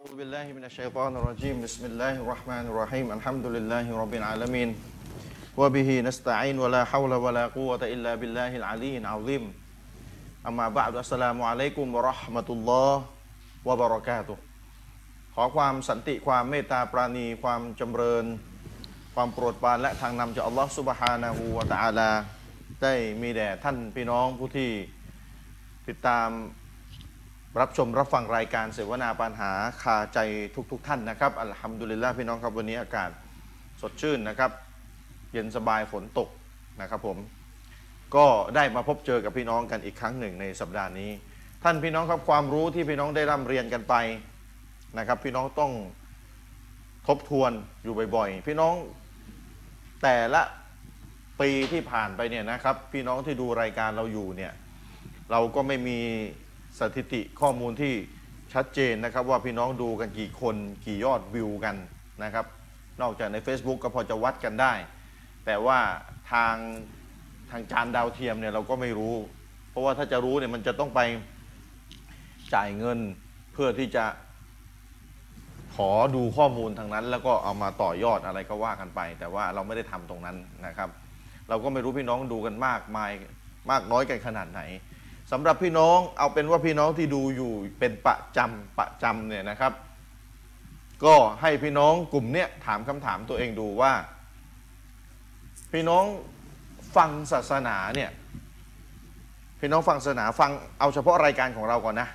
أعوذ بالله من الشيطان الرجيم بسم الله الرحمن الرحيم الحمد لله رب العالمين وبه نستعين ولا حول ولا قوة إلا بالله العلي العظيم أما بعد السلام عليكم ورحمة الله وبركاته ขอความสันติความเมตตาปราณี ความจำเริญ ความโปรดปรานและทางนำจากอัลลอฮฺสุบฮานะฮูวะตะอาลา ได้มีแด่ท่านพี่น้องผู้ที่ติดตาม รับชมรับฟังรายการเสวนาปัญหาคาใจทุกๆทท่านนะครับอัลฮัมดุลิลลาห์พี่น้องครับวันนี้อากาศสดชื่นนะครับ เย็นสบายฝนตกนะครับผมก็ได้มาพบเจอกับพี่น้องกันอีกครั้งหนึ่งในสัปดาห์นี้ ท่านพี่น้องครับความรู้ที่พี่น้องได้ร่ำเรียนกันไปนะครับ พี่น้องต้องทบทวนอยู่บ่อยๆ พี่น้องแต่ละปีที่ผ่านไปเนี่ยนะครับ พี่น้องที่ดูรายการเราอยู่เนี่ยเราก็ไม่มี สถิติข้อมูลที่ชัดเจนนะครับว่าพี่น้องดูกันกี่คนกี่ยอดวิวกันนะครับ นอกจากใน Facebook ก็พอจะวัดกันได้ แต่ว่าทางทางจานดาวเทียมเนี่ยเราก็ไม่รู้ เพราะว่าถ้าจะรู้เนี่ยมันจะต้องไปจ่ายเงินเพื่อที่จะขอดูข้อมูลทางนั้น แล้วก็เอามาต่อยอดอะไรก็ว่ากันไป แต่ว่าเราไม่ได้ทำตรงนั้นนะครับ เราก็ไม่รู้พี่น้องดูกันมากมายมากน้อยกันขนาดไหน สำหรับพี่น้องเอาเป็นว่าพี่น้องที่ดูอยู่เป็นประจำประจำเนี่ยนะครับ ก็ให้พี่น้องกลุ่มเนี้ยถามคำถามตัวเองดูว่า พี่น้องฟังศาสนาเนี่ยพี่น้องฟังศาสนาฟังเอาเฉพาะรายการของเราก่อนนะ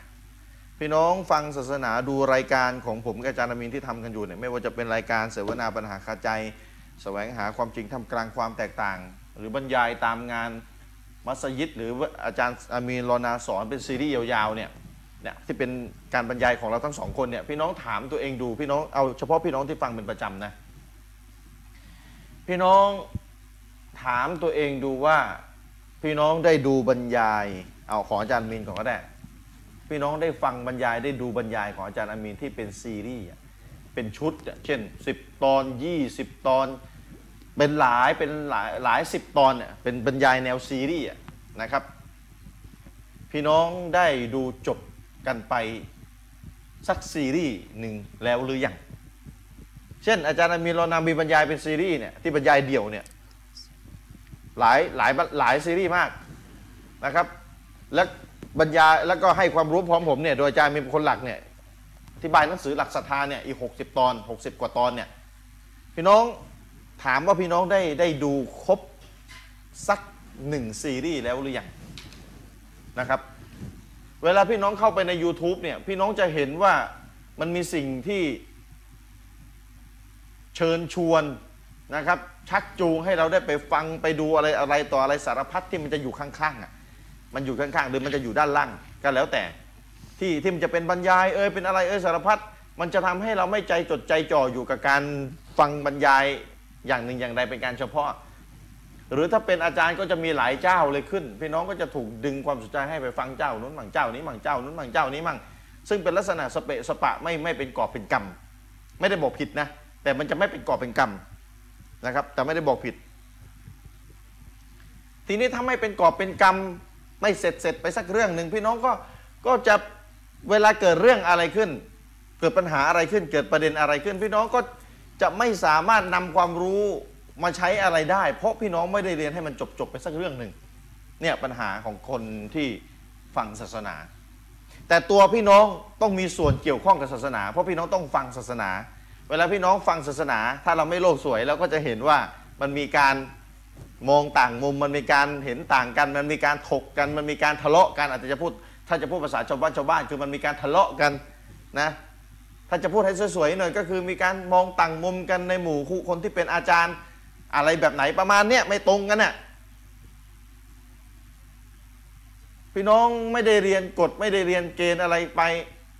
พี่น้องฟังศาสนาดูรายการของผมกับอาจารย์อามินที่ทำกันอยู่เนี่ยไม่ว่าจะเป็นรายการเสวนาปัญหาคาใจ แสวงหาความจริงทำกลางความแตกต่าง หรือบรรยายตามงาน มัสยิด หรืออาจารย์อามีนรอนาสอนเป็นซีรีส์ยาวๆเนี่ยเนี่ยที่เป็นการบรรยายของเราทั้งสองคนเนี่ยพี่น้องถามตัวเองดูพี่น้องเอาเฉพาะพี่น้องที่ฟังเป็นประจำนะพี่น้องถามตัวเองดูว่าพี่น้องได้ดูบรรยายเอาของอาจารย์มีนก่อนก็ได้พี่น้องได้ฟังบรรยายได้ดูบรรยายของอาจารย์อามีนที่เป็นซีรีส์เป็นชุดอะเช่น 10 ตอน 20 ตอน เป็นหลายเป็นหลายหลายสิบตอนเนี่ยเป็นบรรยายแนวซีรีส์อะ นะครับ พี่น้องได้ดูจบกันไปสักซีรีส์หนึ่งแล้วหรือยัง เช่น อาจารย์มีรอนามีบรรยายเป็นซีรีส์เนี่ยที่บรรยายเดี่ยวเนี่ยหลายหลายหลายซีรีส์มากนะครับ และบรรยายแล้วก็ให้ความรู้พร้อมผมเนี่ยโดยอาจารย์มีคนหลักเนี่ยอธิบายหนังสือหลักศรัทธาเนี่ยอีก 60 ตอน 60 กว่าตอนเนี่ยพี่น้องถามว่าพี่น้องได้ได้ดูครบสัก หนึ่งซีรีส์แล้วหรือยังนะครับ เวลาพี่น้องเข้าไปใน YouTube เนี่ยพี่น้องจะเห็นว่ามันมีสิ่งที่เชิญชวนนะครับ ชักจูงให้เราได้ไปฟังไปดูอะไรอะไรต่ออะไรสารพัดที่มันจะอยู่ข้างๆอะมันอยู่ข้างๆหรือมันจะอยู่ด้านล่างก็แล้วแต่ ที่ที่มันจะเป็นบรรยายเอยเป็นอะไรเอยสารพัดมันจะทำให้เราไม่ใจจดใจจ่ออยู่กับการฟังบรรยายอย่างหนึ่งอย่างใดเป็นการเฉพาะ หรือถ้าเป็นอาจารย์ก็จะมีหลายเจ้าเลยขึ้น พี่น้องก็จะถูกดึงความสนใจให้ไปฟังเจ้านู้นมั่งเจ้านี้มั่งเจ้านู้นมั่งเจ้านี้มั่งซึ่งเป็นลักษณะสเปะสปะไม่ไม่เป็นกอบเป็นกรรมไม่ได้บอกผิดนะ แต่มันจะไม่เป็นกอบเป็นกรรมนะครับ แต่ไม่ได้บอกผิด ทีนี้ถ้าไม่เป็นกอบเป็นกรรมไม่เสร็จเสร็จไปสักเรื่องหนึ่งพี่น้องก็ก็จะเวลาเกิดเรื่องอะไรขึ้น เกิดปัญหาอะไรขึ้น เกิดประเด็นอะไรขึ้น พี่น้องก็จะไม่สามารถนำความรู้ มาใช้อะไรได้ เพราะพี่น้องไม่ได้เรียนให้มันจบจบไปสักเรื่องหนึ่งเนี่ยปัญหาของคนที่ฟังศาสนา แต่ตัวพี่น้องต้องมีส่วนเกี่ยวข้องกับศาสนา เพราะพี่น้องต้องฟังศาสนา เวลาพี่น้องฟังศาสนา ถ้าเราไม่โลกสวยเราก็จะเห็นว่ามันมีการมองต่างมุมมันมีการเห็นต่างกัน มันมีการถกกัน มันมีการทะเลาะกันอาจจะพูด ถ้าจะพูดภาษาชาวบ้านชาวบ้านคือมันมีการทะเลาะกันนะถ้าจะพูดให้สวยๆหน่อยก็คือมีการมองต่างมุมกันในหมู่คู่คนที่เป็นอาจารย์ อะไรแบบไหนประมาณเนี้ยไม่ตรงกันน่ะพี่น้องไม่ได้เรียนกฎไม่ได้เรียนเกณฑ์อะไรไป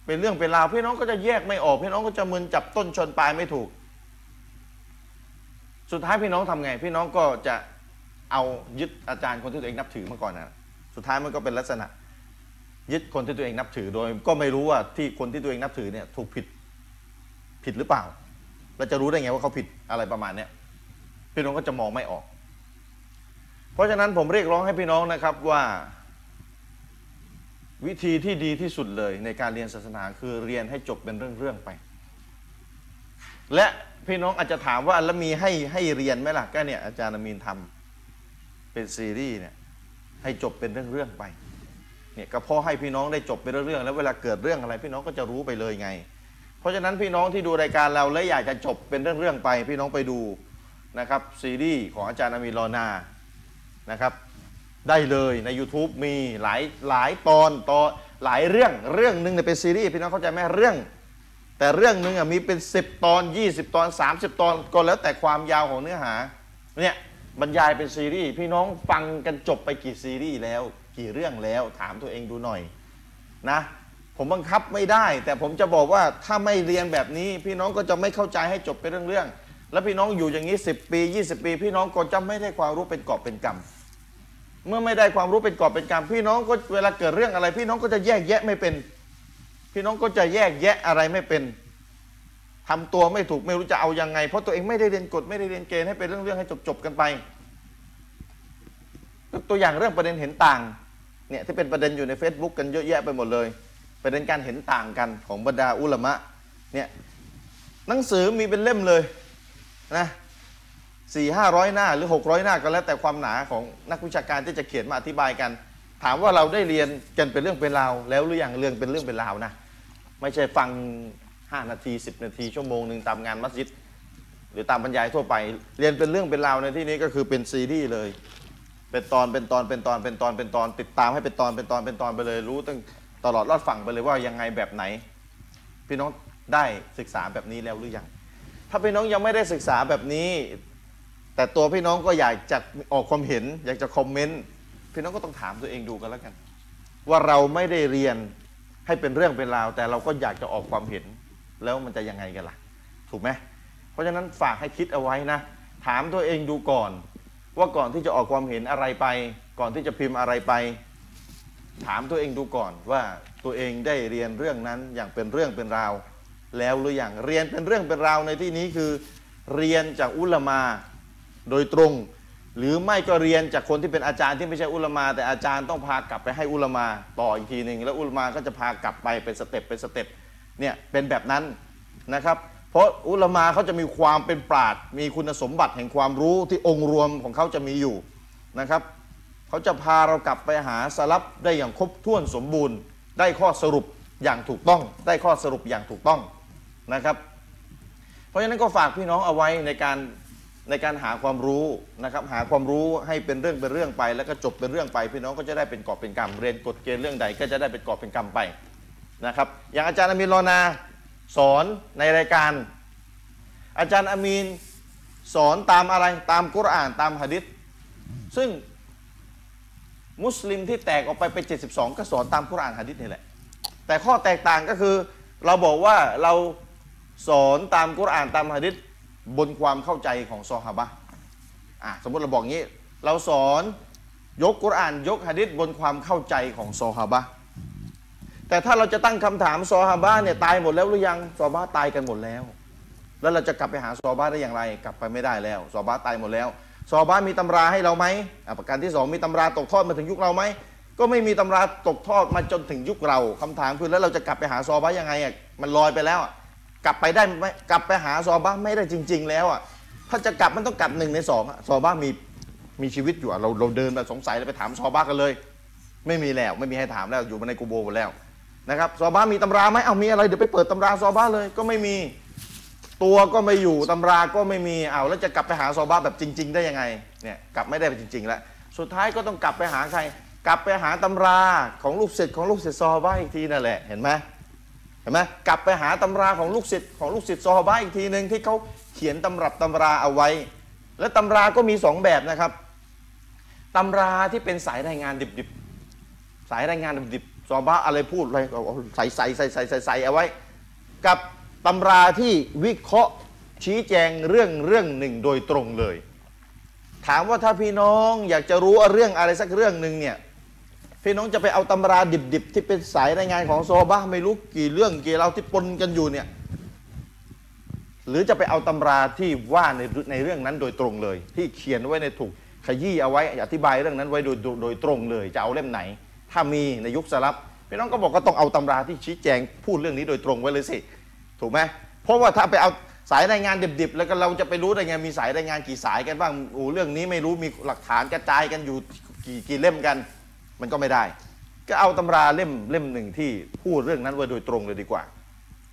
เป็นเรื่องเป็นราวพี่น้องก็จะแยกไม่ออก พี่น้องก็จะมึนจับต้นชนปลายไม่ถูก สุดท้ายพี่น้องทำไง พี่น้องก็จะเอายึดอาจารย์คนที่ตัวเองนับถือมาก่อนนะสุดท้ายมันก็เป็นลักษณะ ยึดคนที่ตัวเองนับถือโดย ก็ไม่รู้ว่าที่คนที่ตัวเองนับถือเนี่ยถูกผิดผิดหรือเปล่าเราจะรู้ได้ไงว่าเขาผิดอะไรประมาณเนี้ย พี่น้องก็จะมองไม่ออก เพราะฉะนั้นผมเรียกร้องให้พี่น้องนะครับว่าวิธีที่ดีที่สุดเลยในการเรียนศาสนาคือเรียนให้จบเป็นเรื่องๆไป และพี่น้องอาจจะถามว่าแล้วมีให้ให้เรียนไหมล่ะก็เนี่ยอาจารย์มีนทำเป็นซีรีส์เนี่ยให้จบเป็นเรื่องๆไปเนี่ยก็เพราะให้พี่น้องได้จบเป็นเรื่องๆแล้วเวลาเกิดเรื่องอะไร พี่น้องก็จะรู้ไปเลยไง เพราะฉะนั้นพี่น้องที่ดูรายการเราและอยากจะจบเป็นเรื่องๆไป พี่น้องไปดู นะครับซีรีส์ของอาจารย์อามีรอนานะครับได้เลยใน YouTube มีหลายหลายตอนตอนหลายเรื่องเรื่องหนึ่งเนี่ยเป็นซีรีส์พี่น้องเข้าใจไหมเรื่อง แต่เรื่องหนึ่งอะมีเป็น 10 ตอน 20 ตอน 30 ตอนก็แล้วแต่ความยาวของเนื้อหาเนี่ยบรรยายเป็นซีรีส์พี่น้องฟังกันจบไปกี่ซีรีส์แล้ว กี่เรื่องแล้วถามตัวเองดูหน่อยนะผมบังคับไม่ได้ แต่ผมจะบอกว่าถ้าไม่เรียนแบบนี้ พี่น้องก็จะไม่เข้าใจให้จบเป็นเรื่องๆ แล้วพี่น้องอยู่อย่างนี้ 10 ปี 20 ปี พี่น้องก็จะไม่ได้ความรู้เป็นกอบเป็นกำเมื่อไม่ได้ความรู้เป็นกอบเป็นกำพี่น้องก็เวลาเกิดเรื่องอะไร พี่น้องก็จะแยกแยะไม่เป็น พี่น้องก็จะแยกแยะอะไรไม่เป็นทำตัวไม่ถูกไม่รู้จะเอายังไง เพราะตัวเองไม่ได้เรียนกฎไม่ได้เรียนเกณฑ์ให้เป็นเรื่องๆให้จบๆกันไปตัวอย่างเรื่องประเด็นเห็นต่างเนี่ยที่เป็นประเด็นอยู่ใน Facebook กันเยอะแยะไปหมดเลย ประเด็นการเห็นต่างกันของบรรดาอุลามะเนี่ยหนังสือมีเป็นเล่มเลย นะสี่ห้าร้อยหน้าหรือหกร้อยหน้าก็แล้วแต่ความหนาของนักวิชาการที่จะเขียนมาอธิบายกัน ถามว่าเราได้เรียนกันเป็นเรื่องเป็นราวแล้วหรือยังเรื่องเป็นเรื่องเป็นราวนะไม่ใช่ฟัง5นาที10นาทีชั่วโมงหนึ่งตามงานมัสยิดหรือตามบรรยายทั่วไป เรียนเป็นเรื่องเป็นราวในที่นี้ก็คือเป็นซีรีส์เลย เป็นตอนเป็นตอนเป็นตอนเป็นตอนเป็นตอน ติดตามให้เป็นตอนเป็นตอนเป็นตอนไปเลย รู้ตั้งตลอดรอดฝั่งไปเลยว่ายังไงแบบไหน พี่น้องได้ศึกษาแบบนี้แล้วหรือยัง ถ้าพี่น้องยังไม่ได้ศึกษาแบบนี้ แต่ตัวพี่น้องก็อยากจะออกความเห็น อยากจะคอมเมนต์พี่น้องก็ต้องถามตัวเองดูกันแล้วกัน ว่าเราไม่ได้เรียนให้เป็นเรื่องเป็นราว แต่เราก็อยากจะออกความเห็น แล้วมันจะยังไงกันล่ะ ถูกไหมเพราะฉะนั้นฝากให้คิดเอาไว้นะ ถามตัวเองดูก่อน ว่าก่อนที่จะออกความเห็นอะไรไป ก่อนที่จะพิมพ์อะไรไป ถามตัวเองดูก่อนว่าตัวเองได้เรียนเรื่องนั้นอย่างเป็นเรื่องเป็นราว แล้วหรือยังเรียนเป็นเรื่องเป็นราวในที่นี้คือ เรียนจากอุลามาโดยตรง หรือไม่ก็เรียนจากคนที่เป็นอาจารย์ที่ไม่ใช่อุลามา แต่อาจารย์ต้องพากลับไปให้อุลามาต่ออีกทีหนึ่งแล้วอุลามาก็จะพากลับไปเป็น step เป็น step เนี่ยเป็นแบบนั้นนะครับ เพราะอุลามาเขาจะมีความเป็นปราชญ์มีคุณสมบัติแห่งความรู้ที่องค์รวมของเขาจะมีอยู่นะครับเขาจะพาเรากลับไปหาสลับได้อย่างครบถ้วนสมบูรณ์ ได้ข้อสรุปอย่างถูกต้อง ได้ข้อสรุปอย่างถูกต้อง นะครับ เพราะฉะนั้นก็ฝากพี่น้องเอาไว้ในการในการหาความรู้นะครับ หาความรู้ให้เป็นเรื่องเป็นเรื่องไป แล้วก็จบเป็นเรื่องไป พี่น้องก็จะได้เป็นกอบเป็นกรรมเรียนกฎเกณฑ์เรื่องใดก็จะได้เป็นกอบเป็นกรรมไปนะครับ อย่างอาจารย์อามีนรอนาสอนในรายการ อาจารย์อามีนสอนตามอะไรตามกุรอานตามหะดิษซึ่งมุสลิมที่แตกออกไปเป็น 72 ก็สอนตามกุรอานหะดิษนี่แหละ แต่ข้อแตกต่างก็คือเราบอกว่าเรา สอนตามกุรอานตามหะดิษบนความเข้าใจของซอฮาบะอะสมมติเราบอกงี้ เราสอนยกกุรอานยกหะดิษบนความเข้าใจของซอฮาบะแต่ถ้าเราจะตั้งคำถามซอฮาบะเนี่ยตายหมดแล้วหรือยังซอฮาบะตายกันหมดแล้ว แล้วเราจะกลับไปหาซอฮาบะได้อย่างไร กลับไปไม่ได้แล้วซอฮาบะตายหมดแล้วซอฮาบะมีตำราให้เราไหมอะประการที่สองมีตำราตกทอดมาถึงยุคเราไหมก็ไม่มีตำราตกทอดมาจนถึงยุคเราคำถามคือแล้วเราจะกลับไปหาซอฮาบะยังไงอะมันลอยไปแล้วอะ กลับไปได้ไหมกลับไปหาซอฮาไม่ได้จริง ๆ แล้วอะถ้าจะกลับมันต้องกลับหนึ่งในสองอะซอฮามีมีชีวิตอยู่อะเราเราเดินไปสงสัยเราไปถามซอฮากันเลย ไม่มีแล้วไม่มีให้ถามแล้วอยู่ในกูโบหมดแล้วนะครับซอฮามีตำราไหมเอามีอะไรเดี๋ยวไปเปิดตำราซอฮาเลยก็ไม่มีตัวก็ไม่อยู่ตำราก็ไม่มีเอาแล้วจะกลับไปหาซอฮาแบบจริง ๆ ได้ยังไงเนี่ยกลับไม่ได้จริง ๆ แล้วสุดท้ายก็ต้องกลับไปหาใคร กลับไปหาตำราของลูกศิษย์ของลูกศิษย์ซอฮาอีกทีนั่นแหละเห็นไหม เห็นไหมกลับไปหาตำราของลูกศิษย์ของลูกศิษย์ซอฮาบะอีกทีหนึ่งที่เขาเขียนตำรับตำราเอาไว้ และตำราก็มีสองแบบนะครับตำราที่เป็นสายรายงานดิบๆ สายรายงานดิบๆซอฮาบะอะไรพูดอะไรใส่ใส่ใส่ใส่ใส่ใส่เอาไว้ กับตำราที่วิเคราะห์ชี้แจงเรื่องเรื่องหนึ่งโดยตรงเลย ถามว่าถ้าพี่น้องอยากจะรู้เรื่องอะไรสักเรื่องหนึ่งเนี่ย พี่น้องจะไปเอาตำราดิบๆ ที่เป็นสายรายงานของโซบะไม่รู้กี่เรื่องกี่เราที่ปนกันอยู่เนี่ย หรือจะไปเอาตำราที่ว่าในในเรื่องนั้นโดยตรงเลย ที่เขียนไว้ในถูกขยี้เอาไว้อธิบายเรื่องนั้นไว้โดยโดยตรงเลย จะเอาเล่มไหน ถ้ามีในยุคสลับพี่น้องก็บอกก็ต้องเอาตำราที่ชี้แจงพูดเรื่องนี้โดยตรงไว้เลยสิ ถูกไหมเพราะว่าถ้าไปเอาสายรายงานดิบๆ แล้วก็เราจะไปรู้ได้ไงมีสายรายงานกี่สายกันบ้างโอ้เรื่องนี้ไม่รู้มีหลักฐานกระจายกันอยู่กี่กี่เล่มกัน มันก็ไม่ได้ ก็เอาตำราเล่มเล่มหนึ่งที่พูดเรื่องนั้นไว้โดยตรงเลยดีกว่า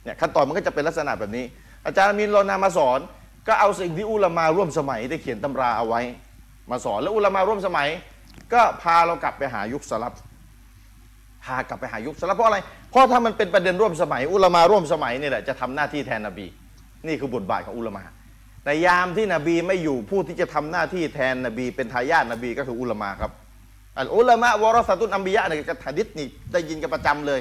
เนี่ยขั้นตอนมันก็จะเป็นลักษณะแบบนี้ อาจารย์มีนโลนามาสอน ก็เอาสิ่งที่อุลามาร่วมสมัยได้เขียนตำราเอาไว้ มาสอนแล้วอุลามาร่วมสมัย ก็พาเรากลับไปหายุคสลับพากลับไปหายุคสลับเพราะอะไรเพราะถ้ามันเป็นประเด็นร่วมสมัย อุลามาร่วมสมัยนี่แหละจะทำหน้าที่แทนนบี นี่คือบทบาทของอุลามาในยามที่นบีไม่อยู่ผู้ที่จะทำหน้าที่แทนนบี เป็นทายาทนบีก็คืออุลามาครับ อัลอุลามะวรสตุนอัมบิยะเนี่ยกับฮะดิษนี่ได้ยินกันประจำเลย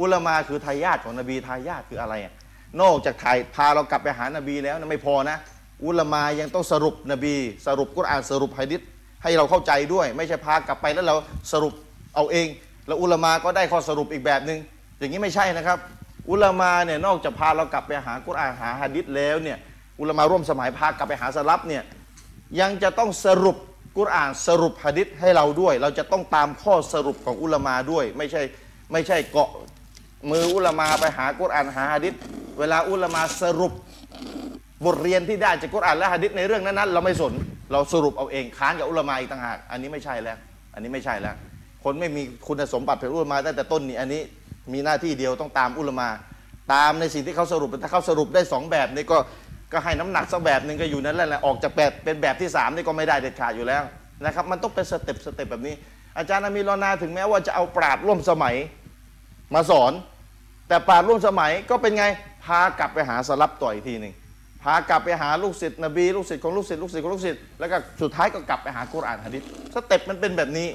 อุลามาคือทายาทของนบีทายาทคืออะไรอะนอกจากถ่ายพาเรากลับไปหานบีแล้วนะไม่พอนะ อุลามายังต้องสรุปนบี สรุปกุรอานสรุปฮะดิษให้เราเข้าใจด้วย ไม่ใช่พากลับไปแล้วเราสรุปเอาเอง แล้วอุลามาก็ได้ข้อสรุปอีกแบบหนึ่งอย่างนี้ไม่ใช่นะครับ อุลามาเนี่ยนอกจากพาเรากลับไปหากุรอานหาฮะดิษแล้วเนี่ยอุลามาร่วมสมัยพากลับไปหาสลับเนี่ยยังจะต้องสรุป กุรอานสรุปฮะดิษให้เราด้วย เราจะต้องตามข้อสรุปของอุลามาด้วย ไม่ใช่ไม่ใช่เกาะมืออุลามาไปหากุรอานหาฮะดิษเวลาอุลามาสรุปบทเรียนที่ได้จากกุรอานและหะดิษในเรื่องนั้นๆเราไม่สนเราสรุปเอาเองค้านกับอุลามาอีกต่างหากอันนี้ไม่ใช่แล้ว อันนี้ไม่ใช่แล้ว คนไม่มีคุณสมบัติเป็นอุลามาตั้งแต่ต้นนี่อันนี้มีหน้าที่เดียวต้องตามอุลามา ตามในสิ่งที่เขาสรุปถ้าเขาสรุปได้สองแบบนี่ก็ ก็ให้น้ำหนักสักแบบหนึ่งก็อยู่นั่นแหละออกจากแบบเป็นแบบที่สามนี่ก็ไม่ได้เด็ดขาดอยู่แล้วนะครับมันต้องเป็น step step แบบนี้ อาจารย์อามีรอนาถึงแม้ว่าจะเอาปราชญ์ร่วมสมัยมาสอน แต่ปราชญ์ร่วมสมัยก็เป็นไงพากลับไปหาสลัฟต่ออีกทีหนึ่งพากลับไปหาลูกศิษย์นบีลูกศิษย์ของลูกศิษย์ลูกศิษย์ของลูกศิษย์แล้วก็สุดท้ายก็กลับไปหากุรอานฮะดิษ step มันเป็นแบบนี้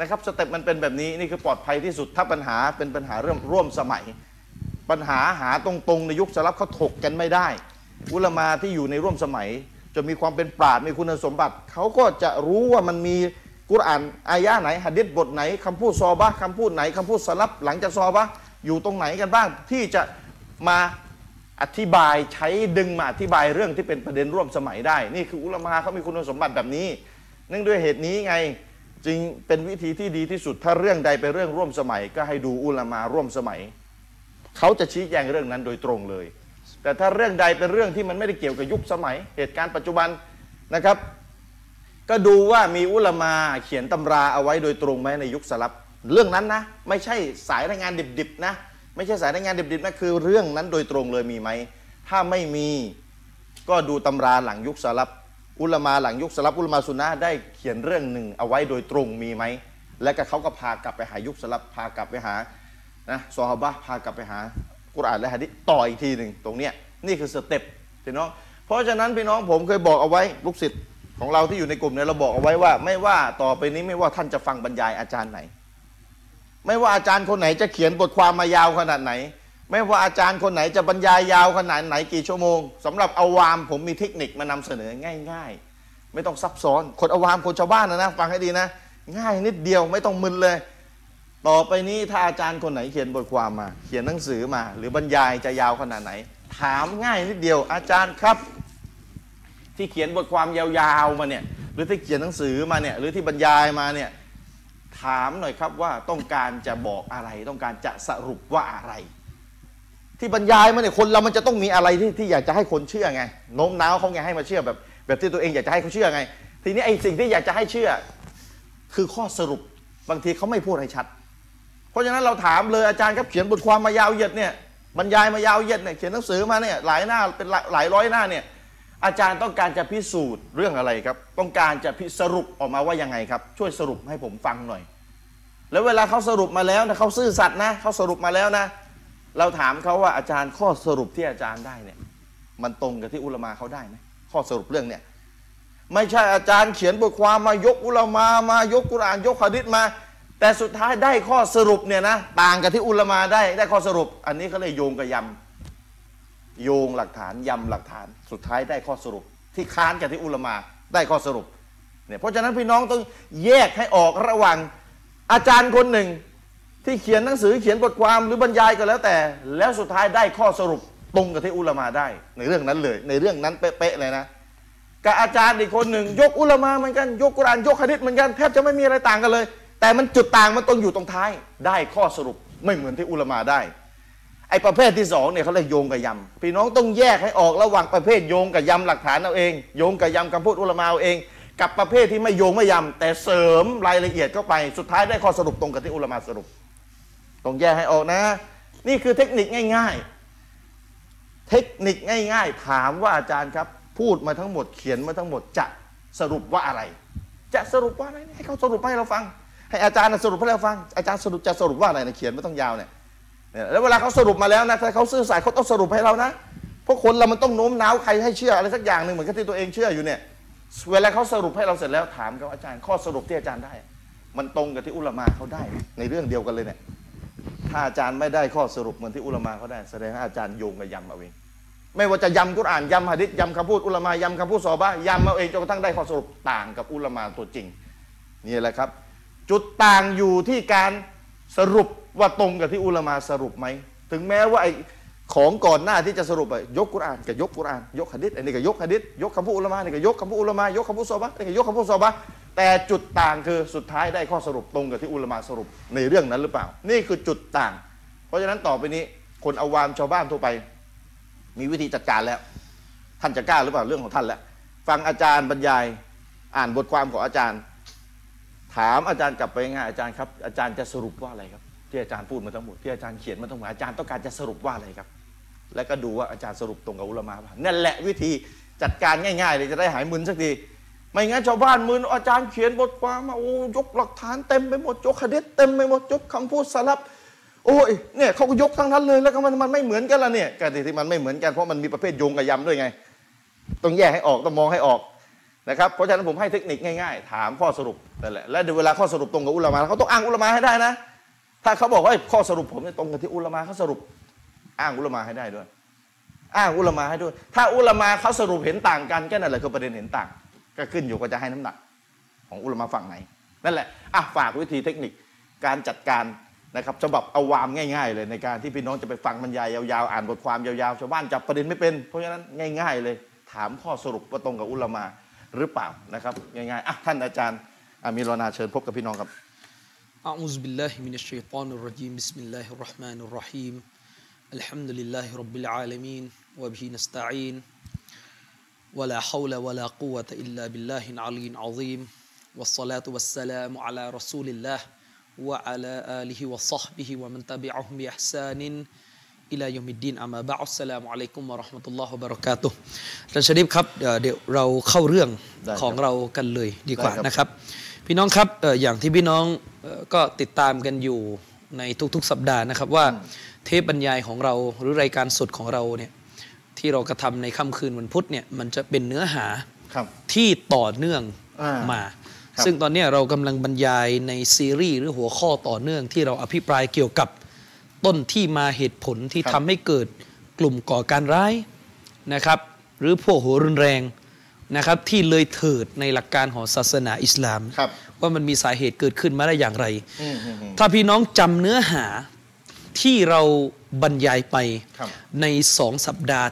นะครับ step มันเป็นแบบนี้นี่คือปลอดภัยที่สุดถ้าปัญหาเป็นปัญหาเรื่องร่วมสมัย ปัญหาหาตรงๆในยุคสลับเขาถกกันไม่ได้ อุลามาที่อยู่ในร่วมสมัย จะมีความเป็นปราดมีคุณสมบัติ เขาก็จะรู้ว่ามันมีกุรอานอายะห์ไหนหะดิษบทไหนคำพูดซอบะห์คำพูดไหนคำพูดสลับหลังจากซอบะอยู่ตรงไหนกันบ้าง ที่จะมาอธิบายใช้ดึงมาอธิบายเรื่องที่เป็นประเด็นร่วมสมัยได้ นี่คืออุลามาเขามีคุณสมบัติแบบนี้เนื่องด้วยเหตุนี้ไงจึงเป็นวิธีที่ดีที่สุดถ้าเรื่องใดเป็นเรื่องร่วมสมัย ก็ให้ดูอุลามาร่วมสมัย เขาจะชี้แจงเรื่องนั้นโดยตรงเลย แต่ถ้าเรื่องใดเป็นเรื่องที่มันไม่ได้เกี่ยวกับยุคสมัย เหตุการณ์ปัจจุบันนะครับ ก็ดูว่ามีอุลามาเขียนตำราเอาไว้โดยตรงไหมในยุคสลับเรื่องนั้นนะ ไม่ใช่สายรายงานดิบๆนะไม่ใช่สายรายงานดิบๆนะคือเรื่องนั้นโดยตรงเลยมีไหมถ้าไม่มีก็ดูตำราหลังยุคสลับอุลามาหลังยุคสลับอุลามาสุนนะได้เขียนเรื่องหนึ่งเอาไว้โดยตรงมีไหมและก็เขาก็พากลับไปหายุคสลับพากลับไปหานะซอฮาบะพากลับไปหา กุรอานและฮะดิษต่ออีกทีหนึ่งตรงเนี้ยนี่คือสเต็ปพี่น้อง เพราะฉะนั้นพี่น้องผมเคยบอกเอาไว้ลูกศิษย์ของเราที่อยู่ในกลุ่มเนี่ยเราบอกเอาไว้ว่า ไม่ว่าต่อไปนี้ไม่ว่าท่านจะฟังบรรยายอาจารย์ไหน ไม่ว่าอาจารย์คนไหนจะเขียนบทความมายาวขนาดไหน ไม่ว่าอาจารย์คนไหนจะบรรยายยาวขนาดไหนกี่ชั่วโมงสำหรับอาวามผมมีเทคนิคมานำเสนอง่าย ๆ ไม่ต้องซับซ้อนคนอาวามคนชาวบ้านนะนะฟังให้ดีนะ ง่ายนิดเดียวไม่ต้องมึนเลย ต่อไปนี้ถ้าอาจารย์คนไหนเขียนบทความมา เขียนหนังสือมา หรือบรรยายจะยาวขนาดไหน ถามง่ายนิดเดียว อาจารย์ครับ ที่เขียนบทความยาวๆมาเนี่ยหรือที่เขียนหนังสือมาเนี่ยหรือที่บรรยายมาเนี่ยถามหน่อยครับว่าต้องการจะบอกอะไร ต้องการจะสรุปว่าอะไร ที่บรรยายมาเนี่ยคนเรามันจะต้องมีอะไรที่ที่อยากจะให้คนเชื่อไงโน้มน้าวเขาไงให้มาเชื่อแบบ แบบที่ตัวเองอยากจะให้เขาเชื่อไง ทีนี้ไอ้สิ่งที่อยากจะให้เชื่อ คือข้อสรุปบางทีเขาไม่พูดให้ชัด ราะฉะนั้นเราถามเลยอาจารย์ครับเขียนบทความมายาวเหยียดเนี่ยบรรยายมายาวเหยียดเนี่ยเขียนหนังสือมาเนี่ยหลายหน้าเป็นหลายร้อยหน้าเนี่ยอาจารย์ต้องการจะพิสูจน์เรื่องอะไรครับ ต้องการจะพิสรุปออกมาว่ายังไงครับ ช่วยสรุปให้ผมฟังหน่อย แล้วเวลาเขาสรุปมาแล้วนะเขาซื่อสัตย์นะเขาสรุปมาแล้วนะ เราถามเขาว่าอาจารย์ข้อสรุปที่อาจารย์ได้เนี่ยมันตรงกับที่อุลมาเขาได้ไหมข้อสรุปเรื่องเนี่ยไม่ใช่อาจารย์เขียนบทความมายกอุลมามายกกุรานยกฮะดิษมา แต่สุดท้ายได้ข้อสรุปเนี่ยนะต่างกับที่อุลมาได้ได้ข้อสรุป อันนี้เขาเลยโยงกับยำโยงหลักฐานยำหลักฐาน สุดท้ายได้ข้อสรุป ที่ค้านกับที่อุลมาได้ข้อสรุปเนี่ยเพราะฉะนั้นพี่น้องต้องแยกให้ออกระหว่างอาจารย์คนหนึ่ง ที่เขียนหนังสือเขียนบทความหรือบรรยายก็แล้วแต่ แล้วสุดท้ายได้ข้อสรุปตรงกับที่อุลมาได้ในเรื่องนั้นเลย ในเรื่องนั้นเป๊ะๆเลยนะกับอาจารย์อีกคนหนึ่งยกอุลมาเหมือนกันยกกุรานยกฮะดิษเหมือนกันแทบจะไม่มีอะไรต่างกันเลย แต่มันจุดต่างมันตรงอยู่ตรงท้าย ได้ข้อสรุปไม่เหมือนที่อุลามาได้ ไอ้ประเภทที่สองเนี่ยเขาเรียกโยงกับยำพี่น้องต้องแยกให้ออกระหว่างประเภทโยงกับยำหลักฐานเอาเอง โยงกับยำคำพูดอุลามาเอาเอง กับประเภทที่ไม่โยงไม่ยำแต่เสริมรายละเอียดเข้าไปสุดท้ายได้ข้อสรุปตรงกับที่อุลามาสรุป ต้องแยกให้ออกนะ นี่คือเทคนิคง่าย ๆ เทคนิคง่าย ๆ ถามว่าอาจารย์ครับพูดมาทั้งหมดเขียนมาทั้งหมดจะสรุปว่าอะไร จะสรุปว่าอะไรให้เขาสรุปให้เราฟัง ให้อาจารย์สรุปให้เราฟังอาจารย์สรุปจะสรุปว่าอะไรนะเขียนไม่ต้องยาวเนี่ยแล้วเวลาเขาสรุปมาแล้วนะถ้าเขาซื่อสัตย์เขาต้องสรุปให้เรานะพราะคนเรามันต้องโน้มน้าวใครให้เชื่ออะไรสักอย่างหนึ่งเหมือนกับที่ตัวเองเชื่ออยู่เนี่ยเวลาเขาสรุปให้เราเสร็จแล้วถามกับอาจารย์ ข้อสรุปที่อาจารย์ได้ มันตรงกับที่อุลามาเขาได้ ในเรื่องเดียวกันเลยเนี่ยถ้าอาจารย์ไม่ได้ข้อสรุปเหมือนที่อุลามาเขาได้ แสดงว่าอาจารย์โยงกับยำเอาเองไม่ว่าจะยำกุรอานยำฮะดิษยำคำพูดอุลามายำคำพูดซอบะยำเอาเองจนกระทั่งได้ข้อสรุปต่างกับอุลมาตัวจริงนี่แหละครับ จุดต่างอยู่ที่การสรุปว่าตรงกับที่อุลามาสรุปไหม ถึงแม้ว่าไอ้ของก่อนหน้าที่จะสรุปไปยกกุรอานกับยกกุรอาน ยกฮะดิษอันนี้ก็ยกฮะดิษยกคำพูดอุลามานี่ก็ยกคำพูดอุลามายกคำพูดซอบะนี่ก็ยกคำพูดซอบะแต่จุดต่างคือสุดท้ายได้ข้อสรุปตรงกับที่อุลามาสรุปในเรื่องนั้นหรือเปล่า นี่คือจุดต่าง เพราะฉะนั้นต่อไปนี้คนอาวามชาวบ้านทั่วไป มีวิธีจัดการแล้ว ท่านจะกล้าหรือเปล่าเรื่องของท่านแล้วฟังอาจารย์บรรยาย อ่านบทความของอาจารย์ ถามอาจารย์กลับไปง่ายอาจารย์ครับอาจารย์จะสรุปว่าอะไรครับ ที่อาจารย์พูดมาทั้งหมดที่อาจารย์เขียนมาทั้งหมดอาจารย์ต้องการจะสรุปว่าอะไรครับ แล้วก็ดูว่าอาจารย์สรุปตรงกับอุลามะป่ะนั่นแหละวิธีจัดการง่ายๆเลยจะได้หายมึนสักทีไม่งั้นชาวบ้านมึนอาจารย์เขียนบทความมาโอ้ยกหลักฐานเต็มไปหมดยกคดีเต็มไปหมดยกคำพูดสลับโอ้ยเนี่ยเขาก็ยกทั้งนั้นเลยแล้วก็มันมันไม่เหมือนกันละเนี่ยการที่มันไม่เหมือนกันเพราะมันมีประเภทโยงกับยำด้วยไง ต้องแยกให้ออกต้องมองให้ออก นะครับเพราะฉะนั้นผมให้เทคนิคง่ายๆ ถามข้อสรุปนั่นแหละและเวลาข้อสรุปตรงกับอุลามะเขาต้องอ้างอุลามะให้ได้นะ ถ้าเขาบอกว่าข้อสรุปผมตรงกับที่อุลามะเขาสรุป อ้างอุลามะให้ได้ด้วย อ้างอุลามะให้ด้วย ถ้าอุลามะเขาสรุปเห็นต่างกันก็นั่นแหละคือประเด็นเห็นต่าง ก็ขึ้นอยู่กับจะให้น้ำหนัก ของอุลามะฝั่งไหนนั่นแหละอะฝากวิธีเทคนิคการจัดการนะครับฉบับเอาวามง่ายๆ เลยในการที่พี่น้องจะไปฟังบรรยายยาวๆอ่านบทความยาวๆชาวบ้านจับประเด็นไม่เป็น เพราะฉะนั้นง่าย ๆ เลย ถามข้อสรุปว่าตรงกับอุลามะ หรือเปล่านะครับง่ายๆอ่ะท่านอาจารย์อามีรนาเชิญพบกับพี่น้องครับ أعوذ بالله من الشيطان الرجيم بسم الله الرحمن الرحيم الحمد لله رب العالمين وبه نستعين ولا حول ولا قوة إلا بالله العلي العظيم والصلاة والسلام على رسول الله وعلى آله وصحبه ومن تبعهم بإحسان อิลายุมิดดินอามาบะอัสสลามุอะลัยกุมวะราะห์มะตุลลอฮ์บะเราะกาตุฮ์ท่านชริฟครับเดี๋ยวเราเข้าเรื่องของเรากันเลยดีกว่านะครับ พี่น้องครับอย่างที่พี่น้องก็ติดตามกันอยู่ในทุกๆ สัปดาห์นะครับว่าเทปบรรยายของเราหรือรายการสดของเราเนี่ยที่เรากระทำในค่ำคืนวันพุธเนี่ยมันจะเป็นเนื้อหาที่ต่อเนื่องมา ซึ่งตอนนี้เรากำลังบรรยายในซีรีส์หรือหัวข้อต่อเนื่องที่เราอภิปรายเกี่ยวกับ ต้นที่มาเหตุผลที่ครับทำให้เกิดกลุ่มก่อการร้ายนะครับ หรือพวกหัวรุนแรงนะครับ ที่เลยเถิดในหลักการของศาสนาอิสลามครับว่ามันมีสาเหตุเกิดขึ้นมาได้อย่างไรอืมอืมอืมถ้าพี่น้องจำเนื้อหาที่เราบรรยายไปครับในสองสัปดาห์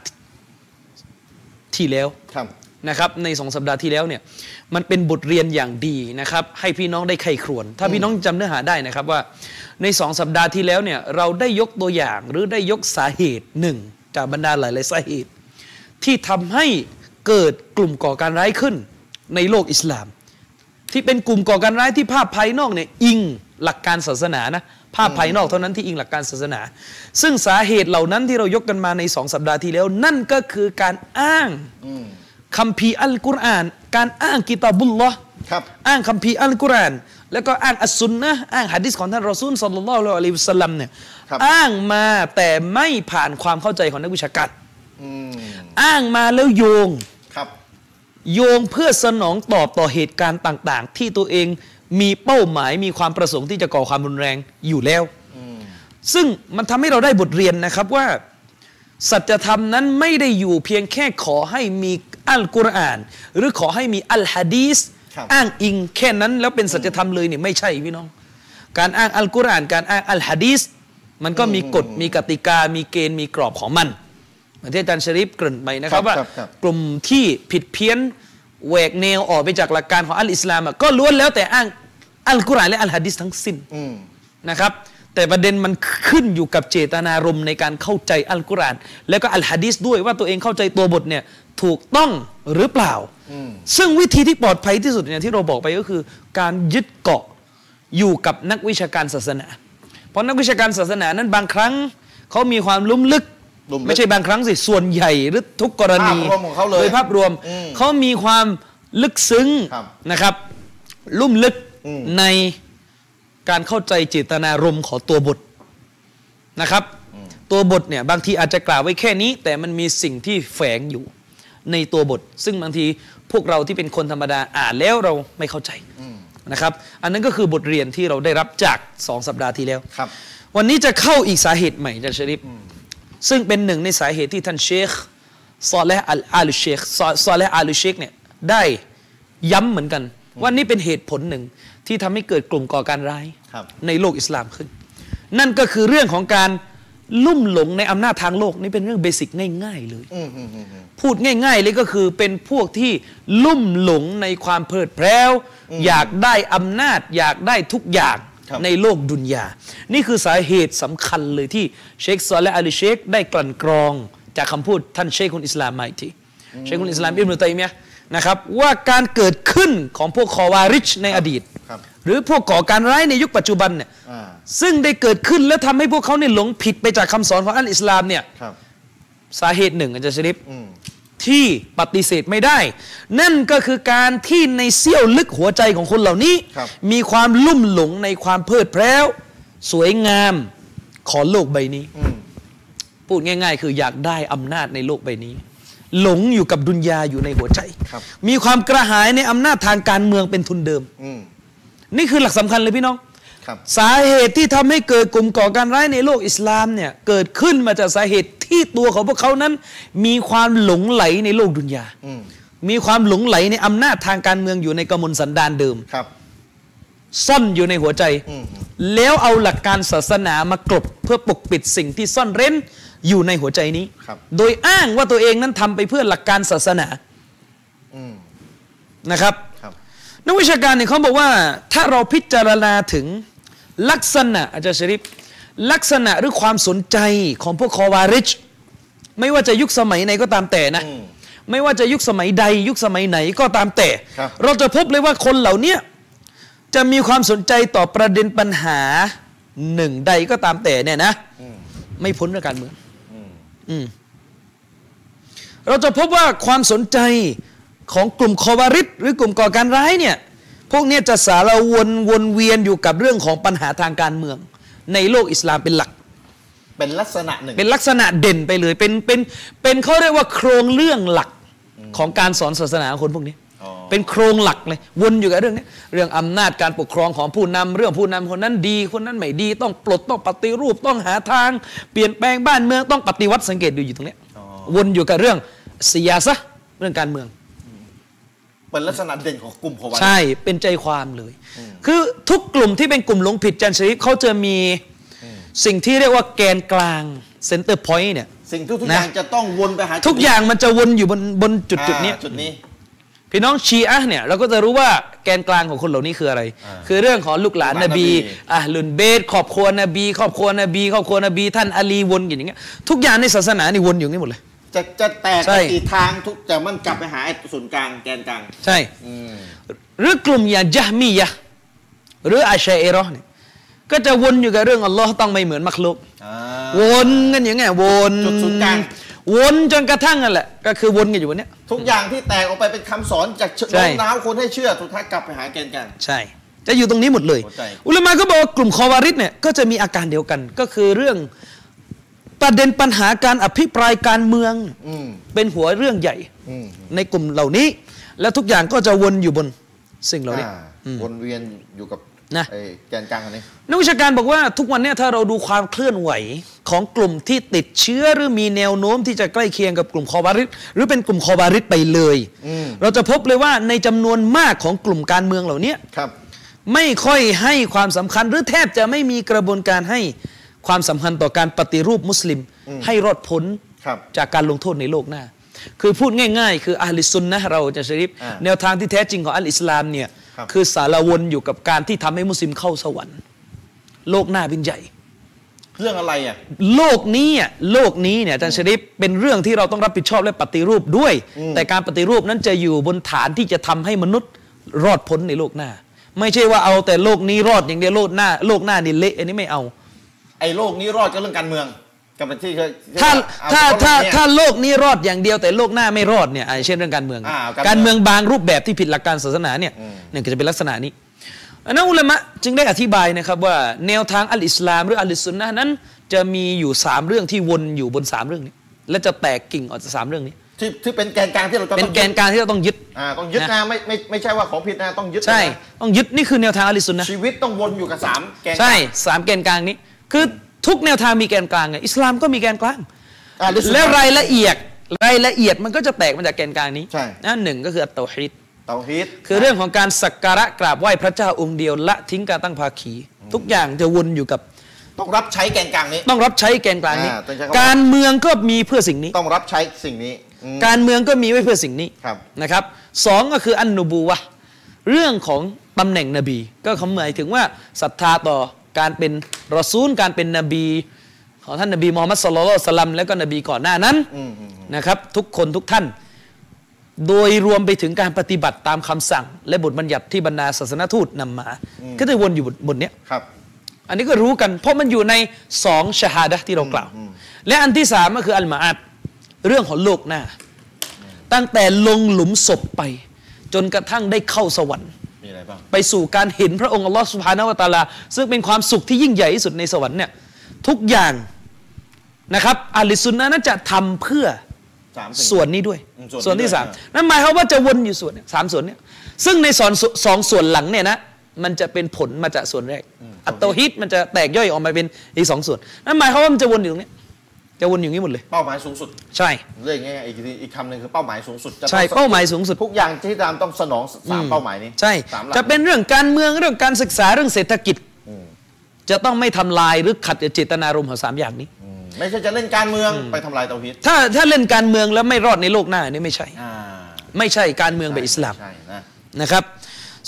ที่แล้วครับนะครับในสองสัปดาห์ที่แล้วเนี่ยมันเป็นบทเรียนอย่างดีนะครับ ให้พี่น้องได้ไข้ครวน ถ้าพี่น้องจำเนื้อหาได้นะครับว่า ในสองสัปดาห์ที่แล้วเนี่ยเราได้ยกตัวอย่างหรือได้ยกสาเหตุหนึ่งจากบรรดาหลายๆสาเหตุ ที่ทำให้เกิดกลุ่มก่อการร้ายขึ้นในโลกอิสลาม ที่เป็นกลุ่มก่อการร้ายที่ภาพภายนอกเนี่ยอิงหลักการศาสนานะภาพภายนอกเท่านั้นที่อิงหลักการศาสนา ซึ่งสาเหตุเหล่านั้นที่เรายกกันมาในสองสัปดาห์ที่แล้ว นั่นก็คือการอ้างอืมคัมภีร์อัลกุรอาน การอ้างกิตาบุลลอฮ์ครับอ้างคัมภีร์อัลกุรอาน แล้วก็อ้างอัสซุนนะห์อ้างหะดีษของท่านรอซูลสัลลัลลอฮุอะลัยฮิวะสัลลัมเนี่ยครับอ้างมาแต่ไม่ผ่านความเข้าใจของนักวิชาการอืมอ้างมาแล้วโยงครับโยงเพื่อสนองตอบต่อเหตุการณ์ต่าง ๆ ที่ตัวเองมีเป้าหมายมีความประสงค์ที่จะก่อความรุนแรงอยู่แล้วอืมซึ่งมันทำให้เราได้บทเรียนนะครับว่า สัจธรรมนั้นไม่ได้อยู่เพียงแค่ขอให้มีอัลกุรอาน หรือขอให้มีอัลฮะดีสครับ อ้างอิงแค่นั้นแล้วเป็นสัจธรรมเลยเนี่ยไม่ใช่พี่น้อง การอ้างอัลกุรอาน การอ้างอัลฮะดีสมันก็มีกฎมีกติกา มีเกณฑ์มีกรอบของมันเหมือนที่อาจารย์ชริปเกริ่นไปนะครับครับว่าครับครับกลุ่มที่ผิดเพี้ยนแหวกแนวออกไปจากหลักการของอัลอิสลามอะก็ล้วนแล้วแต่อ้างอัลกุรอานและอัลฮะดีสทั้งสิ้นอืมนะครับ แต่ประเด็นมันขึ้นอยู่กับเจตนารมณ์ในการเข้าใจอัลกุรอานแล้วก็อัลฮะดีษด้วยว่าตัวเองเข้าใจตัวบทเนี่ยถูกต้องหรือเปล่าอืมซึ่งวิธีที่ปลอดภัยที่สุดเนี่ยที่เราบอกไปก็คือ การยึดเกาะอยู่กับนักวิชาการศาสนา เพราะนักวิชาการศาสนานั้นบางครั้งเขามีความลุ่มลึกลุ่มลึกไม่ใช่บางครั้งสิ ส่วนใหญ่หรือทุกกรณีภาพรวมของเขาเลยโดยภาพรวมอืมเขามีความลึกซึ้งครับนะครับ ลุ่มลึกอืมใน การเข้าใจเจตนารมณ์ของตัวบทนะครับ ตัวบทเนี่ยบางทีอาจจะกล่าวไว้แค่นี้ แต่มันมีสิ่งที่แฝงอยู่ในตัวบท ซึ่งบางทีพวกเราที่เป็นคนธรรมดาอ่านแล้วเราไม่เข้าใจอืมนะครับ อันนั้นก็คือบทเรียนที่เราได้รับจากสองสัปดาห์ที่แล้วครับ วันนี้จะเข้าอีกสาเหตุใหม่อาจารย์ชริปซึ่งเป็นหนึ่งในสาเหตุที่ท่านเชคซอเลห์อัลอาลุเชคซอซอเลห์อาลุเชคเนี่ยได้ย้ำเหมือนกันว่านี่เป็นเหตุผลหนึ่ง ที่ทำให้เกิดกลุ่มก่อการร้ายครับในโลกอิสลามขึ้น นั่นก็คือเรื่องของการลุ่มหลงในอำนาจทางโลกนี่เป็นเรื่องเบสิกง่าย ๆ เลยอืมอืมอืมอืมพูดง่าย ๆ เลยก็คือเป็นพวกที่ลุ่มหลงในความเพลิดเพลินอยากได้อำนาจ อยากได้ทุกอย่างครับในโลกดุนยา นี่คือสาเหตุสำคัญเลยที่เชคซอลและอาลีเชคได้กลั่นกรอง จากคำพูดท่านเชคคนอิสลามมาอีกทีเชคคนอิสลามอิบนุตัยมียะห์ นะครับว่าการเกิดขึ้นของพวกคอวาริชในอดีตครับหรือพวกก่อการร้ายในยุคปัจจุบันเนี่ยอ่าซึ่งได้เกิดขึ้นและทำให้พวกเขาเนี่ยหลงผิดไปจากคำสอนของอัลอิสลามเนี่ยครับสาเหตุหนึ่งอาจารย์ชริปอืมที่ปฏิเสธไม่ได้ นั่นก็คือการที่ในเสี้ยวลึกหัวใจของคนเหล่านี้ครับมีความลุ่มหลงในความเพลิดเพลินสวยงามของโลกใบนี้อืมพูดง่าย ๆ คืออยากได้อำนาจในโลกใบนี้ หลงอยู่กับดุนยาอยู่ในหัวใจครับมีความกระหายในอำนาจทางการเมืองเป็นทุนเดิมอืมนี่คือหลักสำคัญเลยพี่น้องครับสาเหตุที่ทำให้เกิดกลุ่มก่อการร้ายในโลกอิสลามเนี่ยเกิดขึ้นมาจากสาเหตุที่ตัวของพวกเขานั้น มีความหลงไหลในโลกดุนยาอืมมีความหลงไหลในอำนาจทางการเมืองอยู่ในกมลสันดานเดิมครับ ซ่อนอยู่ในหัวใจอืมแล้วเอาหลักการศาสนามากลบเพื่อปกปิดสิ่งที่ซ่อนเร้น อยู่ในหัวใจนี้ครับโดยอ้างว่าตัวเองนั้นทำไปเพื่อหลักการศาสนาอืมนะครับครับนักวิชาการเนี่ยเขาบอกว่า ถ้าเราพิจารณาถึงลักษณะอาจารย์ชริปลักษณะหรือความสนใจของพวกคอวาริช ไม่ว่าจะยุคสมัยไหนก็ตามแต่นะอืมไม่ว่าจะยุคสมัยใด ยุคสมัยไหนก็ตามแต่ครับเราจะพบเลยว่าคนเหล่าเนี้ยจะมีความสนใจต่อประเด็นปัญหาหนึ่งใดก็ตามแต่เนี่ยนะอืมไม่พ้นเรื่องการเมืองอืมอืม เราจะพบว่าความสนใจของกลุ่มคอวาริดหรือกลุ่มก่อการร้ายเนี่ยพวกเนี้ยจะสารวนวนเวียนอยู่กับเรื่องของปัญหาทางการเมือง ในโลกอิสลามเป็นหลัก เป็นลักษณะหนึ่งเป็นลักษณะเด่นไปเลยเป็นเป็นเป็นเขาเรียกว่าโครงเรื่องหลักของการสอนศาสนาของคนพวกนี้อ๋อ เป็นโครงหลักเลยวนอยู่กับเรื่องนี้เรื่องอำนาจการปกครองของผู้นำเรื่องผู้นำคนนั้นดี คนนั้นไม่ดี ต้องปลดต้องปฏิรูปต้องหาทาง เปลี่ยนแปลงบ้านเมืองต้องปฏิวัติสังเกตดูอยู่ตรงเนี้ยอ๋อวนอยู่กับเรื่องสียาซะเรื่องการเมืองเป็นลักษณะเด่นของกลุ่มโควาใช่เป็นใจความเลย คือทุกกลุ่มที่เป็นกลุ่มหลงผิดจันทรีเขาจะมีสิ่งที่เรียกว่าแกนกลาง center point เนี่ยสิ่งทุกทุกนะอย่างจะต้องวนไปหาทุกอย่างมันจะวนอยู่บนบนจุดจุดๆเนี้ยอ่าจุดนี้ พี่น้องชีอะห์เนี่ยเราก็จะรู้ว่าแกนกลางของคนเหล่านี้คืออะไรอ่าคือเรื่องของลูกหลานลูกหลานนบีนบีอะฮ์ลุลบัยต์ครอบครัวนบีครอบครัวนบีครอบครัวนบี ท่านอาลีวนอยู่อย่างเงี้ยทุกอย่างในศาสนานี่วนอยู่อย่างนี้หมดเลย จะจะแตกใช่ไปกี่ทางทุกแต่มันกลับไปหาไอ้ศูนย์กลางแกนกลาง ใช่อืมหรือกลุ่มอย่างญะห์มียะฮ์ห์หรืออาชัยเอรอห์เนี่ยก็จะวนอยู่กับเรื่องอัลลอฮ์ต้องไม่เหมือนมักลุกอ่าวนกันอย่างเงี้ยวนจุดศูนย์กลาง วนจนกระทั่งนั่นแหละก็คือวนกันอยู่วันเนี้ยทุกอย่างที่แตกออกไปเป็นคำสอนจากใช่โน้มน้าวคนให้เชื่อสุดท้ายกลับไปหาแกนกลางใช่ จะอยู่ตรงนี้หมดเลยเข้าใจอุลามะก็บอกว่ากลุ่มคอวาริดเนี่ยก็จะมีอาการเดียวกัน ก็คือเรื่องประเด็นปัญหาการอภิปรายการเมืองอืมเป็นหัวเรื่องใหญ่อืมในกลุ่มเหล่านี้ แล้วทุกอย่างก็จะวนอยู่บนสิ่งเหล่านี้อ่าวนเวียนอยู่กับ นะไอ้แกนกลางอันนี้นักวิชาการบอกว่าทุกวันเนี้ถ้าเราดูความเคลื่อนไหวของกลุ่มที่ติดเชื้อหรือมีแนวโน้มที่จะใกล้เคียงกับกลุ่มคอบาริดหรือเป็นกลุ่มคอบาริดไปเลยอืมเราจะพบเลยว่าในจำนวนมากของกลุ่มการเมืองเหล่านี้ครับ ไม่ค่อยให้ความสำคัญหรือแทบจะไม่มีกระบวนการให้ความสำคัญต่อการปฏิรูปมุสลิมให้รอดพ้นครับจากการลงโทษในโลกหน้า คือพูดง่าย ๆ คืออาลิซุนนะห์เราจะชริฟอ่าแนวทางที่แท้จริงของอัลอิสลามเนี่ย ครับคือสารวนอยู่กับการที่ทำให้มุสลิมเข้าสวรรค์ โลกหน้าเป็นใหญ่เรื่องอะไรอะโลกนี้อะโลกนี้เนี่ยอาจารย์ชริปเป็นเรื่องที่เราต้องรับผิดชอบและปฏิรูปด้วย แต่การปฏิรูปนั้นจะอยู่บนฐานที่จะทำให้มนุษย์รอดพ้นในโลกหน้า ไม่ใช่ว่าเอาแต่โลกนี้รอดอย่างเดียวโลกหน้า โลกหน้านี่เละอันนี้ไม่เอา ไอ้โลกนี้รอดก็เรื่องการเมือง กับที่เคยถ้าเอถ้าเฉพะถ้าโลกเนี่ยถ้าโลกนี้รอดอย่างเดียวแต่โลกหน้าไม่รอดเนี่ยอ่าเช่นเรื่องการเมืองอ่าการการเมืเมือองงบางรูปแบบที่ผิดหลักการศาสนาเนี่ยอืมเนี่ยก็จะเป็นลักษณะนี้อันนั้นอุลามะจึงได้อธิบายนะครับว่าแนวทางอัลอิสลามหรืออัลลิสซุนนะห์นั้น จะมีอยู่สามเรื่องที่วนอยู่บนสามเรื่องนี้ และจะแตกกิ่งออกจากสามเรื่องนี้ที่ที่เป็นแกนกลางที่เราจะเป็นต้องแกนกลางที่เราต้องยึดอ่าต้องยึดนะนะไม่ไม่ไม่ใช่ว่าของผิดนะต้องยึดใช่นะต้องยึดนี่คือแนวทางอัลลิสซุนนะห์ชีวิตต้องวนอยู่กับสามแกนกลางใช่สามแกนกลางนี้คือ ทุกแนวทางมีแกนกลางไงอิสลามก็มีแกนกลาง อ่าลิสซุนนะห์และรายละเอียดรายละเอียดมันก็จะแตกมาจากแกนกลางนี้ใช่นั่นหนึ่งก็คืออัตเตาฮีดเตาฮีดคือเรื่องของการสักการะกราบไหว้พระเจ้าองค์เดียวละทิ้งการตั้งภาคี ทุกอย่างจะวนอยู่กับต้องรับใช้แกนกลางนี้ ต้องรับใช้แกนกลางนี้ อ่าต้องใช้คำว่า การเมืองก็มีเพื่อสิ่งนี้ ต้องรับใช้สิ่งนี้อืม การเมืองก็มีไว้เพื่อสิ่งนี้ครับนะครับสองก็คืออันนูบูวะห์เรื่องของตำแหน่งนบี ก็คำหมายถึงว่าศรัทธาต่อ การเป็นรอซูลการเป็นนบีของท่านนบีมูฮัมมัดสุลลัลลอฮุอะลัยฮิวะสัลลัมแล้วก็นบีก่อนหน้านั้นอืมอืมนะครับ ทุกคนทุกท่าน โดยรวมไปถึงการปฏิบัติตามคำสั่ง และบทบัญญัติที่บรรดาศาสนทูตนำมา ก็จะวนอยู่บนบนเนี้ยครับ อันนี้ก็รู้กัน เพราะมันอยู่ในสองชาฮาดะห์ที่เรากล่าว และอันที่สามก็คืออัลมาอัดเรื่องของโลกหน้า ตั้งแต่ลงหลุมศพไป จนกระทั่งได้เข้าสวรรค์ มีอะไรบ้างไปสู่การเห็นพระองค์อัลลอฮฺสุบฮานาวะตะอาลา ซึ่งเป็นความสุขที่ยิ่งใหญ่ที่สุดในสวรรค์เนี่ยทุกอย่างนะครับอัลลิสุนนะห์นั้นจะทำเพื่อสามสิ่งส่วนนี้ด้วยอืมส่วนนี้ส่วนที่ด้วยสามอ่านั่นหมายความว่าจะวนอยู่ส่วนเนี่ยสามส่วนเนี่ยซึ่งในสอนสองส่วนหลังเนี่ยนะมันจะเป็นผลมาจากส่วนแรก อัตโตฮิตมันจะแตกย่อยออกมาเป็นอีกสองส่วนนั่นหมายความว่ามันจะวนอยู่ตรงเนี้ย จะวนอยู่อย่างนี้หมดเลย เป้าหมายสูงสุด ใช่ เรียกง่ายๆอีกทีอีกคำหนึ่งคือเป้าหมายสูงสุดจะต้องใช่เป้าหมายสูงสุด ทุกอย่างที่ตามต้องสนองสามเป้าหมายนี้ใช่ สามหลักจะเป็นเรื่องการเมืองเรื่องการศึกษาเรื่องเศรษฐกิจจะต้องไม่ทำลายหรือขัดกับเจตนารมณ์ของสามอย่างนี้ อืมไม่ใช่จะเล่นการเมืองไปทำลายเตาฮีดถ้าถ้าเล่นการเมืองแล้วไม่รอดในโลกหน้านี่ไม่ใช่ อ่าไม่ใช่การเมืองแบบอิสลาม ใช่นะนะครับ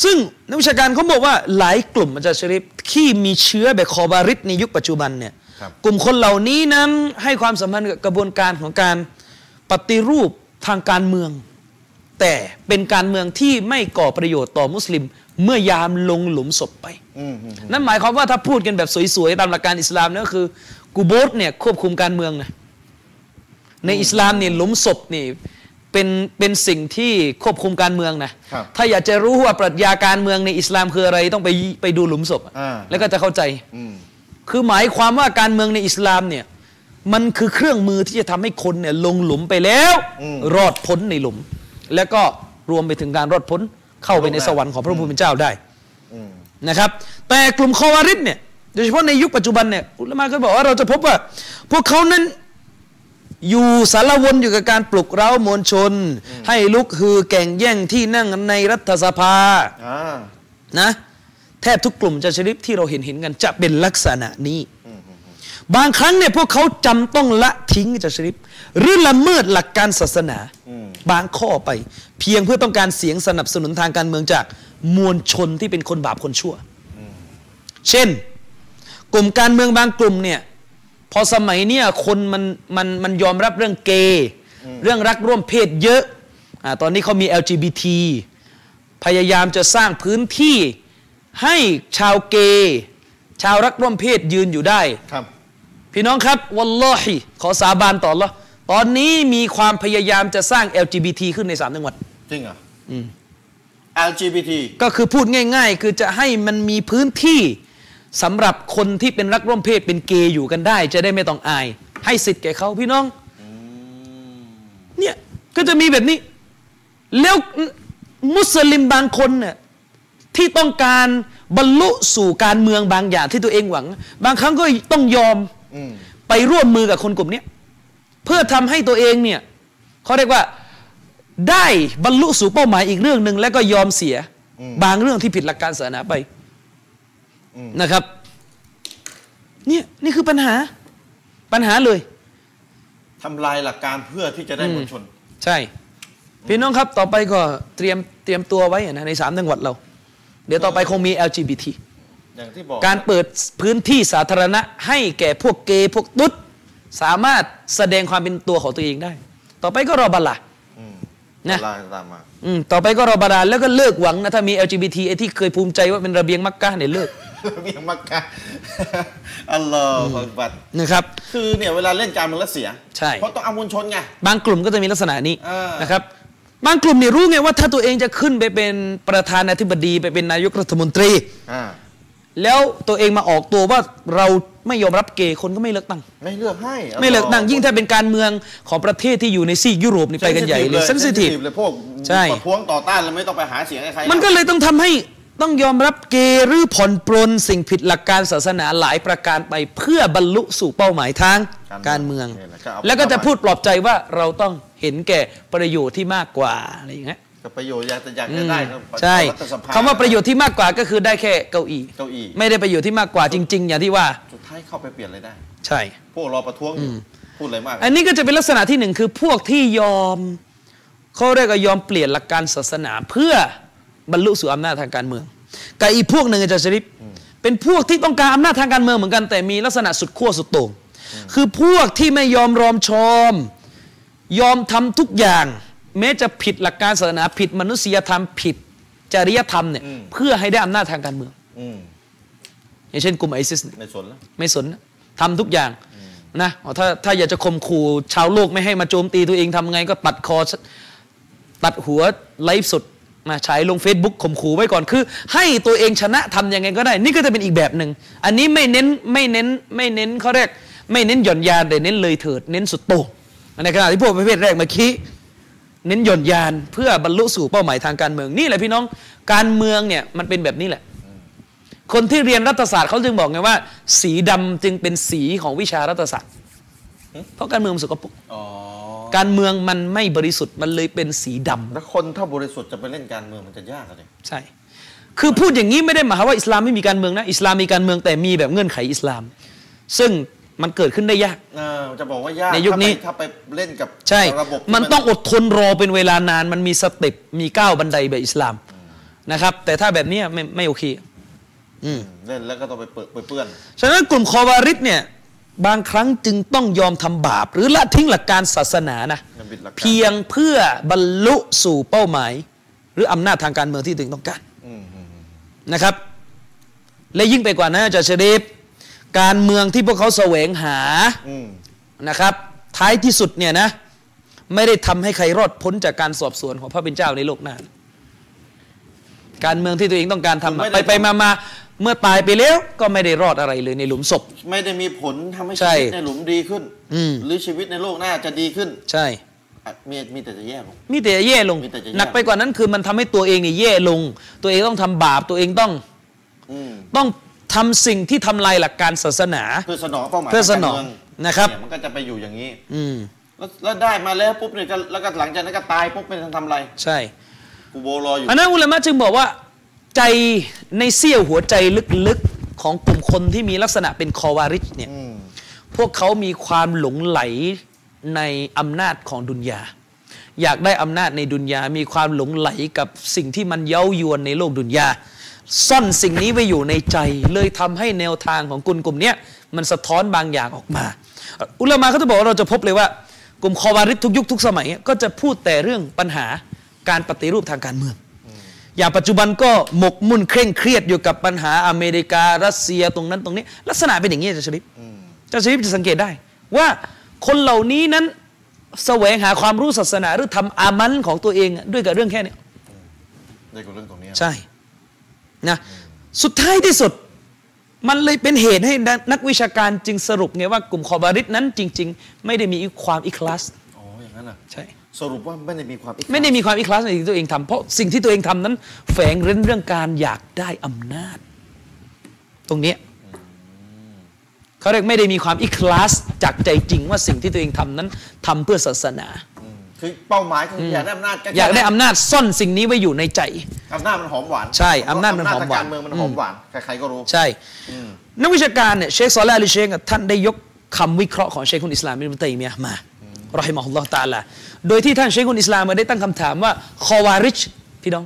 ซึ่งนักวิชาการเขาบอกว่าหลายกลุ่มอาจารย์ชริฟที่มีเชื้อแบบคอบาริดในยุคปัจจุบันเนี่ยครับ กลุ่มคนเหล่านี้นั้นให้ความสัมพันธ์กับกระบวนการของการปฏิรูปทางการเมือง แต่เป็นการเมืองที่ไม่ก่อประโยชน์ต่อมุสลิม เมื่อยามลงหลุมศพไปอืมอืมนั่นหมายความว่าถ้าพูดกันแบบสวยๆตามหลักการอิสลามเนี่ยก็คือกูโบสเนี่ยควบคุมการเมืองนะในอิสลามเนี่ยหลุมศพนี่เป็นเป็นสิ่งที่ควบคุมการเมืองนะครับถ้าอยากจะรู้ว่าปรัชญาการเมืองในอิสลามคืออะไรต้องไปไปดูหลุมศพอะอ่าแล้วก็จะเข้าใจอืม คือหมายความว่าการเมืองในอิสลามเนี่ยมันคือเครื่องมือที่จะทำให้คนเนี่ยลงหลุมไปแล้วรอดพ้นในหลุม แล้วก็รวมไปถึงการรอดพ้นเข้าไปในสวรรค์ของพระผู้เป็นเจ้าได้อืมนะครับ แต่กลุ่มคอวาริดเนี่ยโดยเฉพาะในยุคปัจจุบันเนี่ยอุลามะก็บอกว่าเราจะพบว่า พวกเขานั้นอยู่สารวนอยู่กับการปลุกเร้ามวลชน ให้ลุกฮือแก่งแย่งที่นั่งในรัฐสภาอ่านะ แทบทุกกลุ่มจะชริปที่เราเห็นเห็นกัน จะเป็นลักษณะนี้ บางครั้งเนี่ยพวกเขาจำต้องละทิ้งจะชริปหรือละเมิดหลักการศาสนา บางข้อไป เพียงเพื่อต้องการเสียงสนับสนุนทางการเมืองจากมวลชนที่เป็นคนบาปคนชั่ว เช่น กลุ่มการเมืองบางกลุ่มเนี่ยพอสมัยเนี่ยคนมันมันมันยอมรับเรื่องเกย์เรื่องรักร่วมเพศเยอะอาตอนนี้เขามี LGBT พยายามจะสร้างพื้นที่ ให้ชาวเกย์ชาวรักร่วมเพศยืนอยู่ได้ครับ พี่น้องครับวัลลอฮิขอสาบานต่อ Allah ตอนนี้มีความพยายามจะสร้าง LGBT ขึ้นในสามจังหวัด จริงเหรออ LGBT ก็คือพูดง่าย ๆ คือจะให้มันมีพื้นที่สำหรับคนที่เป็นรักร่วมเพศเป็นเกย์อยู่กันได้ จะได้ไม่ต้องอาย ให้สิทธิ์แก่เขาพี่น้องเนี่ยก็จะมีแบบนี้ แล้วมุสลิมบางคนเนี่ย ที่ต้องการบรรลุสู่การเมืองบางอย่างที่ตัวเองหวัง บางครั้งก็ต้องยอมอืมไปร่วมมือกับคนกลุ่มเนี้ยเพื่อทำให้ตัวเองเนี่ยเขาเรียกว่าได้บรรลุสู่เป้าหมายอีกเรื่องหนึ่งแล้วก็ยอมเสีย บางเรื่องที่ผิดหลักการศาสนาไปนะครับเนี่ยนี่คือปัญหาปัญหาเลยทำลายหลักการเพื่อที่จะได้มวลชน ใช่ พี่น้องครับต่อไปก็เตรียมเตรียมตัวไว้นะในสามจังหวัดเรา เดี๋ยวต่อไปคงมี LGBT อย่างที่บอกการเปิดพื้นที่สาธารณะให้แก่พวกเกย์พวกตุ๊ดสามารถแสดงความเป็นตัวของตัวเองได้ ต่อไปก็รอบัลละอืมนะลาตามมาอืมต่อไปก็รอบาดาลแล้วก็เลิกหวังนะถ้ามี LGBT ไอ้ที่เคยภูมิใจว่าเป็นระเบียงมักกะเนี่ยเลิกเบียงมักกะอัลลอฮฺบัดนะครับ คือเนี่ยเวลาเล่นการเมืองแล้วเสีย ใช่ เพราะต้องเอามวลชนไง บางกลุ่มก็จะมีลักษณะนี้เออนะครับ บางกลุ่มเนี่ยรู้ไงว่าถ้าตัวเองจะขึ้นไปเป็นประธานาธิบดี ไปเป็นนายกรัฐมนตรีอ่าแล้วตัวเองมาออกตัวว่าเราไม่ยอมรับเกย์คนก็ไม่เลือกตั้ง ไม่เลือกให้ ไม่เลือกตั้งยิ่งถ้าเป็นการเมืองของประเทศที่อยู่ในซีกยุโรปนี่ไปกันใหญ่เลยเซนซิทีฟเลยพวกใช่ประท้วงต่อต้านแล้วไม่ต้องไปหาเสียงให้ใครมันก็เลยต้องทำให้ต้องยอมรับเกย์หรือผ่อนปรนสิ่งผิดหลักการศาสนาหลายประการไปเพื่อบรรลุสู่เป้าหมายทางการเมืองนี่แหละก็เอาแล้วก็จะพูดปลอบใจว่าเราต้อง เห็นแก่ประโยชน์ที่มากกว่าอะไรอย่างเงี้ยก็ประโยชน์อยากจะอยากจะได้ก็ใช่รัฐสภคำว่าประโยชน์ที่มากกว่าก็คือได้แค่เก้าอี้เก้าอี้ไม่ได้ประโยชน์ที่มากกว่าจริง ๆ อย่างที่ว่าสุดท้ายเข้าไปเปลี่ยนอะไรได้ ใช่ พวกรอประท้วงอยู่พูดอะไรมาก อันนี้ก็จะเป็นลักษณะที่หนึ่งคือพวกที่ยอมเขาเรียกว่ายอมเปลี่ยนหลักการศาสนาเพื่อบรรลุสู่อำนาจทางการเมืองกับอีกพวกหนึ่งอาจารย์ชริปเป็นพวกที่ต้องการอำนาจทางการเมืองเหมือนกันแต่มีลักษณะสุดขั้วสุดโต่งคือพวกที่ไม่ยอมรอมชอม ยอมทำทุกอย่าง แม้จะผิดหลักการศาสนาผิดมนุษยธรรมผิดจริยธรรมเนี่ยเพื่อให้ได้อำนาจทางการเมืองอืมอย่างเช่นกลุ่มไอซิสเนี่ยในสนแล้วไม่สนนะทำทุกอย่างนะอ๋อถ้าถ้าอยากจะข่มขู่ชาวโลกไม่ให้มาโจมตีตัวเองทำไงก็ตัดคอ ตัดหัวไลฟ์สดมาฉายลง Facebook ข่มขู่ไว้ก่อนคือ ให้ตัวเองชนะทำยังไงก็ได้ นี่ก็จะเป็นอีกแบบหนึ่งอันนี้ไม่เน้นไม่เน้นไม่เน้นเขาเรียกไม่เน้นหย่อนยานแต่เน้นเลยเถิด เน้นสุดโต่ง ในขณะที่พวกประเภทแรกเมื่อกี้เน้นหย่อนยานเพื่อบรรลุสู่เป้าหมายทางการเมืองนี่แหละพี่น้องการเมืองเนี่ยมันเป็นแบบนี้แหละ คนที่เรียนรัฐศาสตร์เขาจึงบอกไงว่า สีดำจึงเป็นสีของวิชารัฐศาสตร์ เพราะการเมืองมันสกปรกอ๋อการเมืองมันไม่บริสุทธิ์มันเลยเป็นสีดำแล้วคนถ้าบริสุทธิ์จะไปเล่นการเมืองมันจะยากอะเลยใช่ คือพูดอย่างนี้ไม่ได้หมายความว่าอิสลามไม่มีการเมืองนะอิสลามมีการเมืองแต่มีแบบเงื่อนไขอิสลาม ซึ่ง มันเกิดขึ้นได้ยากเออจะบอกว่ายากในยุคนี้ถ้าไปถ้าไปเล่นกับใช่ระบบที่มันต้องอดทนรอเป็นเวลานาน มันมีสเต็ปมีก้าวบันไดแบบอิสลามนะครับ แต่ถ้าแบบเนี้ยไม่ไม่โอเคอืมเล่นแล้วก็ต้องไปเปิดไปเปื้อน ฉะนั้นกลุ่มคอวาริดเนี่ยบางครั้งจึงต้องยอมทำบาป หรือละทิ้งหลักการศาสนานะนบิดหลักการเพียงเพื่อบรรลุสู่เป้าหมาย หรืออำนาจทางการเมืองที่ตัวเองต้องการอืมอืมอืมนะครับ และยิ่งไปกว่านั้นอาจารย์ชริฟ การเมืองที่พวกเขาแสวงหาอืมนะครับ ท้ายที่สุดเนี่ยนะ ไม่ได้ทำให้ใครรอดพ้นจากการสอบสวนของพระเป็นเจ้าในโลกหน้าการเมืองที่ตัวเองต้องการทำอะไปไปมามาเมื่อตายไปแล้วก็ไม่ได้รอดอะไรเลยในหลุมศพ ไม่ได้มีผลทำให้ใช่ชีวิตในหลุมดีขึ้นอืมหรือชีวิตในโลกหน้าจะดีขึ้น ใช่อะมีมีแต่จะแย่ลง มีแต่จะแย่ลงมีแต่จะแย่หนักไปกว่านั้นคือมันทำให้ตัวเองเนี่ยแย่ลง ตัวเองต้องทำบาปตัวเองต้องอืมต้อง ทำสิ่งที่ทำลายหลักการศาสนา เพื่อสนองเป้าหมายเพื่อสนองทางการเมืนะครับเยมันก็จะไปอยู่อย่างนี้ อืมแล้วแล้วได้มาแล้วปุ๊บเนี่ยก็แล้วก็หลังจากนั้นก็ตายปุ๊บไม่ทันทำอะไร ใช่กูโบรออยู่อันนั้นอุลามะจึงบอกว่า ใจในเสี้ยวหัวใจลึกๆของกลุ่มคนที่มีลักษณะเป็นคอวาริชเนี่ยอืมพวกเขามีความหลงไหลในอำนาจของดุนยาอยากได้อำนาจในดุนยา มีความหลงไหลกับสิ่งที่มันเย้ายวนในโลกดุนยา ซ่อนสิ่งนี้ไว้อยู่ในใจ เลยทำให้แนวทางของกลุ่มกลุ่มเนี้ยมันสะท้อนบางอย่างออกมา อุลามะเขาจะบอกว่าเราจะพบเลยว่า กลุ่มคอวาริดทุกยุคทุกสมัย ก็จะพูดแต่เรื่องปัญหาการปฏิรูปทางการเมือง อย่างปัจจุบันก็หมกมุ่นเคร่งเครียดอยู่กับปัญหาอเมริการัสเซียตรงนั้นตรงนี้ ลักษณะเป็นอย่างนี้อาจารย์ชริปอืมอาจารย์ชริปจะสังเกตได้ ว่าคนเหล่านี้นั้นแสวงหาความรู้ศาสนาหรือทำอามันของตัวเองด้วยกับเรื่องแค่เนี้ยได้กับเรื่องตรงนี้ใช่ นะสุดท้ายที่สุด มันเลยเป็นเหตุให้นักวิชาการจึงสรุปไงว่ากลุ่มคอบาริดนั้นจริง ๆ ไม่ได้มีความอิคลาสอ๋ออย่างนั้นน่ะใช่สรุปว่าไม่ได้มีความอิจฉาไม่ได้มีความอิคลาสในสิ่งที่ตัวเองทำเพราะสิ่งที่ตัวเองทำนั้น แฝงเร้นเรื่องการอยากได้อำนาจ ตรงเนี้ยเขาเรียกไม่ได้มีความอิคลาสจากใจจริงว่าสิ่งที่ตัวเองทำนั้นทำเพื่อศาสนาอืม คือเป้าหมายคืออยากได้อำนาจอยากได้อำนาจซ่อนสิ่งนี้ไว้อยู่ในใจอำนาจมันหอมหวานใช่อำนาจมันหอมหวานอำจทงการเมืองมันหอมหวานใครๆก็รู้ใช่นักวิชาการเนี่ยเชคซอลาลิเชคท่านได้ยกคำวิเคราะห์ของเชคคนอิสลามอิบนุตัยมียะห์มารอฮิมะฮุลลอฮ์ตะอาลาโดยที่ท่านเชคคนอิสลามมาได้ตั้งคำถามว่าคอวาริชพี่น้อง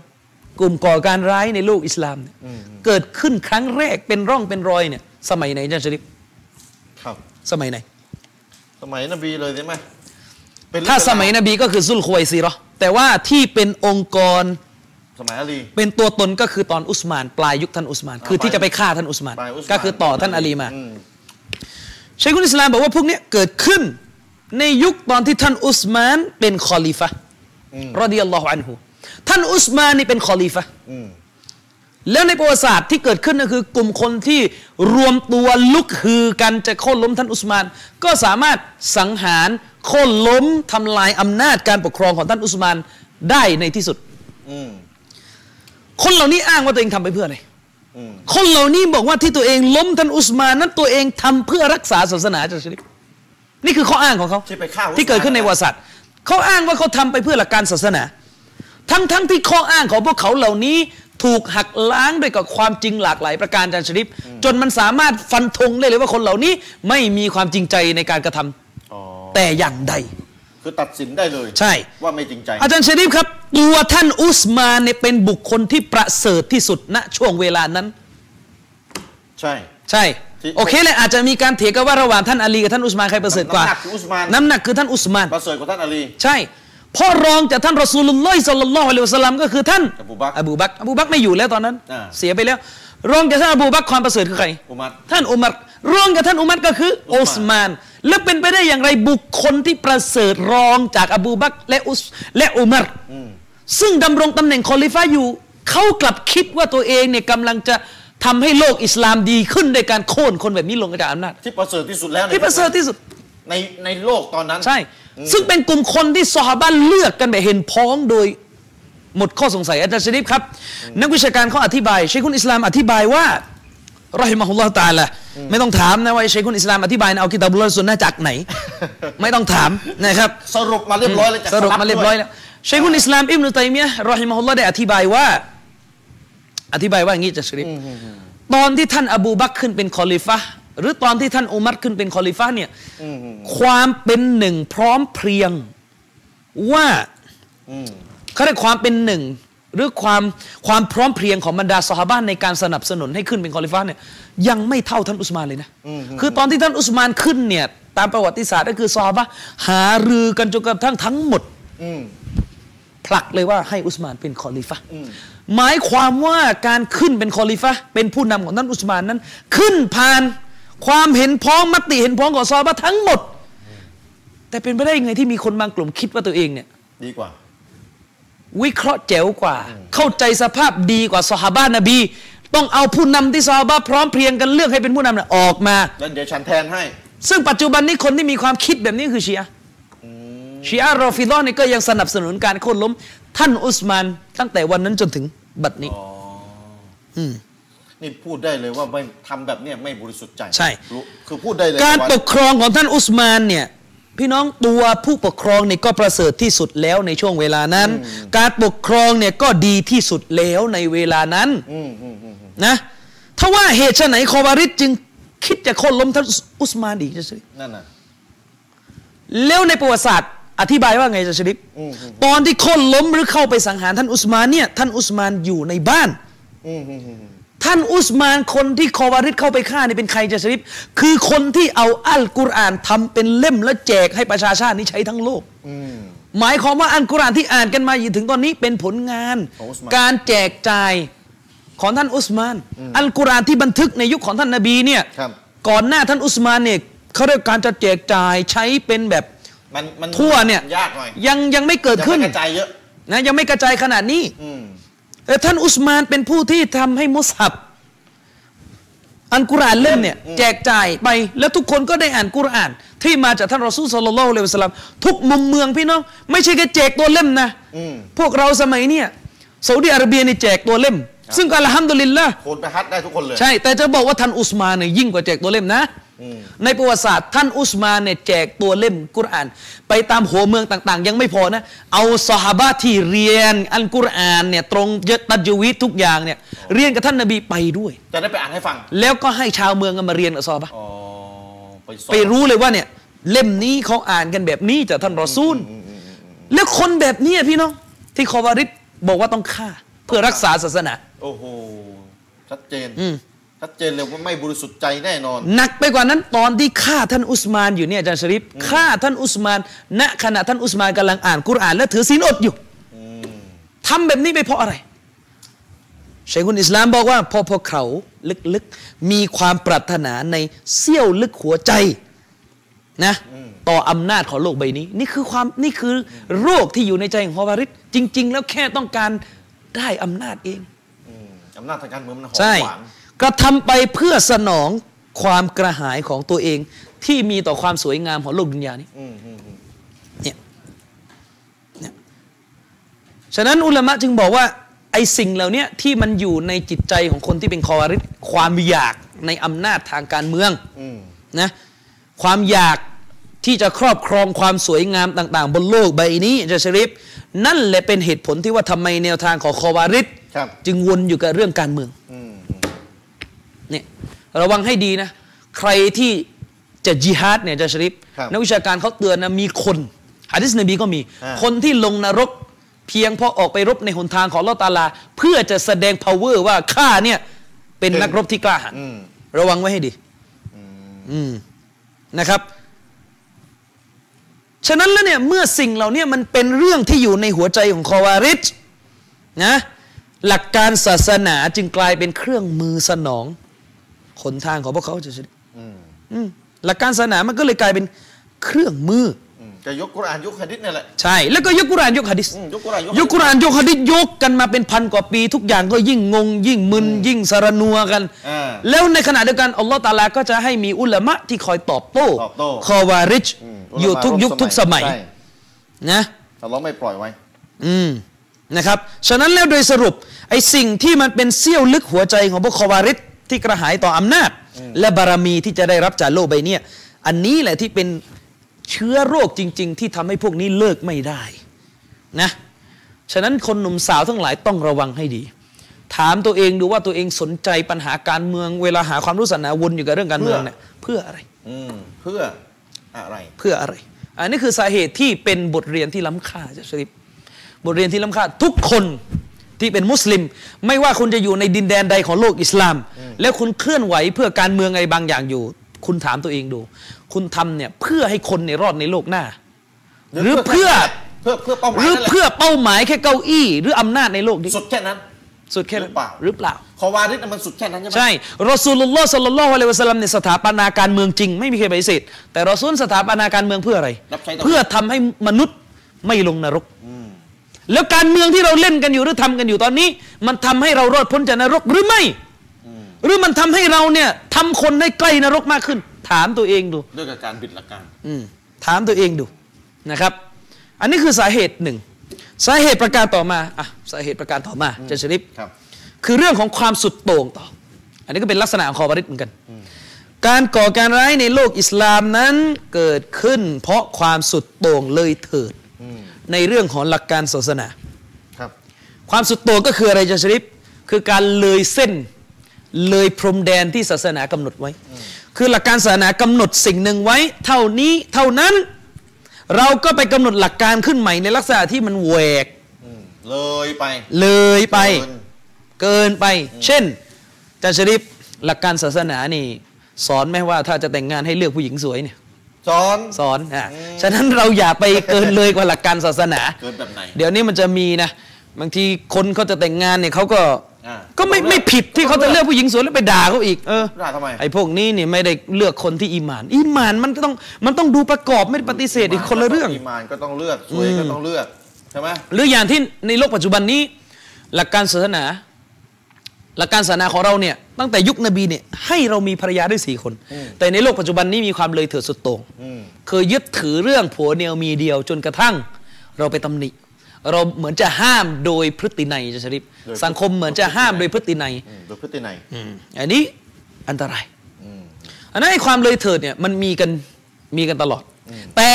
กลุ่มก่อการร้ายในโลกอิสลามเนี่ยเกิดขึ้นครั้งแรกเป็นร่องเป็นรอยเนี่ยสมัยไหนอาจารย์ชริปครับ สมัยไหน สมัยนบีเลยใช่ไหมเป็น ถ้าเรื่องสมัยนบีก็คือซุลควยซีเราะห์แต่ว่าที่เป็นองค์กรสมัยอาลีเป็นตัวตนก็คือตอนอุสมาน ปลายยุคท่านอุสมาน คือที่จะไปฆ่าท่านอุสมานปลายอุสมานก็คือต่อท่านอาลีมาอืมชัยคุลอิสลามบอกว่าพวกเนี้ยเกิดขึ้นในยุคตอนที่ท่านอุสมานเป็นคอลิฟะห์رضي الله عنهท่านอุสมานนี่เป็นคอลิฟะห์อืม แล้วในประวัติศาสตร์ที่เกิดขึ้นก็คือกลุ่มคนที่รวมตัวลุกฮือกันจะโค่นล้มท่านอุสมาน ก็สามารถสังหารโค่นล้มทำลายอำนาจการปกครองของท่านอุสมานได้ในที่สุดอืมคนเหล่านี้อ้างว่าตัวเองทำไปเพื่ออะไรอืมคนเหล่านี้บอกว่าที่ตัวเองล้มท่านอุสมานนั้นตัวเองทำเพื่อรักษาศาสนาจารย์ชริปนี่คือข้ออ้างของเขาที่ไปฆ่าอุสมานที่เกิดขึ้นในประวัติศาสตร์เขาอ้างว่าเขาทำไปเพื่อหลักการศาสนา ทั้งทั้งที่ข้ออ้างของพวกเขาเหล่านี้ ถูกหักล้างด้วยกับความจริงหลากหลายประการอาจารย์ชริปจนมันสามารถฟันธงได้เลยว่าคนเหล่านี้ไม่มีความจริงใจในการกระทำอ๋อแต่อย่างใด คือตัดสินได้เลย ใช่ว่าไม่จริงใจ อาจารย์ชริปครับ ตัวท่านอุสมานเนี่ยเป็นบุคคลที่ประเสริฐที่สุดณช่วงเวลานั้น ใช่ใช่ที่โอเคเลยอาจจะมีการเถียงกันว่าระหว่างท่านอาลีกับท่านอุสมานใครประเสริฐกว่า น้ำหนักคืออุสมานน้ำหนักคือท่านอุสมานประเสริฐกว่าท่านอาลีใช่เพ่อรองจากท่านรอซูลุลลอฮิสัลลัลลอฮุอะลัยฮิวะสัลลัมก็คือท่านอบูบักรอบูบักรอบูบักรไม่อยู่แล้วตอนนั้นอ่าเสียไปแล้ว รองจากท่านอบูบักรความประเสริฐคือใครอุมัรท่านอุมัรรองจากท่านอุมัรก็คืออุอุสสมามานนแล้วเป็นไปได้อย่างไรบุคคลที่ประเสริฐรองจากอบูบักรและอุสและอุมัรอืมซึ่งดำรงตำแหน่งคอลิฟะห์อยู่เขากลับคิดว่าตัวเองเนี่ยกำลังจะทำให้โลกอิสลามดีขึ้นในการโค่นคนแบบนี้ลงจากอำนาจที่ประเสริฐที่สุดแล้วในที่ประเสริฐที่สุดในในโลกตอนนั้นใช่ ซึ่งเป็นกลุ่มคนที่ซอฮาบะห์เลือกกันแบบเห็นพ้องโดยหมดข้อสงสัยอาจารย์ชริฟครับ นักวิชาการเขาอธิบายเชคุนอิสลามอธิบายว่ารอฮิมะฮุลลอฮ์ตะอาลาไม่ต้องถามนะว่าเชคุนอิสลามอธิบายนะเอากิตาบุลลอฮ์สุนนะห์จากไหน ไม่ต้องถามนะครับสรุปมาเรียบร้อยแล้วจากสรุปมาเรียบร้อยด้วยแล้วเชคุลอิสลามอิบนุตัยมียะห์رحمه اللهได้อธิบายว่า อธิบายว่าอย่างนี้อาจารย์ชริฟตอนที่ท่านอบูบักรขึ้นเป็นคอลิฟะ ห์หรือตอนที่ท่านอุมัรขึ้นเป็นคอลิฟะห์เนี่ยความเป็นหนึ่งพร้อมเพรียงว่าอืมเขาเรียกความเป็นหนึ่งหรือความความพร้อมเพรียงของบรรดาสหาบะฮ์ในการสนับสนุนให้ขึ้นเป็นคอลิฟะห์เนี่ยยังไม่เท่าท่านอุสมานเลยนะคือตอนที่ท่านอุสมานขึ้นเนี่ยตามประวัติศาสตร์ก็คือซอฮาบะห์หารือกันจนกระทั่งทั้งหมดอืมผลักเลยว่าให้อุสมานเป็นคอลิฟะห์หมายความว่าการขึ้นเป็นคอลิฟะห์เป็นผู้นำของท่านอุสมานนั้น ขึ้นผ่าน ความเห็นพ้องมติเห็นพ้องของซอฮาบะห์ทั้งหมด แต่เป็นไปได้ยังไงที่มีคนบางกลุ่มคิดว่าตัวเองเนี่ย ดีกว่า วิเคราะห์แจ๋วกว่า เข้าใจสภาพดีกว่าสหาบานบี ต้องเอาผู้นำที่สหาบะพร้อมเพรียงกันเลือกให้เป็นผู้นำน่ะออกมาแล้วเดี๋ยวฉันแทนให้ ซึ่งปัจจุบันนี้คนที่มีความคิดแบบนี้คือชีอะห์ชีอะห์รอฟิดอห์นี่ก็ยังสนับสนุนการโค่นล้ม ท่านอุสมานตั้งแต่วันนั้นจนถึงบัดนี้อ๋ออ นี่พูดได้เลยว่าไม่ทำแบบเนี้ยไม่บริสุทธิ์ใจใช่รู้คือพูดได้เลยการว่าปกครองของท่านอุสมานเนี่ยพี่น้องตัวผู้ปกครองเนี่ยก็ประเสริฐที่สุดแล้วในช่วงเวลานั้น การปกครองเนี่ยก็ดีที่สุดแล้วในเวลานั้นอืมอืมอืมนะถ้าว่าเหตุไฉนคอวาริดจึงคิดจะโค่นล้มท่านอุสมานอีกจะสินั่นน่ะแล้วในประวัติศาสตร์ อธิบายว่าไงจะชริปตอนที่โค่นล้มหรือเข้าไปสังหารท่านอุสมานเนี่ยท่านอุสมานอยู่ในบ้านอืมอืมอืม ท่านอุสมานคนที่คอวาริดเข้าไปฆ่านี่เป็นใครจะชริปคือคนที่เอาอัลกุรอานทำเป็นเล่มแล้วแจกให้ประชาชาตินี้ใช้ทั้งโลกอืมหมายความว่าอัลกุรอานที่อ่านกันมาถึงตอนนี้เป็นผลงานของอุสมาน การแจกจ่ายของท่านอุสมาน อัลกุรอานที่บันทึกในยุคของท่านนบีเนี่ยครับก่อนหน้าท่านอุสมานเนี่ยเขาเรียกการจะแจกจ่ายใช้เป็นแบบมันมันทั่วเนี่ยยากหน่อยยังยังไม่เกิดยังขึ้นไม่กระจายเยอะนะยังไม่กระจายขนาดนี้อืม แต่ท่านอุสมานเป็นผู้ที่ทำให้มุสฮับอันกุรอานเล่มเนี่ยแจกจ่ายไป แล้วทุกคนก็ได้อ่านกุรอาน ที่มาจากท่านรอซูลสลลัลลอฮุอะลัยฮิวะสัลลัมทุกมุมเมืองพี่น้องไม่ใช่แค่แจกตัวเล่มนะอืมพวกเราสมัยเนี่ยซาอุดิอาระเบียนี่แจกตัวเล่ม ซึ่งก็อัลฮัมดุลิลละโคนไปฮัดได้ทุกคนเลย ใช่ แต่จะบอกว่าท่านอุสมานเนี่ยยิ่งกว่าแจกตัวเล่มนะ ในประวัติศาสตร์ท่านอุสมานเนี่ยแจกตัวเล่มกุรอาน ไปตามหัวเมืองต่าง ๆ ยังไม่พอนะ เอาสหาบะที่เรียนอัลกุรอานเนี่ยตรงยตัจวีตทุกอย่างเนี่ยเรียนกับท่านนบีไปด้วย จะได้ไปอ่านให้ฟัง แล้วก็ให้ชาวเมืองมาเรียนกับซอฮาบะห์อ๋อไปสอนไปรู้เลยว่าเนี่ยเล่มนี้เขาอ่านกันแบบนี้จากท่านรอซูล แล้วคนแบบเนี้ยพี่น้องที่คอวาริดบอกว่าต้องฆ่า พื่อรักษาศาสนา โอ้โห ชัดเจนอืมชัดเจนเลยว่าไม่บริสุทธิ์ใจแน่นอน หนักไปกว่านั้นตอนที่ฆ่าท่านอุสมานอยู่เนี่ยอาจารย์ชริปฆ่าท่านอุสมาน ณขณะท่านอุสมานกำลังอ่านกุรอานและถือศีลอดอยู่ทำแบบนี้ไปเพราะอะไรชัยคุนอิสลามบอกว่าเพอพวกเขาลึกๆ มีความปรารถนาในเสี้ยวลึกหัวใจนะต่ออำนาจของโลกใบนี้ นี่คือความนี่คือโรคที่อยู่ในใจของฮาวาริดจริง ๆ แล้วแค่ต้องการ ได้อำนาจเองอืมอำนาจทางการเมืองมันหอมใช่หวานกระทำไปเพื่อสนองความกระหายของตัวเอง ที่มีต่อความสวยงามของโลกดุนยานี้อืมอืมอืมเนี่ยเนี่ยฉะนั้นอุลามะจึงบอกว่า ไอ้สิ่งเหล่านี้ที่มันอยู่ในจิตใจของคนที่เป็นคอวาริดความอยากในอำนาจทางการเมืองอืมนะความอยากที่จะครอบครองความสวยงามต่าง ๆ บนโลกใบนี้จะชริฟ นั่นแหละเป็นเหตุผลที่ว่าทำไมแนวทางของคอวาริดครับจึงวนอยู่กับเรื่องการเมืองอืมเนี่ยระวังให้ดีนะ ใครที่จะจิฮาดเนี่ยจะชริฟครับนักวิชาการเขาเตือนนะมีคนฮะดิษนบีก็มีอ่าคนที่ลงนรก เพียงเพราะออกไปรบในหนทางของอัลลอฮ์ตาลา เพื่อจะแสดง power ว่าข้าเนี่ย เป็นนักรบที่กล้าหาญอืมระวังไว้ให้ดีอืมนะครับ ฉะนั้นแล้วเนี่ยเมื่อสิ่งเหล่านี้มันเป็นเรื่องที่อยู่ในหัวใจของคอวาริชนะหลักการศาสนาจึงกลายเป็นเครื่องมือสนองขนทางของพวกเขาจะชริอืมอืมหลักการศาสนามันก็เลยกลายเป็นเครื่องมือ จะยกกุรอานยกฮะดิษเนี่ยแหละใช่แล้วก็ยกกุรอานยกฮะดิษอืมยกกุรอานยกกุรอานยกฮะดิษยกกันมาเป็นพันกว่าปี ทุกอย่างก็ยิ่งงง ยิ่งมึนยิ่งสารนัวกันอ่าแล้วในขณะเดียวกันอัลลอฮ์ตาลาก็จะให้มีอุลามะที่คอยตอบโต้ตอบโต้คอวาริชมอยู่ทุกยุคทุกสมัยใช่นะแต่เราไม่ปล่อยไว้ อืมนะครับฉะนั้นแล้วโดยสรุปไอ้สิ่งที่มันเป็นเสี้ยวลึกหัวใจของพวกคอวาริสที่กระหายต่ออำนาจ และบารมีที่จะได้รับจากโลกใบเนี้ยอันนี้แหละที่เป็น เชื้อโรคจริง ๆ ที่ทำให้พวกนี้เลิกไม่ได้นะฉะนั้นคนหนุ่มสาวทั้งหลายต้องระวังให้ดี ถามตัวเองดูว่าตัวเองสนใจปัญหาการเมืองเวลาหาความรู้ศาสนาวนอยู่กับเรื่องการเมืองเนี่ยเพื่ออะไรอืมเพื่ออะไรเพื่ออะไร อันนี้คือสาเหตุที่เป็นบทเรียนที่ล้ำค่าจะชริปบทเรียนที่ล้ำค่าทุกคนที่เป็นมุสลิม ไม่ว่าคุณจะอยู่ในดินแดนใดของโลกอิสลาม แล้วคุณเคลื่อนไหวเพื่อการเมืองอะไรบางอย่างอยู่ คุณถามตัวเองดู คุณทำเนี่ยเพื่อให้คนในยรอดในโลกหน้า หรือเพื่อเพื่อเพื่อเป้าหหมายรือนั่นแหละเพื่อเป้าหมายแค่เก้าอี้ หรืออำนาจในโลกนี้สุดแค่นั้น สุดแค่นั้นหรือเปล่าหรือเปล่าขอวาริสน่ะมันสุดแค่นั้นใช่ไหมใช่รอซูลุลลอฮ์สัลลัลลอฮุอะลัยฮิวะสัลลัมในยสถาปนาการเมืองจริง ไม่มีใครปฏิเสธแต่รอซูลสถาปนาการเมืองเพื่ออะไรรับใช้ต่อเพื่อทำให้มนุษย์ไม่ลงนรกแล้วการเมืองที่เราเล่นกันอยู่หรือทำกันอยู่ตอนนี้ มันทำให้เรารอดพ้นจากนรกหรือไม่ หรือมันทำให้เราเนี่ยทำคนได้ใกล้นรกมากขึ้น ถามตัวเองดูด้วยกับการบิดหลักการอืมถามตัวเองดูนะครับ อันนี้คือสาเหตุหนึ่งสาเหตุประการต่อมาอะสาเหตุประการต่อมาเจชริปครับ คือเรื่องของความสุดโต่งต่อ อันนี้ก็เป็นลักษณะของคอบาริดเหมือนกัน การก่อการร้ายในโลกอิสลามนั้นเกิดขึ้น เพราะความสุดโต่งเลยเถิดอืมในเรื่องของหลักการศาสนาครับ ความสุดโต่งก็คืออะไรจะชริปคือการเลยเส้นเลยพรมแดนที่ศาสนากำหนดไว้ คือหลักการศาสนากำหนดสิ่งหนึ่งไว้ เท่านี้เท่านั้น เราก็ไปกำหนดหลักการขึ้นใหม่ในลักษณะที่มันแหวกอืมเลยไป เลยไป เกินเกินไป เช่นอาจารย์ชริปหลักการศาสนานี่ สอนไหมว่าถ้าจะแต่งงานให้เลือกผู้หญิงสวยเนี่ยสอนสอนอะฉะนั้นเราอย่าไปเกินเลยกว่าหลักการศาสนาเกินแบบไหนเดี๋ยวนี้มันจะมีนะบางทีคนเขาจะแต่งงานเนี่ยเขาก็ อ่าก็ไม่ต้องเลือกไม่ผิดที่เขาจะเลือกผู้หญิงสวยแล้วไปด่าเขาอีกเออด่าทำไม ไอ้พวกนี้เนี่ยไม่ได้เลือกคนที่อีหมาน อีหมานมันก็ต้องมันต้องดูประกอบไม่ได้ปฏิเสธอีกคนละเรื่อง อีมานก็ต้องเลือกสวยก็ต้องเลือกใช่ไหมหรืออย่างที่ในโลกปัจจุบันนี้ หลักการศาสนา หลักการศาสนาของเราเนี่ย ตั้งแต่ยุคนบีเนี่ยให้เรามีภรรยาได้สี่คน แต่ในโลกปัจจุบันนี้มีความเลยเถิดสุดโต่งอืมเคยยึดถือเรื่องผัวเนียวมีเดียวจนกระทั่ง เราไปตำหนิ เราเหมือนจะห้ามโดยพฤตินัยจะชริปสังคมเหมือนจะห้ามโดยพฤตินัยอืมโดยพฤตินัยอืมอันนี้อันตรายอืมอันนั้นไอ้ความเลยเถิดเนี่ยมันมีกันมีกันตลอด แต่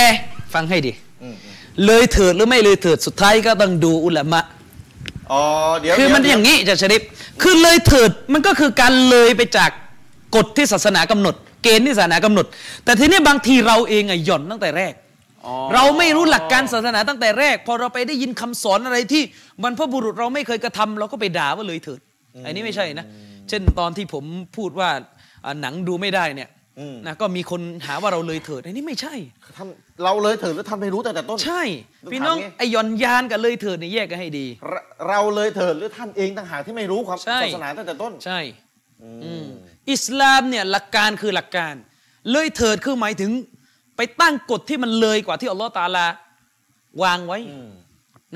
ฟังให้ดีอืมอืมเลยเถิดหรือไม่เลยเถิดสุดท้ายก็ต้องดูอุลามะอ๋อเดี๋ยวคือมันเดี๋วอย่างนี้จะชริปคือเลยเถิดมันก็คือการเลยไปจากกฎที่ศาสนากำหนด เกณฑ์ที่ศาสนากำหนด แต่ทีนี้บางทีเราเองอะหย่อนตั้งแต่แรกอ๋อ เราไม่รู้หลักการศาสนาตั้งแต่แรก พอเราไปได้ยินคำสอนอะไรที่บรรพบุรุษเราไม่เคยกระทำเราก็ไปด่าว่าเลยเถิดอันนี้ไม่ใช่นะ เช่นตอนที่ผมพูดว่าอ่าหนังดูไม่ได้เนี่ยอืมนะก็มีคนหาว่าเราเลยเถิดอันนี้ไม่ใช่ทำเราเลยเถิดหรือทำให้รู้ตั้งแต่ต้น ใช่ต้องพี่น้องถามไงไอหย่อนยานกับเลยเถิดเนี่ยแยกกันให้ดีเราเราเลยเถิดหรือท่านเองต่างหากที่ไม่รู้ความใช่ศาสนาตั้งแต่ต้นใช่อือืมมอิสลามเนี่ยหลักการคือหลักการ เลยเถิดคือหมายถึง ไปตั้งกฎที่มันเลยกว่าที่อัลลอฮ์ตะอาลาวางไว้อืม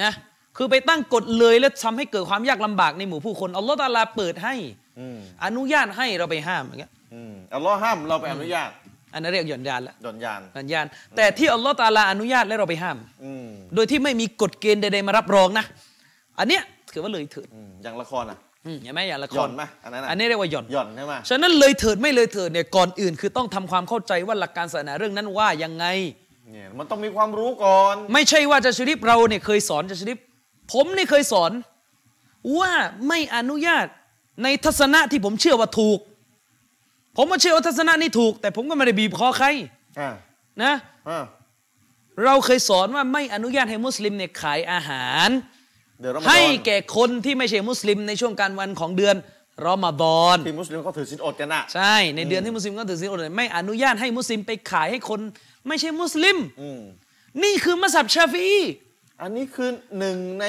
นะคือไปตั้งกฎเลยแล้วทำให้เกิดความยากลำบากในหมู่ผู้คนอัลลอฮ์ตะอาลาเปิดให้อืมอนุญาตให้เราไปห้ามอย่างเงี้ยอืมอัลลอฮ์ห้ามเราไปอนุญาต อันนั้นเรียกหย่อนยานละดอนยานหย่อนยาน แต่ที่อัลลอฮ์ตะอาลาอนุญาตแล้วเราไปห้ามอืมโดยที่ไม่มีกฎเกณฑ์ใดๆมารับรองนะ อันเนี้ยถือว่าเลยเถิดอืมอย่างละครอะ อืมเห็นไหมอย่างละคหย่อรนไหมอันนั้นอะอันนี้เรียกว่าหย่อนหย่อนใช่ไหมฉะนั้นเลยเถิดไม่เลยเถิดเนี่ยก่อนอื่น คือต้องทำความเข้าใจว่าหลักการศาสนาเรื่องนั้นว่ายังไงเนี่ยมันต้องมีความรู้ก่อน ไม่ใช่ว่าจะชริปเราเนี่ยเคยสอนจะชริปผมนี่เคยสอน ว่าไม่อนุญาตในทัศนะที่ผมเชื่อว่าถูก ผมมาเชื่อว่าทัศนะนี้ถูก แต่ผมก็ไม่ได้บีบคอใครอ่านะอ่าเราเคยสอนว่าไม่อนุญาตให้มุสลิมเนี่ยขายอาหาร เดี๋ยวเรามาให้ดอนแก่คนที่ไม่ใช่มุสลิมในช่วงการวันของเดือนรอมฎอนที่มุสลิมเขาถือศีลอดกันอะใช่ในเดือนที่มุสลิมก็ถือศีลอดไม่อนุญาตให้มุสลิมไปขายให้คนไม่ใช่มุสลิมอืมนี่คือมัสยิดชาฟีอีอันนี้คือหนึ่งใน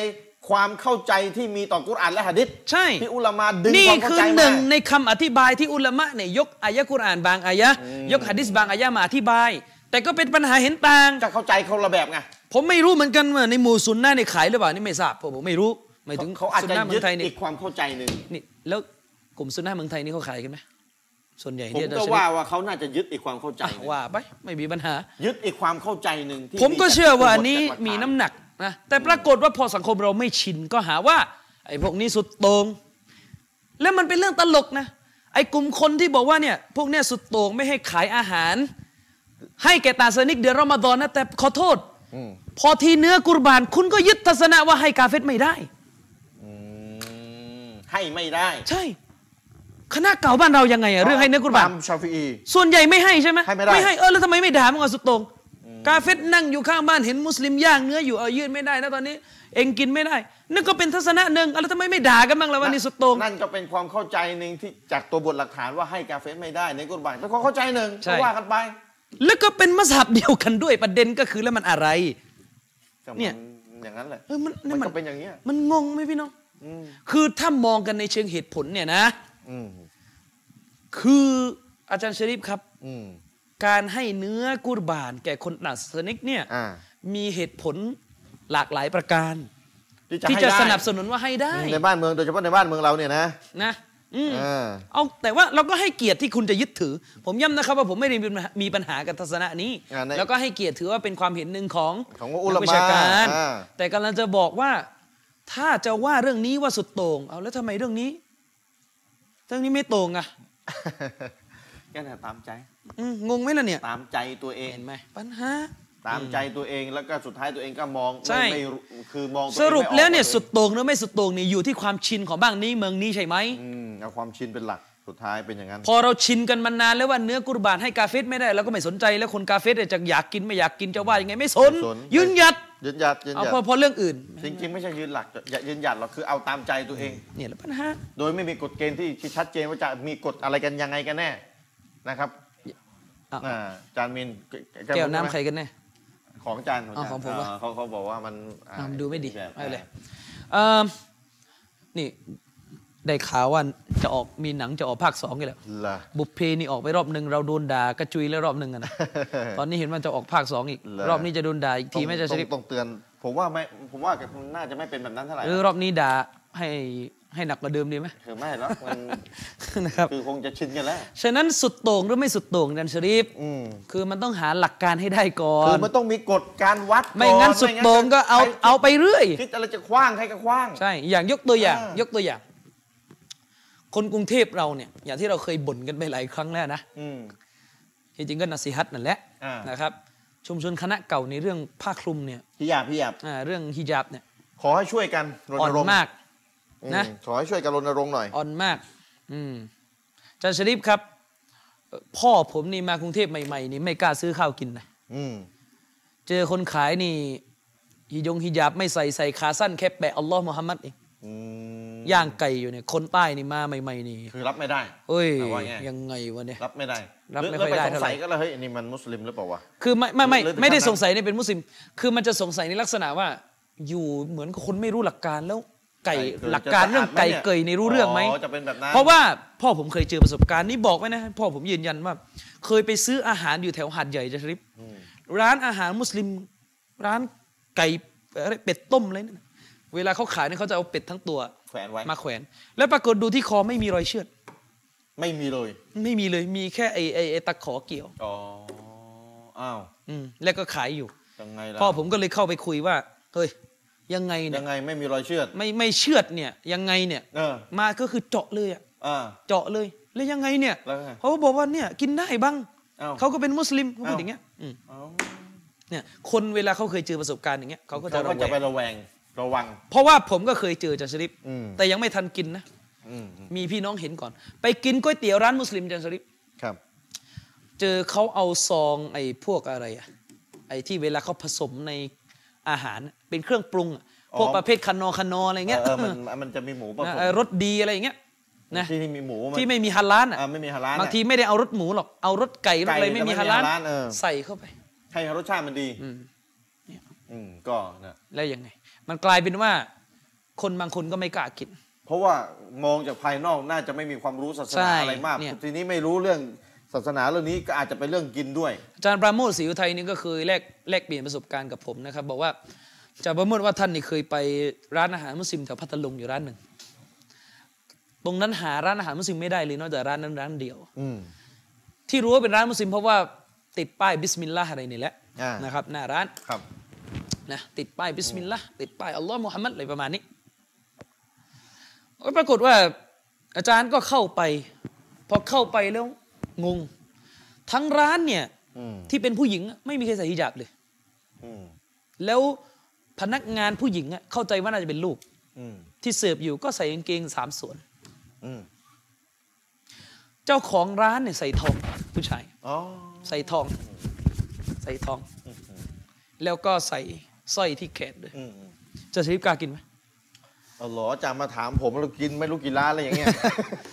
ความเข้าใจที่มีต่อกุรอานและหะดิษใช่ที่อุลามาดึงนี่ความเข้าคือใจหมานึ่งในคำอธิบายที่อุลามะเนี่ยยกอายะกุรอานบางอายะยกหะดิษบางอายะมาอธิบาย แต่ก็เป็นปัญหาเห็นต่างจะเข้าใจคนละแบบไง ผมไม่รู้เหมือนกันว่าในหมู่ซุนนะในขายหรือเปล่านี่ไม่ทราบเพราะผมไม่รู้หมายถึงเขาอาจซุนจะนะเมืยึอดงไทยนี่อีกความเข้าใจหนึ่งนี่แล้วกลุ่มซุนนะเมืองไทยนี่เขาขายกันไหมส่วนใหญ่ผมเนี่ยก็จะว่าว่าเขาน่าจะยึดอีกความเข้าใจอะหนึ่งว่าไปไม่มีปัญหา ยึดอีกความเข้าใจหนึ่งที่ผมก็เชื่อว่าอันนี้จากมีหลักฐาน้ำหนักนะแต่ปรากฏว่าพอสังคมเราไม่ชินก็หาว่า ไอ้พวกนี้สุดโตง่งแล้วมันเป็นเรื่องตลกนะไอ้กลุ่มคนที่บอกว่าเนี่ยพวกเนี้ยสุดโต่งไม่ให้ขายอาหาร ให้แก่ตาสนิกเดือนรอมฎอนนะแต่ขอโทษอืม พอทีเนื้อกุรบาน คุณก็ยึดทัศนะว่าให้กาเฟตไม่ได้อืมให้ไม่ได้ ใช่ คณะเก่าบ้านเรายังไงอะเรื่องให้เนื้อกุรบานตามชาฟีอีส่วนใหญ่ไม่ให้ใช่ไหมให้ไม่ได้ไม่ให้เออแล้วทำไมไม่ด่ามึงอะสุดโตรง กาเฟตนั่งอยู่ข้างบ้านเห็นมุสลิมย่างเนื้ออยู่เออยืดไม่ได้นะตอนนี้ เองกินไม่ได้นั่นก็เป็นทัศนะหนึ่งอะแล้วทำไมไม่ด่ากันบ้างล่ะว่านี่สุดโตรงนั่นก็เป็นความเข้าใจหนึ่งที่จากตัวบทหลักฐานว่าให้กาเฟสไม่ได้ในกุรบานเป็นความเข้าใจหนึ่งใช่ก็ว่ากันไป แล้วก็เป็นมัสฮับเดียวกันด้วยประเด็นก็คือแล้วมันอะไรแต่มั เนี่ยอย่างนั้นแหละเออมันมันมันก็เป็นอย่างเงี้ยมันงงไหมพี่น้องอืมคือถ้ามองกันในเชิงเหตุผลเนี่ยนะอืมคืออาจารย์ชริฟครับอืมการให้เนื้อกุรบาน แก่คนตัดสนิกเนี่ยอ่ามีเหตุผลหลากหลายประการ ที่จะที่ให้จะได้สนับสนุนว่าให้ได้ในบ้านเมืองโดยเฉพาะในบ้านเมืองเราเนี่ยนะนะอืมอ่า เอาแต่ว่าเราก็ให้เกียรติที่คุณจะยึดถือ ผมย้ำนะครับว่าผมไม่ได้มีปัญหามีปัญหากับทัศนะนี้อ่าในแล้วก็ให้เกียรติถือว่าเป็นความเห็นหนึ่งของของอุลามะนักวิชาการอ่าแต่กำลังจะบอกว่า ถ้าจะว่าเรื่องนี้ว่าสุดโต่งเอาแล้วทำไมเรื่องนี้เรื่องนี้ไม่โต่งอะแค่นั้นตามใจอืมงงไหมล่ะเนี่ย ตามใจตัวเองเห็นไหมปัญหา ตามใจตัวเองแล้วก็สุดท้ายตัวเองก็มองใช่ไม่ไม่รู้คือมองตัวเองสรุปไม่ออกแล้วเนี่ยาตัวองสุดโต่งหรือไม่สุดโต่งเนี่ยอยู่ที่ความชินของบ้างนี้เมืองนี้ใช่ไหมอืมเอาความชินเป็นหลักสุดท้ายเป็นอย่างนั้น พอเราชินกันมานานแล้วว่าเนื้อกุรบานให้กาเฟตไม่ได้เราก็ไม่สนใจแล้วคนกาเฟตเนี่ยจะอยากกินไม่อยากกินจะว่ายังไงไม่สนไม่สนยืนหยัดยืนหยัดยืนเอาหยัดพอพอเรื่องอื่น จริงๆ ไม่ใช่ยืนหลักอย่ายืนหยัดหรอกคือเอาตามใจตัวเองเนี่ยแหละปัญหาโดยไม่มีกฎเกณฑ์ที่ที่ชัดเจนว่าจะมีกฎอะไรกันยังไงกันแน่นะครับอะอ่าจานมินแก้วน้ำรู้ไหมใครกันแน่ ของจานของอ๋อจานของผมเหรอเเขาเขาบอกว่ามันอ่าอะดูไม่ดีแบบไม่เป็นไรเอิ่มนี่ได้ข่าวว่าจะออกมีหนังจะออกภาคสองกันแล้ว เหรอ บุพเพนี่ออกไปรอบหนึ่งเราโดนด่ากระจุยแล้วรอบหนึ่งอะนะ ตอนนี้เห็นว่าจะออกภาคสองอีก เหรอ รอบนี้จะโดนด่าอีกทีไม่จะต้ชองริปต้องเตือน ผมว่าไม่ผมว่าน่าจะไม่เป็นแบบนั้นเท่าไหร่หรือรอบนี้ด่าให้ ให้หนักกว่าเดิมดีไหมคือไม่หรอกมันนะครับคือคงจะชินกันแล้ว ฉะนั้นสุดโต่งหรือไม่สุดโต่งอาจันชริปอืมคือมันต้องหาหลักการให้ได้ก่อคือนมันต้องมีกฎการวัดไม่งั้นก่อสุดโต่งก็เอาใครเอาไปเรื่อยคิดอะไรจะคว้างใครก็คว้างใช่อย่างยกตัวอย่างอ่ายกตัวอย่าง คนกรุงเทพเราเนี่ย อย่างที่เราเคยบ่นกันไปหลายครั้งแล้วนะอืมจริงๆก็นัสิฮัตนั่นแหละอ่านนะครับชุมชนคณะเก่าในเรื่องผ้าคลุมเนี่ยพี่หยาบพี่หยาบอ่าเรื่องฮิญาบเนี่ยขอให้ช่วยกันรอ่อณนรงค์มาก นะอืมขอให้ช่วยกันรณรงค์หน่อย อ่อนมาก อืมอาจารย์ชริปครับเอ่อพ่อผมนี่มากรุงเทพใหม่ๆนี่ไม่กล้าซื้อข้าวกินนะอืมจเจอคนขายนี่ฮิยงฮิญาบไม่ใส่ใส่ขาสั้นแค่แปะอัลลอฮ์มุฮัมมัดเองอืมย่างไก่อยู่เนี่ยคนใต้นี่มาใหม่ๆนี่คือรับไม่ได้เอ้ยแต่ว่าไงยังไงวะเนี่ยรับไม่ได้รับไม่หค่อยได้แล้วปสงสัยเท่าไหร่ก็เลยเฮ้ยอันนี้มันมุสลิมหรือเปล่าวะคือไม่ไม่ไม่หรือถึงไม่ได้ขั้นนั้นสงสัยในเป็นมุสลิม คือมันจะสงสัยในลักษณะว่า อยู่เหมือนกับคนไม่รู้หลักการแล้ว ไก่ไก่เกยหลักการจะเรื่องสะอาดไหมไก่เนี่ยเกยในรู้เรื่องไหมอ๋อจะเป็นแบบนั้นเพราะว่าพ่อผมเคยเจอประสบการณ์นี้บอกไว้นะพ่อผมยืนยันว่า เคยไปซื้ออาหารอยู่แถวหาดใหญ่จะชริปร้านอาหารมุสลิม ร้านไก่อะไรเป็ดต้มอะไรนั่นน่ะเวลาเขาขายเนี่ยเขาจะเอาเป็ดทั้งตัวแขวนไว้มาแขวน แล้วปรากฏดูที่คอไม่มีรอยเชือด ไม่มีเลย ไม่มีเลยมีแค่ไอ้ไอ้ไอ้ตะขอเกี่ยวอ๋ออ้าวอืมแล้วก็ขายอยู่ยังไงล่ะพ่อผมก็เลยเข้าไปคุยว่าเฮ้ย ยังไงเนี่ยัยงไงไม่มีรอยเชือด ไม่ไม่เชือดเนี่ยยังไงเนี่ยเออมาก็คือเจาะเลยอะอ่าเจาะเลย แล้วยังไงเนี่ยแล้วไงเขาก็บอกว่าเนี่ยกินได้บ้างอ้าวเขาก็เป็นมุสลิมเขาพูดอ้าวอย่างเงี้ยอืมเอ้าเนี่ยคนเวลาเขาเคยเจอประสบการณ์อย่างเงี้ยเขาก็จะเขาระก็แวจะไประงแวงระวัง เพราะว่าผมก็เคยเจอจันสลิปอืมแต่ยังไม่ทันกินนะอืมอืมมีพี่น้องเห็นก่อน ไปกินก๋วยเตี๋ยวร้านมุสลิมจันสลิปครับ เจอเขาเอาซองไอ้พวกอะไรอะไอ้ที่เวลาเขาผสมใน อาหารอะเป็นเครื่องปรุงอะอ๋อพวกประเภทคานอคานออะไรเงี้ยเออมันมันจะมีหมูผนะสมเออรสดีอะไรอย่างเงี้ยนะที่นี่มีหมูนที่ไม่มีฮาลาลอะอ่าไม่มีฮาลาลบางทีไม่ได้เอารสหมูหรอกเอารสไก่รสอะไรไก่ไม่มีแต่ไม่มีฮาลาลฮาลาลเออใส่เข้าไปให้รสชาติมันดีอืมอืมก็นะแล้วยังไง มันกลายเป็นว่า คนบางคนก็ไม่กล้ากิน เพราะว่ามองจากภายนอกน่าจะไม่มีความรู้ศาสใช่นาอะไรมากเนี่ยทีนี้ไม่รู้เรื่อง ศาสนาเรื่องนี้ก็อาจจะเป็นเรื่องกินด้วย อาจารย์ปราโมทศรีอุทัยนี่ก็เคยแลกแลกเปลี่ยนประสบการณ์กับผมนะครับ บอกว่าอาจารย์ปราโมทว่าท่านนี่เคยไปร้านอาหารมุสลิมแถวพัทลุงอยู่ร้านหนึ่ง ตรงนั้นหาร้านอาหารมุสลิมไม่ได้เลยนอกจากร้านนั้นร้านเดียวอืมที่รู้ว่าเป็นร้านมุสลิมเพราะว่าติดป้ายบิสมิลลาห์อะไรนี่แหละอ่านนะครับหน้าร้านครับนะติดป้ายบิสมิลลาห์ติดป้ายอัลลอฮ์มุฮัมมัดอะไรประมาณนี้ก็ปรากฏว่าอาจารย์ก็เข้าไป พอเข้าไปแล้ว งง ทั้งร้านเนี่ยอืมที่เป็นผู้หญิงอะไม่มีใครใส่ฮิญาบเลยอืมแล้วพนักงานผู้หญิงอะเข้าใจว่าน่าจะเป็นลูกอืมที่เสิร์ฟอยู่ก็ใส่กางเกงสามส่วนอืมเจ้าของร้านเนี่ยใส่ทองผู้ชายอ๋อใส่ทอง ใส่ทอง แล้วก็ใส่สร้อยที่แขนด้วยอืมอืมจะใช้กล้ากินไหม เอาเหรอจะมาถามผมเรากินไม่รู้กี่ร้านอะไรอย่างเงี้ย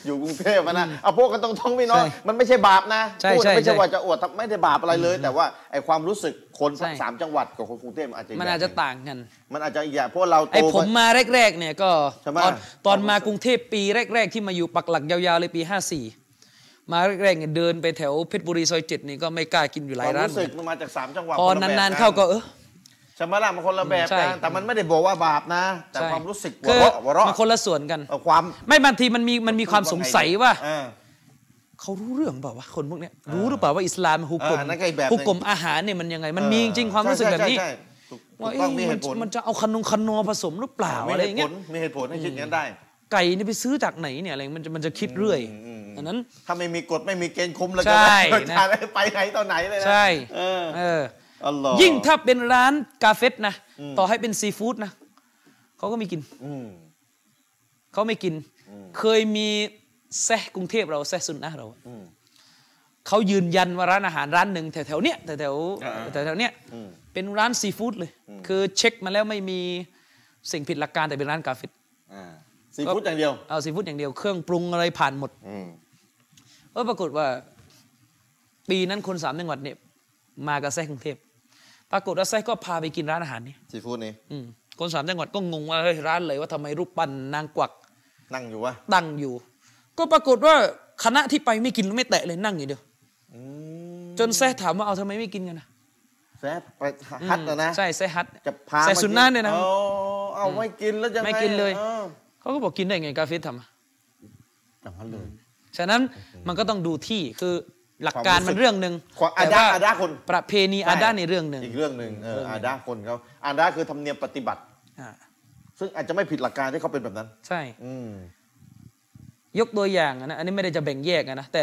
อยู่กรุงเทพอะนะเอาพวกกันตรงๆพี่น้องใช่มันไม่ใช่บาปนะใช่พูดใช่ไม่ใช่ใช่ว่าจะอวดไม่ได้บาปอะไรเลย แต่ว่าไอความรู้สึกคนใช่ สามจังหวัดกับคนกรุงเทพมันอาจจะมันอาจจะต่างกัน มันอาจจะอีกอย่างเพราะเราโตไอ้ผมา มาแรก ๆ เนี่ยก็ใช่ไหม ตอนตอนมากรุงเทพปีแรก ๆ ที่มาอยู่ปักหลักยาวๆเลยปี 54 มาแรกๆเนี่ยเดินไปแถวเพชรบุรีซอยเจ็ดนี่ก็ไม่กล้ากินอยู่หคลายวามร้านรู้สึกมันมาจากสามจังหวัดพอคละแบบนานๆเข้าก็เออ ใช่ไหมล่ะมันคนละแบบใช่กันแต่มันไม่ได้บอกว่าบาปนะ แต่ใช่ความรู้สึกคืหัวอเราะหัวเราะมันคนละส่วนกันเออความไม่บางทีมันมีมันมีความสงสัยว่าเออเขารู้เรื่องเปล่าวะคนพวกเนี้ยรู้หรือเปล่าว่าอิสลามฮุกกลมอ่านั่นก็อีกแบบหนึ่งฮุกกลมอาหารเนี่ยมันยังไง มันมีจริงๆความรู้สึกแบบนี้ใช่ใช่ใช่ถูกถูว่ากเอ๊ะต้องมีเหมันตุผลมันจะเอาขนมขนอผสมหรือเปล่ามีอะไรเหอย่าตุงผเงี้ลยมีเหตุผลให้คิดอย่างนั้นได้ ไก่นี่ไปซื้อจากไหนเนี่ยอะไรมันจะมันจะคิดเรื่อยอืมอืมอันนั้นถ้าไม่มีกฎไม่มีเกณฑ์คุมแล้วใช่จะนะทานไปไหนต่อไหนเลยนะใช่เออเอออัลลอฮ์ ยิ่งถ้าเป็นร้านกาเฟสนะอืมต่อให้เป็นซีฟู้ดนะเขาก็ไม่กินอืมเขาไม่กินอืมเคยมีแซะกรุงเทพเราแซะซุนนะเราอืมเขายืนยันว่าร้านอาหารร้านหนึ่งแถวๆเนี้ยแถวอ่าๆแถวๆเนี้ยอืมเป็นร้านซีฟู้ดเลยอืมคือเช็คมาแล้วไม่มีสิ่งผิดหลักการแต่เป็นร้านกาเฟสอ่าซีฟู้ดอย่างเดียวเอาซีฟู้ดอย่างเดียวเครื่องปรุงอะไรผ่านหมดอืมเออปรากฏว่า ปีนั้นคนสามจังหวัดเนี่ย มากับแซะกรุงเทพ ปรากฏว่าแซะก็พาไปกินร้านอาหารนี้ซีฟู้ดนี่อืมคนสามจังหวัดก็งงว่าเฮ้ยร้านเลยว่าทำไมรูปปั้นนางกวักนั่งอยู่วะตั้งอยู่ ก็ปรากฏว่าคณะที่ไปไม่กินไม่แตะเลยนั่งอยู่เดียวอืมจนแซะถามว่าเอาทำไมไม่กินกันนะแซ่บไปฮัดนะนะใช่แซะฮัดจะพาแซะมาซุนนะเนี่ยนะเอาเอาไม่กินแล้วยังไงไม่กินเลยออเขาก็บอกกินได้ไงกาเฟสทำอะอย่างนั้นเลยฉะนั้นมันก็ต้องดูที่คือ หลักการมันเรื่องหนึ่งความอาแต่ดาว่าอาดาคน ประเพณีอาดาในเรื่องหนึ่งอีกเรื่องหนึ่งเออเรื่องหนึ่งอาดาคนเขาอาดาคือธรรมเนียมปฏิบัติอ่าซึ่งอาจจะไม่ผิดหลักการที่เขาเป็นแบบนั้น ใช่ อืมยกตัวอย่างอะนะอันนี้ไม่ได้จะแบ่งแยกอะนะแต่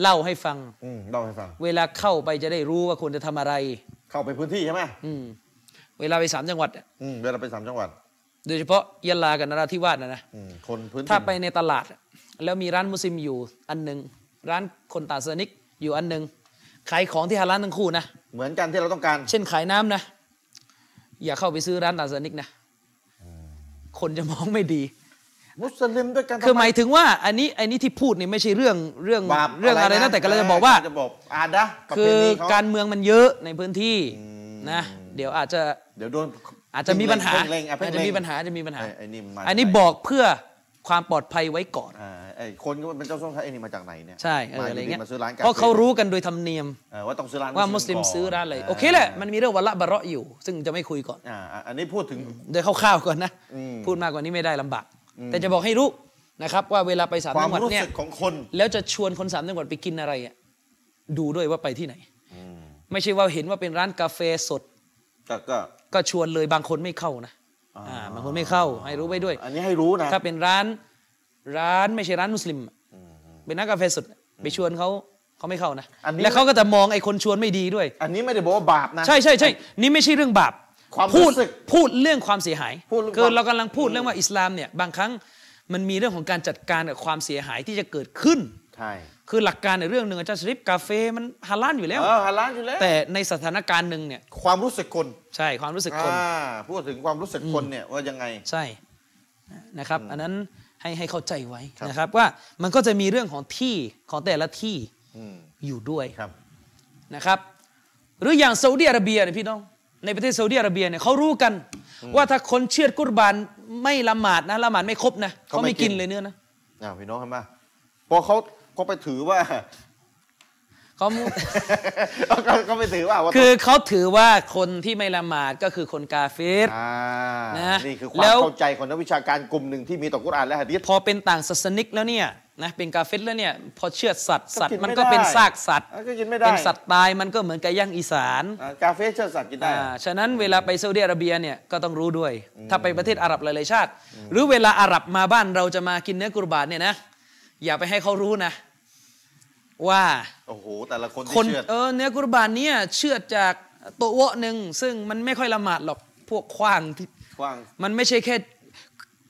เล่าให้ฟังอืมเล่าให้ฟัง เวลาเข้าไปจะได้รู้ว่าควรจะทำอะไร เข้าไปพื้นที่ใช่ไหมอืมเวลาไปสามจังหวัดอะอืมเวลาไปสามจังหวัด โดยเฉพาะยะลากับนราธิวาสนะนะอืมคนพื้นที่ถ้าไปในตลาดอะแล้วมีร้านมุสลิมอยู่อันหนึ่งร้านคนตาสนิก อยู่อันหนึ่งขายของที่ฮาลาลทั้งคู่นะเหมือนกันที่เราต้องการ เช่นขายน้ำนะ อย่าเข้าไปซื้อร้านอาซานิกนะคนจะมองไม่ดี มุสลิมด้วยกันคือหมายถึงว่า อันนี้อันนี้ที่พูดนี่ไม่ใช่เรื่องเรื่องบาปเรื่องอะไรนะแต่ก็เราจะบอกว่าจะบอกอาดะประคืเพอณีเขาการเมืองมันเยอะในพื้นที่อืมนะ เดี๋ยวอาจจะเดี๋ยวโดนอาจจะมีปัญหาเพ่งเล็งอะเพ่อาจงจะเล็งมีปัญหาอาจจะมีปัญหาไอ้ไอ้นี่มันมาอันนี้จากไหบอกเพื่อ ความปลอดภัยไว้ก่อนอ่าไอ้คนก็เป็นเจ้าส้มไทยไอ้นี่มาจากไหนเนี่ยใช่เออมาอะไรเงี้ยมาซื้อร้านกาเพราะเขารู้กันโดยธรรมเนียมเออว่าต้องซื้อร้านว่ามุสลิมก่นซื้อร้านอะไราโอเคแหละมันมีเรื่องวะละบะเราะห์อยู่ ซึ่งจะไม่คุยก่อนอ่าอะอันนี้พูดถึงโดยคร่าวๆก่อนนะอืมพูดมากกว่านี้ไม่ได้ลำบากอืมแต่จะบอกให้รู้นะครับว่าเวลาไปสามความจังหวัดรู้เนี่ยสึกของคนแล้วจะชวนคนสามจังหวัดไปกินอะไรอะดูด้วยว่าไปที่ไหนอืมไม่ใช่ว่าเห็นว่าเป็นร้านกาแฟสดก็ก็ก็ชวนเลยบางคนไม่เข้านะอ๋ออ่อ่า บางคนไม่เข้าให้รู้ไว้ด้วย อันนี้ให้รู้นะ ถ้าเป็นร้านร้านไม่ใช่ร้านมุสลิมอืมอืมเป็นร้านกาแฟสดไปชวนเขาเขาไม่เข้านะอันนี้แล้วเขาก็จะมองไอ้คนชวนไม่ดีด้วย อันนี้ไม่ได้บอกว่าบาปนะ ใช่ใช่ใช่นี่ไม่ใช่เรื่องบาปความพูดรู้สึกพูดเรื่องความเสียหายพูดเรื่องคือความเรากำลังพูดเรื่องว่าอิสลามเนี่ยบางครั้งมันมีเรื่องของการจัดการกับความเสียหายที่จะเกิดขึ้นใช่ คือหลักการในเรื่องหนึ่งอาจารย์ชริปกาแฟมันฮาลาลอยู่แล้วเออฮาลาลอยู่แล้วแต่ในสถานการณ์หนึ่งเนี่ยความรู้สึกคนใช่ความรู้สึกคนอ่าพูดถึงความรู้สึกคนเนี่ยว่ายังไงใช่นะครับ อันนั้นให้ให้เข้าใจไว้ครับนะครับ ว่ามันก็จะมีเรื่องของที่ของแต่ละที่อืมอยู่ด้วยครับนะครับ หรืออย่างซาอุดิอาระเบียเนี่ยพี่น้อง ในประเทศซาอุดิอาระเบียเนี่ยเขารู้กัน ว่าถ้าคนเชือดกุรบานไม่ละหมาดนะละหมาดไม่ครบนะเขาเขาไม่ไม่กิกินนเลยเนื้อนะอ่าพี่น้องเห็นไหมพอเขา เขาไปถือว่าเขาเขาเขาไปถือว่าว่าคือเขาถือว่าคนที่ไม่ละหมาดก็คือคนกาเฟรอ่านะนี่คือคแล้วาวมเข้าใจของนักวิชาการกลุ่มหนึ่งที่มีต่อกุรอานและหะดีษพอเป็นต่างศาสนิกแล้วเนี่ยนะเป็นกาเฟรแล้วเนี่ยพอเชือดสัตว์สัตก็กิว์นมันไม่ก็เป็นได้ซากสัตว์อะก็กินไม่ได้เป็นสัตว์ตายมันก็เหมือนกับย่างอีสานอ่ากาเฟเชื่อสัตว์กินได้อ่าฉะนั้นเวลาไปซาอุดิอาระเบียเนี่ยก็ต้องรู้ด้วย ถ้าไปประเทศอาหรับหลายๆชาติ หรือเวลาอาหรับมาบ้านเราจะมากินเนื้อกุรบานเนี่ยนะ อย่าไปให้เขารู้นะ ว่าโอ้โหแต่ละคนคนที่เชื่อเออเนื้อกุรบานเนี่ยเชื่อดจากโตะโวะหนึ่งซึ่งมันไม่ค่อยละหมาดหรอกพวกขว้างที่กว้างมันไม่ใช่แค่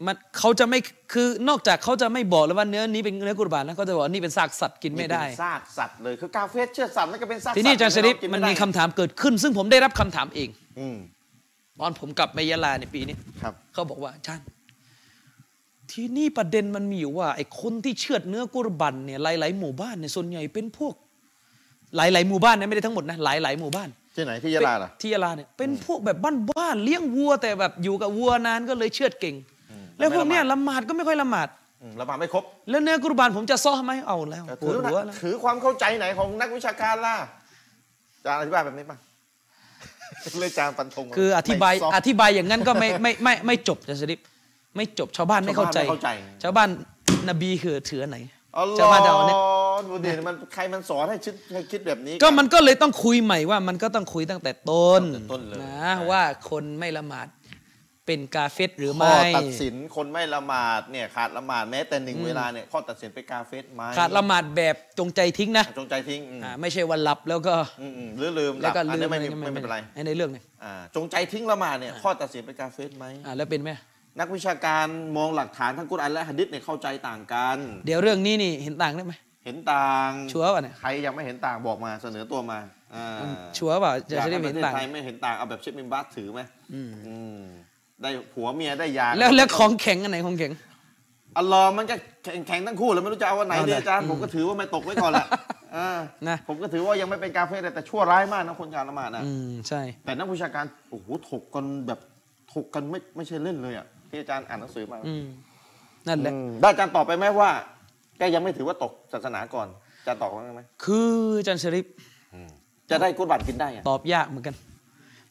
มันเขาจะไม่คือนอกจากเขาจะไม่บอกเลยว่าเนื้อนี้เป็นเนื้อกุรบานนะเขาจะบอกว่านี่เป็นซากสัตว์กินไม่ได้เป็นซากสัตว์เลยคือกาเฟเชื่อสัตว์มันก็เป็นซากทีนี้อาจารย์ชริปกิมันไได้มีคำถามเกิดขึ้น ซึ่งผมได้รับคำถามเองอืมตอนผมกลับไปยะลาในปีนี้ครับเขาบอกว่าอาจารย์ ทีนี่ประเด็นมันมีอยู่ว่าไอ้คนที่เชือดเนื้อกุรบันเนี่ยหลาย ๆ หมู่บ้านเนี่ยส่วนใหญ่เป็นพวก หลาย ๆ หมู่บ้านนะไม่ได้ทั้งหมดนะหลาย ๆ หมู่บ้านที่ไหนที่ยะลาล่ะที่ยะลาเนี่ยเป็นพวกแบบบ้านๆเลี้ยงวัวแต่แบบอยู่กับวัวนานก็เลยเชือดเก่ง แล้วพวกเนี้ยละหมาดก็ไม่ค่อยละหมาดอืมละหมาดไม่ครบ แล้วเนื้อกุรบานผมจะซ้อไหมเอาแล้วแต่ปถืวดอนะหัวแล้วถือความเข้าใจไหนของนักวิชาการล่ะอาจารย์อธิบายแบบนี้ป่ะเลยอาจารย์ฟันธงคืออธิบายไม่ซฟต์อธิบายอย่างนั้นก็ไม่ไม่ไม่ไม่ไม่จบจะสริป ไม่จบชาวบ้านไม่เข้าใจชาวบ้านไม่เข้าใจ ชาวบ้านนบีคือถืออันไหนอ๋อชาวบ้านจะเอาเนี่ยดูดิมันใครมันสอนให้คิดให้คิดแบบนี้ ก็มันก็เลยต้องคุยใหม่ว่ามันก็ต้องคุยตั้งแต่ต้นตั้งแต่ต้นเลยนะใช่ว่าคนไม่ละหมาดเป็นกาเฟตหรือข้อไม่ตัดสินคนไม่ละหมาดเนี่ยขาดละหมาดแม้แต่หนึ่งเวลาเนี่ยข้อตัดสินเป็นกาเฟสไหมขาดละหมาดแบบจงใจทิ้งนะจงใจทิ้งอืมอ่าไม่ใช่วันหลับแล้วก็อืมอืมหรือลืมหแล้ลัวบก็อันลืนี้มไม่มีไม่เป็นไรในเรื่องเนี่ยอ่าจงใจทิ้งละหมาดเนี่ยข้อตัดสินเป็นกาเฟสไหมอ่าแล้วเป็นไหม นักวิชาการมองหลักฐานทั้งกุรอานและหะดิษเนี่ยเข้าใจต่างกัน เดี๋ยวเรื่องนี้นี่เห็นต่างได้ไหมเห็นต่างชัวร์ป่ะเนี่ยใครยังไม่เห็นต่างบอกมาเสนอตัวมาอ่าชัวร์ป่ะจะอยากจะได้ให้ปเห็นระเทศต่างไทยไม่เห็นต่างเอาแบบเชฟมิมบัสถือไหมอืมอืมได้ผัวเมียได้ยาแล้วแล้วของแข็งอันไหนของแข็งอัลลอฮ์มันก็แข่งแข่งทั้งคู่แล้วไม่รู้จะเอาวันไหนเอาดีเลยอาจารย์ผมก็ถือว่าไม่ตกไว้ก่อนแหละอ่านะผมก็ถือว่ายังไม่เป็นกาเฟ่แต่ชั่วร้ายมากนะคนการละหมาดนะอืมใช่ แต่นักวิชาการโอ้โหถกกันแบบถกกันไม่ไม่ใช่เล่นเลยอะ ที่อาจารย์อ่านหนังสือมาอืมนั่นแหละอืมได้อาจารย์ตอบไปไหมว่าแกยังไม่ถือว่าตกศาสนาก่อนอาจารย์ตอบว่าไงไหมคืออาจันชริปจะได้กุศบัตรกินได้อะตอบยากเหมือนกัน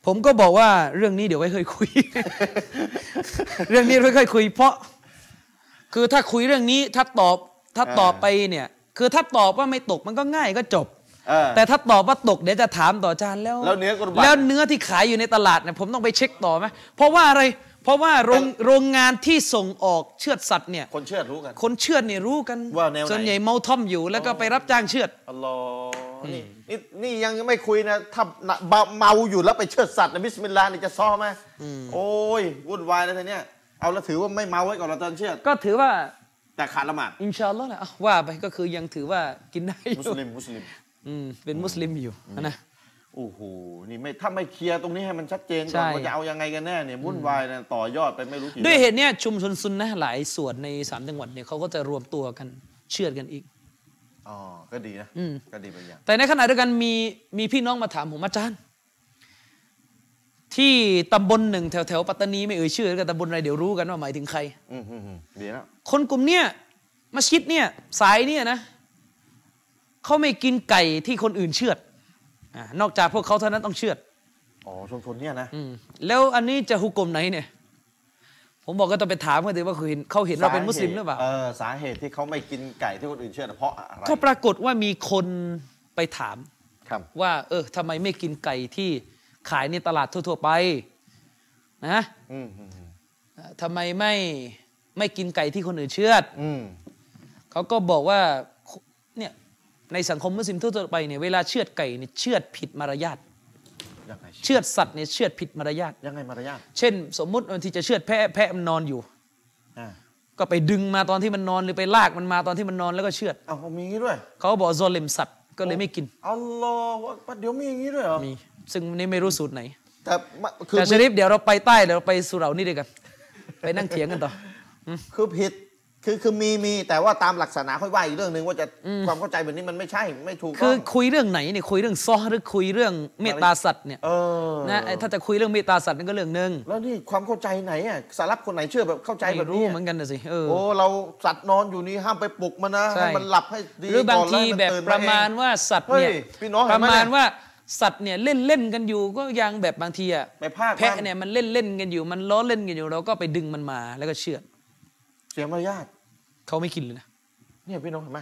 ผมก็บอกว่าเรื่องนี้เดี๋ยวไว้เคยคุย เรื่องนี้ไว้เคยคุย เพราะ คือถ้าคุยเรื่องนี้ถ้าตอบถ้าตอบไปเนี่ย คือถ้าตอบว่าไม่ตกมันก็ง่ายก็จบเออแต่ถ้าตอบว่าตกเดี๋ยวจะถามต่ออาจารย์แล้ว แล้วเนื้อกุรบัตรแล้วเนื้อที่ขายอยู่ในตลาดเนี่ยผมต้องไปเช็คต่อไหมเพราะว่าอะไร เพราะว่าโรงโรงงานที่ส่งออกเชือดสัตว์เนี่ยคนเชื่อรู้กัน คนเชือดเนี่ยรู้กันว่าแนวไหนส่วนใหญ่เมาท่อมอยู่แล้วก็ไปรับจ้างเชือดอัลลอฮ์นี่นี่นี่ยังไม่คุยนะถ้าเมาเมาอยู่แล้วไปเชือดสัตว์นะบิสมิลลาห์นี่จะซ้อไหมโอ้ยวุ่นวายเลยทีเนี้ยเอาแล้วถือว่าไม่เมาไว้ก่อนเราตอนเชือดก็ถือว่าแต่ขาดละหมาดอินชาอัลลอฮ์แหละอะว่าไปก็คือยังถือว่ากินได้อมุยู่สลิมมุสลิมอืมเป็นมุสลิมอยู่นะ โอ้โห นี่ไม่ถ้าไม่เคลียร์ตรงนี้ให้มันชัดเจนใช่ก่อนว่าจะเอายังไงกันแน่เนี่ยวุ่นวายนะต่อยอดไปไม่รู้กี่ด้วยเรื่องเหตุเนี้ยชุมชนซุนนะห์หลายส่วนในสามจังหวัดเนี่ยเขาก็จะรวมตัวกันเชื่อดกันอีก อ๋อก็ดีนะอืม ก็ดีไปอย่างแต่ในขณะเดียวกันมีมีพี่น้องมาถามผมอาจารย์ ที่ตำบลหนึ่งแถวแถวปัตตานีไม่เอ่ยชื่อแล้วกันตำบลอะไรเดี๋ยวรู้กันว่าหมายถึงใคร อืมอืมอืมดีแล้วคนกลุ่มเนี้ยมัสยิดเนี่ยสายเนี่ยนะเขาไม่กินไก่ที่คนอื่นเชือดอา นอกจากพวกเขาเท่านั้นต้องเชือดอ๋อชุมชนเนี่ยนะอืมแล้วอันนี้จะฮุกกลมไหนเนี่ย ผมบอกก็ต้องไปถามเขาดูว่าเขาเห็นเขาเห็นเราเป็นมุสลิมหรือเปล่าเออสาเหตุที่เขาไม่กินไก่ที่คนอื่นเชื่อเพราะอะไรก็ปรากฏว่ามีคนไปถามครับว่า เออทำไมไม่กินไก่ที่ขายในตลาดทั่ว ๆ ไป นะอืมอืมเอ่อทำไมไม่ไม่กินไก่ที่คนอื่นเชือดอืมเขาก็บอกว่าเนี่ย ในสังคมมุสลิมทั่วๆไปเนี่ยเวลาเชือดไก่เนี่ยเชือดผิดมารยาทยังไงเชือดสัตว์เนี่ยเชือดผิดมารยาทยังไงมารยาทเช่น สมมุติวันที่จะเชือดแพะแพะมันนอนอยู่อ่าก็ไปดึงมาตอนที่มันนอนหรือไปลากมันมาตอนที่มันนอนแล้วก็เชือดเอามีอย่างนี้ด้วย เขาบอกโซเลมสัตว์ก็เลยไม่กินอัลลอฮฺเดี๋ยวมีอย่างนี้ด้วยเหรอมีซึ่งนี่ไม่รู้สูตรไหนแต่มะคือแต่ชริฟเดี๋ยวเราไปใต้เดี๋ยวเราไปสุเหร่านี่ด้วยกัน ไปนั่งเถียงกันต่อคือผิด คือคือมีมีแต่ว่าตามหลักศาสนาค่อยว่าอีกเรื่องหนึ่งว่าจะความเข้าใจแบบนี้มันไม่ใช่ไม่ถูกคืต้อองคุยเรื่องไหนเนี่ยคุยเรื่องซอหรือคุยเรื่องเมตตาสัตว์เนี่ยเออนะไอ้ถ้าจะคุยเรื่องเมตตาสัตว์นั่นก็เรื่องหนึ่งแล้วนี่ความเข้าใจไหนอะสารับคนไหนเชื่อแบบเข้าใจไม่แบบรู้นี้เหมือนกันนะสิเออโอ้เราสัตว์นอนอยู่นี่ห้ามไปปลุกมันนะใช่ให้มันหลับให้ดีหรือบางก่นทีล้วให้นแบบตื่นประมาณเองว่าสัตว์เนี่ยเฮ้ยพี่น้องเห็ปนไหมระมาณว่าสัตว์เนี่ยเล่นเล่นๆกันอยู่ก็ยังแบบบางทีอะไปพากแพะเนี่ยมันเล่นเล่นๆกันอยู่มันล้อเล่นกันอยู่เราก็ไปดึงมันมาแล้วก็เชือดเสียมารยาท เขาไม่กินเลยนะเนี่ยพี่น้องเห็นไหม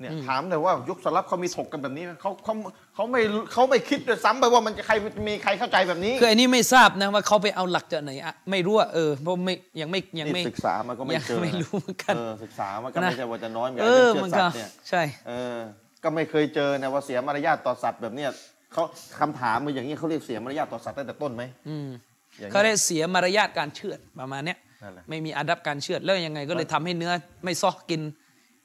เนี่ยอืมถามเลยว่ายุคสลับเขามีถกกันแบบนี้ไหมเขาเขาเขาไม่เขาไม่คิดด้วยซ้ำไปว่ามันจะใครมีใครเข้าใจแบบนี้คืออันนี้ไม่ทราบนะว่าเขาไปเอาหลักจากไหนอะไม่รู้อะเออเพราะไม่ยังไม่ยังไม่นี่ศึกษามันก็ไม่ยังเจอไม่รู้เหมือนกันเออศึกษามันก็นะไม่ใช่ว่าจะน้อยเหมือนเอเรื่อองมันเชื่อก็สัตว์เนี่ยใช่เออก็ไม่เคยเจอนะว่าเสียมารยาทต่อสัตว์แบบเนี้ยเขาคำถามมันอย่างนี้เขาเรียกเสียมารยาทต่อสัตว์ตั้งแต่ต้นไหมอืมอย่างนี้เขาได้เสียมารยาทการเชือดประมาณเนี้ยนั่นแหละ ไม่มีอาดับการเชือดแล้วยังไงก็เลยทำให้เนื้อไม่ซอกกิน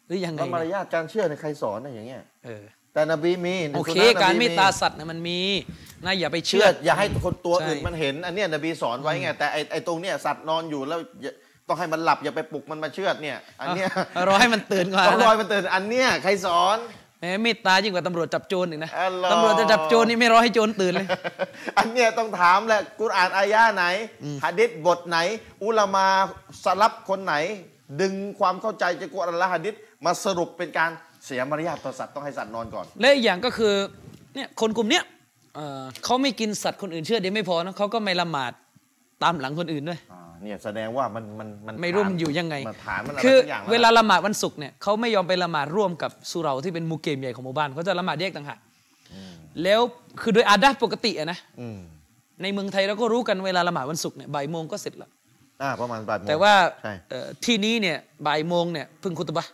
หรือยังไงแล้วมารเนี่ยยาทการเชื่อในยใครสอนนะอย่างเงี้ยเออแต่นบีมีในโอเคสุนัขนบีการเมตตาสัตว์นะมันมีนะอย่าไปเชื่เชื่ออดอย่าให้คนตัวใช่อื่นมันเห็น อันเนี้ยนบีสอนไว้ไงแต่ไอไอตรงเนี้ยสัตว์นอนอยู่แล้วอย่าต้องให้มันหลับอย่าไปปลุกมันมาเชือดเนี่ย อันเนี้ยเอารอให้มันตื่นก่อนต้องนะรอยมันตื่นอันเนี้ยใครสอนแหม เมตตายิ่งกว่าตำรวจจับโจรอีกนะอัลลอฮ์ตำรวจจะจับโจรนี่ไม่รอให้โจรตื่นเลย อันเนี้ยต้องถามแหละกุรอานอายะไหนหะดิษบทไหน อุลามาสลับคนไหน ดึงความเข้าใจจากกุรอานและหะดิษมาสรุปเป็นการเสียมารยาทต่อสัตว์ต้องให้สัตว์นอนก่อน และอีกอย่างก็คือเนี่ยคนกลุ่มเนี้ยเอ่อเขาไม่กินสัตว์คนอื่นเชื่อดเดียวไม่พอนะเขาก็ไม่ละหมาดตามหลังคนอื่นด้วยอ่า เนี่ยแสดงว่ามันมันมันไม่รู้ฐามันอยู่ยังไงมันฐานมันอะไรคือสักอย่างเวลาละหมาดวันศุกร์เนี่ยเขาไม่ยอมไปละหมาดร่วมกับสุเหราที่เป็นมุกเกมใหญ่ของหมู่บ้านเขาจะละหมาดแยกต่างหากแล้วคือโดยอาดับปกติอะนะอืมในเมืองไทยเราก็รู้กันเวลาละหมาดวันศุกร์เนี่ยบ่ายโมงก็เสร็จแล้วอ่าประมาณบ่ายโมงแต่ว่าใช่เอ่อที่นี้เนี่ยบ่ายโมงเนี่ยเพิ่งคุตบะห์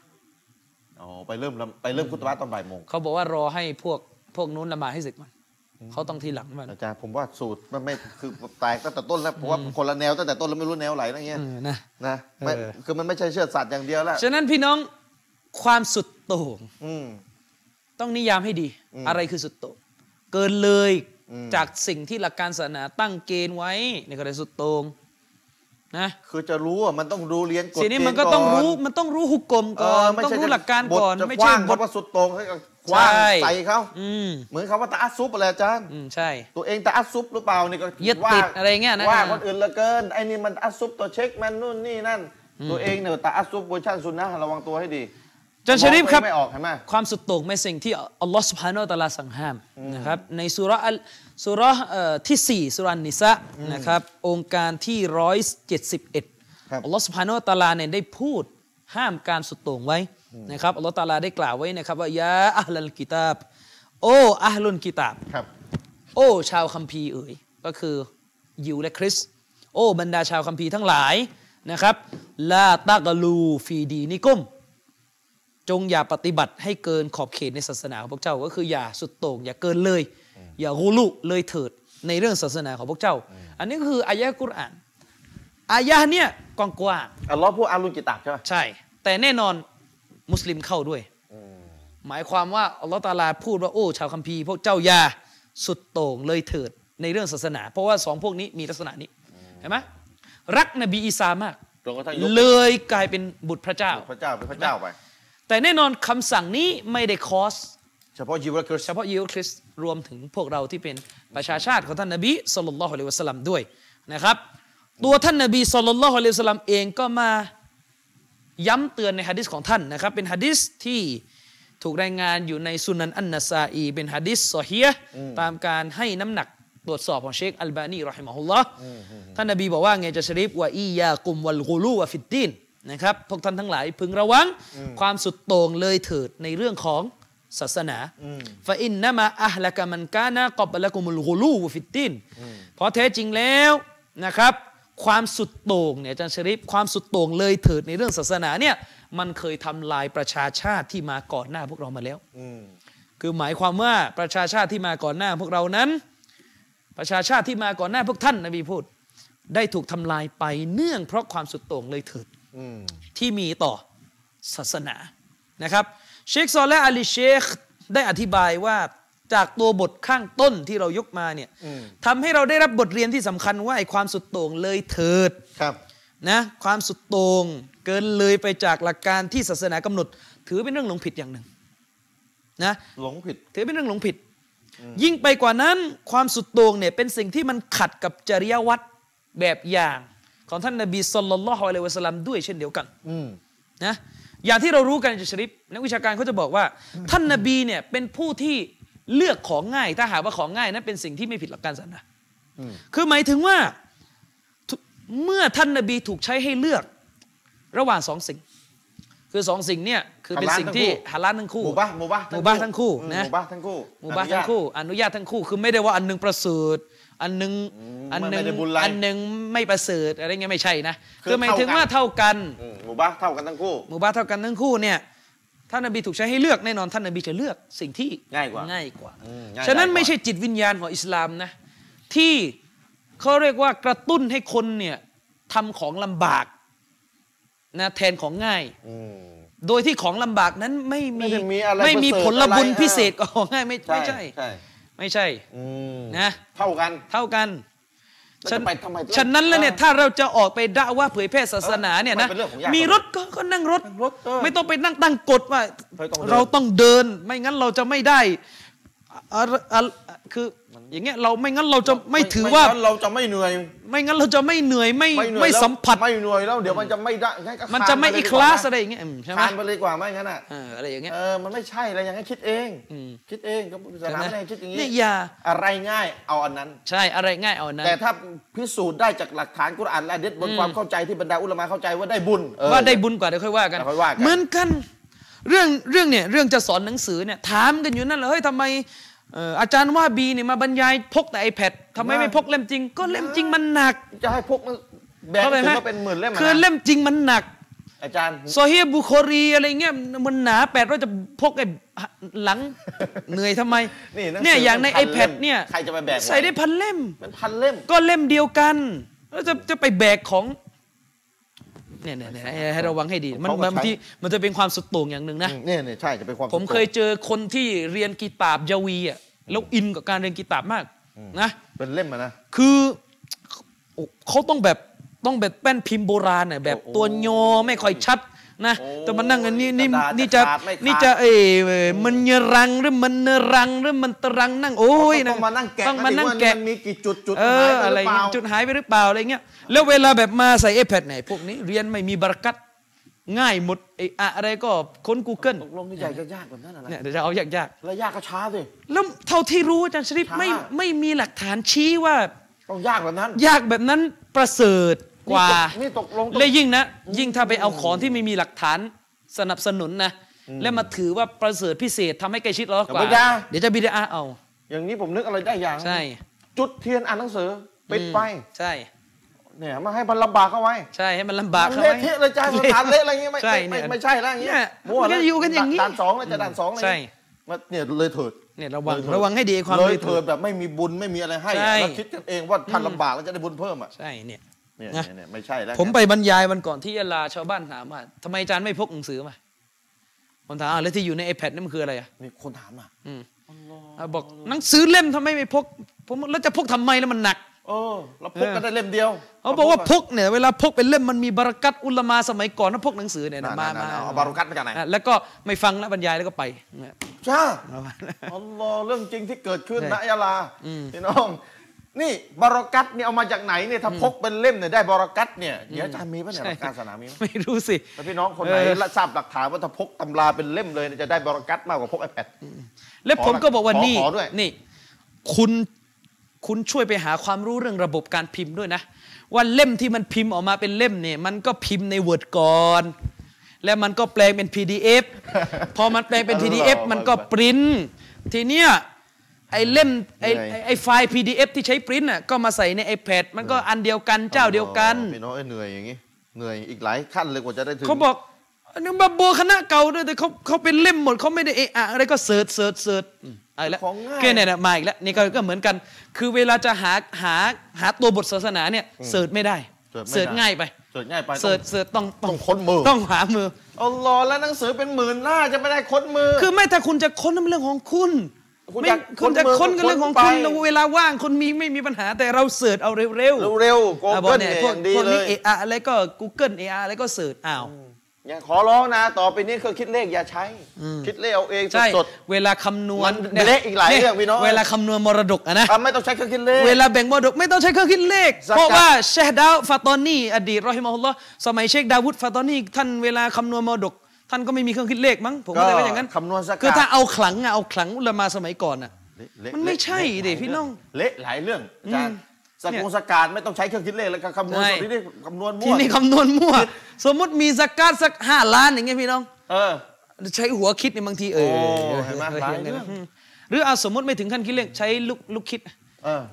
อ๋อไปเริ่มละไปเริ่มคุตบะห์ตอนบ่ายโมงเขาบอกว่ารอให้พวกพวกนู้นละหมาดให้เสร็จก่อน เขาต้องทีหลังมันอาจารย์ผมว่าสูตรมันไม่คือแตกตั้งแต่ต้นแล้วเพราะว่าคนละแนวตั้งแต่ต้นแล้วไม่รู้แนวไหนนะเงี้ยเออนะนะไม่เออคือมันไม่ใช่เชือดสัตว์อย่างเดียวแล้วฉะนั้นพี่น้องความสุดโต่งอืมต้องนิยามให้ดีอืมอะไรคือสุดโต่งเกินเลยอืมจากสิ่งที่หลักการศาสนาตั้งเกณฑ์ไว้ในกรณีสุดโต่งนะคือจะรู้อะมันต้องรู้เรียนกฎสิ่งนี้เกณฑ์มันก็ต้องนรู้มันต้องรู้หุกกลมก่อนเไม่ต้องใช่รู้หลักการก่อนบทจะไม่กใช่ว้างบเขาทว่าสุดโต่งให้ ว่าใส่เขาเหมือนเขาว่าตาอัดซุปอะไรอาจารย์ใช่ ตัวเองตาอัดซุปหรือเปล่านี่ก็ยึดติดอะไรเงี้ยนะว่าคนอื่นละเกินไอ้นี่มันอัดซุปตัวเช็คแมนนู่นนี่นั่น ตัวเองเนี่ยตาอัดซุปเวอร์ชันซุนนะระวังตัวให้ดีจันชริฟครับความสุดโต่งไม่สิ่งที่อัลลอฮฺสุบฮานาอัลลอฮ์สั่งห้ามนะครับในสุรอัสุรที่สี่สุรานิสะนะครับองค์การที่ร้อยเจ็ดสิบเอ็ดอัลลอฮ์เนี่ยได้พูดห้ามการสุดโต่งไว้ นะครับอัลลอฮ์ตะอาลาได้กล่าวไว้นะครับว่ายาอัลลัลกิตาบ โอ้อัลลุนกิตาบครับ โอ้ ชาวคัมภีร์เอ๋ยก็คือยิวและคริสต์โอ้บรรดาชาวคัมภีร์ทั้งหลายนะครับลาตากลูฟีดีนิกุม จงอย่าปฏิบัติให้เกินขอบเขตในศาสนาของพวกเจ้า ก็คืออย่าสุดโต่งอย่าเกินเลย อย่ากูลุเลยเถิดในเรื่องศาสนาของพวกเจ้า อันนี้ก็คืออายะห์กุรอานอายะห์เนี่ยกว้างอัลลอฮ์พูดอาลุนกิตาบใช่ไหมๆใช่ แต่แน่นอน มุสลิมเข้าด้วย หมายความว่าอัลลอฮฺตาลาพูดว่าโอ้ ชาวคัมภีร์พวกเจ้าอย่าสุดโต่งเลยเถิดในเรื่องศาสนา เพราะว่าสองพวกนี้มีลักษณะนี้เห็นไหมรักนบีอีสามากจนกระทั่งยกเลยกลายเป็นบุตรพระเจ้าพระเจ้าเป็นพระเจ้าไป แต่แน่นอนคำสั่งนี้ไม่ได้คอสเฉพาะยิวและคริสเฉพาะยิวคริสต์รวมถึงพวกเราที่เป็นประชาชาติของท่านนบีสุลต่านละฮ์อะลัยฮิวะสัลลัมด้วยนะครับ ตัวท่านนบีสุลต่านละฮ์อะลัยฮิวะสัลลัมเองก็มา ย้ำเตือนในฮะดิษของท่านนะครับ เป็นฮะดิษที่ถูกรายงานอยู่ในสุนันอันนาซาอี เป็นฮะดิษซอฮียห์ตามการให้น้ำหนักตรวจสอบของเชคอัลบานีرحمه اللهท่านนบีบอกว่าไงอาจารย์ชริฟว่าإياكم والغلو في الدينนะครับพวกท่านทั้งหลายพึงระวังความสุดโต่งเลยเถิดในเรื่องของศาสนาفإنما أهلك من كان قبلكم الغلو في الدينเพราะแท้จริงแล้วนะครับ ความสุดโต่งเนี่ยอาจารย์ชริฟความสุดโต่งเลยเถิดในเรื่องศาสนาเนี่ยมันเคยทำลายประชาชาติที่มาก่อนหน้าพวกเรามาแล้วอืมคือหมายความว่าประชาชาติที่มาก่อนหน้าพวกเรานั้น ประชาชาติที่มาก่อนหน้าพวกท่านนบีพูด ได้ถูกทำลายไปเนื่องเพราะความสุดโต่งเลยเถิดอืมที่มีต่อศาสนานะครับ เชคซอลและอาลีเชคได้อธิบายว่า จากตัวบทข้างต้นที่เรายกมาเนี่ยอืมทำให้เราได้รับบทเรียนที่สำคัญว่าไอ้ความสุดโต่งเลยเถิดครับนะความสุดโต่งเกินเลยไปจากหลักการที่ศาสนากำหนด ถือเป็นเรื่องหลงผิดอย่างหนึ่งนะหลงผิดถือเป็นเรื่องหลงผิด ยิ่งไปกว่านั้นความสุดโต่งเนี่ยเป็นสิ่งที่มันขัดกับจริยวัตรแบบอย่าง ของท่านนบีสุลต่านละฮ์อะลัยฮิวะสัลลัมด้วยเช่นเดียวกันอืมนะอย่างที่เรารู้กันจะชริปนักวิชาการเขาจะบอกว่า ท่านนบีเนี่ยเป็นผู้ที่ เลือกของง่าย ถ้าหากว่าของง่ายนั้นเป็นสิ่งที่ไม่ผิดหลักการศาสนาอืมคือหมายถึงว่าทุเมื่อท่านนบีถูกใช้ให้เลือกระหว่างสองสิ่ง คือสองสิ่งเนี่ยคือเป็นสิ่งที่ฮาลาลทั้งคู่หมู่บ้านหมู่บ้านหมู่บ้านทั้งคู่อืมนะหมู่บ้านทั้งคู่หมู่บ้านอญทั้ตงคู่ อนุญาตทั้งคู่คือไม่ได้ว่าอันหนึงประเสริฐอันหนึงอืมอันหนึงไม่ได้บุญอะไรอันหนึงไม่ประเสริฐอะไรเงี้ยไม่ใช่นะคือคือหมายถึงว่าเท่ากันอืมหมู่บ้านเท่ากันทั้งคู่หมู่บ้านเท่ากันทั้งคู่เนี่ย ท่านนบีถูกใช้ให้เลือกแน่นอนท่านนบีจะเลือกสิ่งที่ง่ายกว่าง่ายกว่าอืมง่ายฉะนั้นได้กว่าไม่ใช่จิตวิญญาณของอิสลามนะ ที่เขาเรียกว่ากระตุ้นให้คนเนี่ยทำของลำบากนะแทนของง่ายอืมโดยที่ของลำบากนั้นไม่ไม่มีได้มีอะไรไม่มีประเสริฐผลบุญอะไรพิเศษกว่าของง่ายไม่ไม่ใช่ใช่ไม่ใช่อืมนะเท่ากันเท่ากัน แล้วจะไปทำไมฉะนั้นแล้วเนี่ยถ้าเราจะออกไปด่าว่าเผยแพร่ศาสนาเนี่ยนะมันเป็นเรื่องของญาติมีรถก็ก็นั่งรถนั่งรถเออไม่ต้องไปนั่งตั้งกฎว่าไม่ต้องเดินเราต้องเดิน ไม่งั้นเราจะไม่ได้อะอะอะ คืออย่างเงี้ยเราไม่งั้นเราจะไม่ถือว่างั้นเราจะไม่เหนื่อย ไม่งั้นเราจะไม่เหนื่อยไม่ไม่เหนื่อยไม่แล้วสัมผัสไม่เหนื่อยแล้วเดี๋ยวมันจะไม่ได้งั้ก็มันจะไม่คอีนคปลาเลยสอะไรอย่างเงี้ยอืมใช่ไหมคานไปเลยดีกว่าไม่งั้นอะเอออะไรอย่างเงี้ยเออมันไม่ใช่อะไรอย่างนั้นคิดเองอืมคิดเองก็ศาสนาไม่ได้คิดอย่างนี้เนี่ยอย่าอะไรง่ายเอาอันนั้น ใช่อะไรง่ายเอาอันนั้นแต่ถ้าพิสูจน์ได้จากหลักฐานกุรอานและอะดีษบนความเข้าใจที่บรรดาอุลามะเข้าใจว่าได้บุญเออว่าได้บุญกว่าเดี๋ยวค่อยว่ากันเดี๋ยวค่อยว่ากันเหมือนกันเรื่องเรื่องเนี่ยเรื่องจะสอนหนังสือเนี่ยถามกันอยู่นั่นเลยเฮ้ยทำไมเอ่ออาจารย์ว่าบีเนี่ยมาบรรยายพกแต่ iPad ทำไมไม่พกเล่มจริง ก็เล่มจริงมันหนัก จะให้พวกมันแบกเข้าใจถึไหมงมาเป็นหมื่นเล่มะคือนะเล่มจริงมันหนัก อาจารย์โซเฮียบุคอรีอะไรเงี้ยมันหนาแปดเราจะพกไอ้หลังเหนื่อยทำไมนี่หนังสือเนี่ยอย่างในมันพัน iPad เล่มเนี่ยใครจะไปแบกไหวใส่ได้พันเล่มมันพันเล่ม ก็เล่มเดียวกันแล้วจะจะไปแบกของเนี่ยเนี่ยเนี่ยให้ให้ระวังให้ดี มันเขาก็บางใช้ทีมันจะเป็นความสุดโต่งอย่างหนึ่งนะอืมเนี่ยเนี่ยใช่จะเป็นความผมเคยเจอคนที่เรียนกีตาบยาวีอะ แล้วอินกับการเรียนกีตาบมากนะเป็นเล่มอะนะคือโอ้เขาต้องแบบต้องแบบแป้นพิมพ์โบราณน่ะแบบโอ้ตัวโยไม่ค่อยชัดนะโอ้แต่มานั่งอันนี้นี่กระดาษนี่จะจะขาดไม่ขาดนี่จะเอ้ยเอ้ยมันเนรังหรือมันเนรังหรือมันตรังนั่งโอ้ยต้องมานั่งแกะต้องมานั่งว่าแกะมันมีกี่จุดจุดเอออะไรหายปหเงี้เปยล่าจุดหายไปหรือเปล่าอะไรเงี้ยแล้วเวลาแบบมาใส่ไอแพดไหนพวกนี้เรียนไม่มีบารักัต ง่ายหมดไอ้อะไรก็ค้น Google ตกลงนี่ใหญ่ก็ยากแบบนั้นอะไรเนี่ยเดี๋ยวจะเอายากแล้วยากก็ช้าสิๆแล้วเท่าที่รู้อาจารย์ชริปช้าไม่ไม่มีหลักฐานชี้ว่าต้องยากแบบนั้น ยากแบบนั้นประเสริฐกว่านี่ตกลงต้องและยิ่งนะ ยิ่งถ้าไปเอาของที่ไม่มีหลักฐานสนับสนุนนะแล้วมาถือว่าประเสริฐพิเศษทำให้ใกล้ชิดเรากว่าอย่าไปด่าเดี๋ยวจะบิดาเอา อย่างนี้ผมนึกอะไรได้อย่างใช่ จุดเทียนอ่านหนังสือปิดไฟใช่ เนี่ยมาให้มันลำบากเข้าไว้ใช่ให้มันลำบากมันเข้าเละไว้เทะเลยจ้าสถานเละอะไรเงี้ยไม่ใช่ไม่เนี่ยไม่ใช่แล้วอย่างเงี้ยเนี่ยมั่วมันก็แล้วอยู่กันอย่างนี้ด่านสองเลยจะด่านสองเลยใช่มาเนี่ยเลยเถิดเนี่ยระวังเลยเถิดระวังให้ดีความเลยเลยเถิดแบบไม่มีบุญไม่มีอะไรให้ใช่แล้วคิดกันเองว่าท่านลำบากแล้วจะได้บุญเพิ่มอะใช่เนี่ยเนี่ยนะเนี่ยเนี่ยไม่ใช่แล้วผมไปบรรยายวันก่อนที่ยะลาชาวบ้านถามว่าทำไมอาจารย์ไม่พกหนังสือมาผมถามอ้าวแล้วที่อยู่ใน iPad นี่มันคืออะไรอะนี่คนถามอะอืมอัลลอฮ์อะบอกหนังสือเล่มทำไมไม่พกผมแล้วจะพกทำไมแล้วมันหนัก เออเราพกกันได้เล่มเดียวเขาบอกว่าพกเนี่ยเวลาพกเป็นเล่มมันมีบารักัตอุลามาสมัยก่อนถ้าพกหนังสือเนี่ยน่ะนะมาน่ะมาน่ะเอาบารุกัตมาจากไหนอะแล้วก็ไม่ฟังแล้วบรรยายแล้วก็ไปเนี่ยใช่ประมาณนั้นอัลลอฮ์เรื่องจริงที่เกิดขึ้นใช่นะยาลาอืมพี่น้องนี่บารักัตเนี่ยเอามาจากไหนเนี่ยถ้าพกเป็นเล่มเนี่ยได้บารักัตเนี่ยเดี๋ยวอาจารย์มีป่ะเนี่ยหลักการศาสนามีไหมไม่รู้สิแล้วพี่น้องคนไหนเออทราบหลักฐานว่าถ้าพกตำราเป็นเล่มเลยเนี่ยจะได้บารักัตมากกว่าพก iPad แล้วผมก็บอกว่าขอนี่ขอด้วยนี่ คุณ คุณช่วยไปหาความรู้เรื่องระบบการพิมพ์ด้วยนะ ว่าเล่มที่มันพิมพ์ออกมาเป็นเล่มเนี่ยมันก็พิมพ์ใน Word ก่อน แล้วมันก็แปลงเป็น PDF พอมันแปลงเป็น PDF มันก็ปริ้นทีเนี้ยไอ้เล่มไอ้ไอ้ไอ้ไฟล์ PDF ที่ใช้ปริ้นน่ะก็มาใส่ใน iPad มันก็อันเดียวกันเจ้าเดียวกันพี่น้องเอ้ยเหนื่อยอย่างงี้เหนื่อยอีกหลายขั้นเลยกว่าจะได้ถึงเขาบอกอันนี้บาโบคณะเก่าด้วยแต่เขาเขาเป็นเล่มหมดเขาไม่ได้เอะอะอะไรก็เสิร์ชเสิร์ชเสิร์ช อะไรแล้วของง่ายแค่เนี่ยนะมาอีกแล้วนี่ก็ก็เหมือนกัน คือเวลาจะหาหาหาตัวบทศาสนาเนี่ยเสิร์ชไม่ได้เสิร์ชไม่ได้เสิร์ชง่ายไปเสิร์ชง่ายไปเสิร์ชเสิร์ชต้องต้องค้นมือต้องหามืออัลลอฮ์แล้วหนังสือเป็นหมื่นหน้าจะไม่ได้ค้นมือ คือไม่ถ้าคุณจะค้นนั่นเป็นเรื่องของคุณคุณไม่อยากคุณจะค้ค้นนมือก็เรื่องของค้คุณนไปแล้วเวลาว่างคุณมีไม่มีปัญหาแต่เราเสิร์ชเอาเร็วๆเร็วๆโกอะบอเกิกลเนี่เนี่ยยพวกอย่างดีพวกเลนี้ยเอะอะอะไรก็ Google เอะอะอะไรก็เสิร์ชอ้าว อย่าขอร้องนะต่อไปนี้เครื่องคิดเลขอย่าใช้ คิดเลขเอาเองใช่สดเวลาคำนวณมันเละอีกหลายเรื่องพี่น้องเวลาคำนวณมรดกอะนะๆอะไม่ต้องใช้เครื่องคิดเลข เวลาแบ่งมรดกไม่ต้องใช้เครื่องคิดเลขสกัดเพราะว่าเชคดาวฟาตอนีอดีตรอฮิมะฮุลลอฮ์สมัยเชคดาวุฒฟาตอนีท่านเวลาคำนวณมรดก ท่านก็ไม่มีเครื่องคิดเลขมั้งผมก็เลยว่าอย่างนั้นคำนวณสกัดคือถ้าเอาขลังอะเอาขลังอุลามาสมัยก่อนอะเละเละมันไม่ใช่ดิเละพี่น้องเละหลายเรื่องอาจารย์ สเนี่ยกุลสการไม่ต้องใช้เครื่องคิดเลขแล้วก็คำนวณใช่สดนี่คำนวณมั่ทีวนี้คำนวณมั่ว สมมติมีสกาดสักห้าล้านอย่างเงี้ยพี่น้อง เออ ใช้หัวคิดในบางทีเออโอ้เห็นไหมหลายเออเรื่องอืมหรือเอาสมมติไม่ถึงขั้นคิดเลขใช้ลูกลูกคิดเออ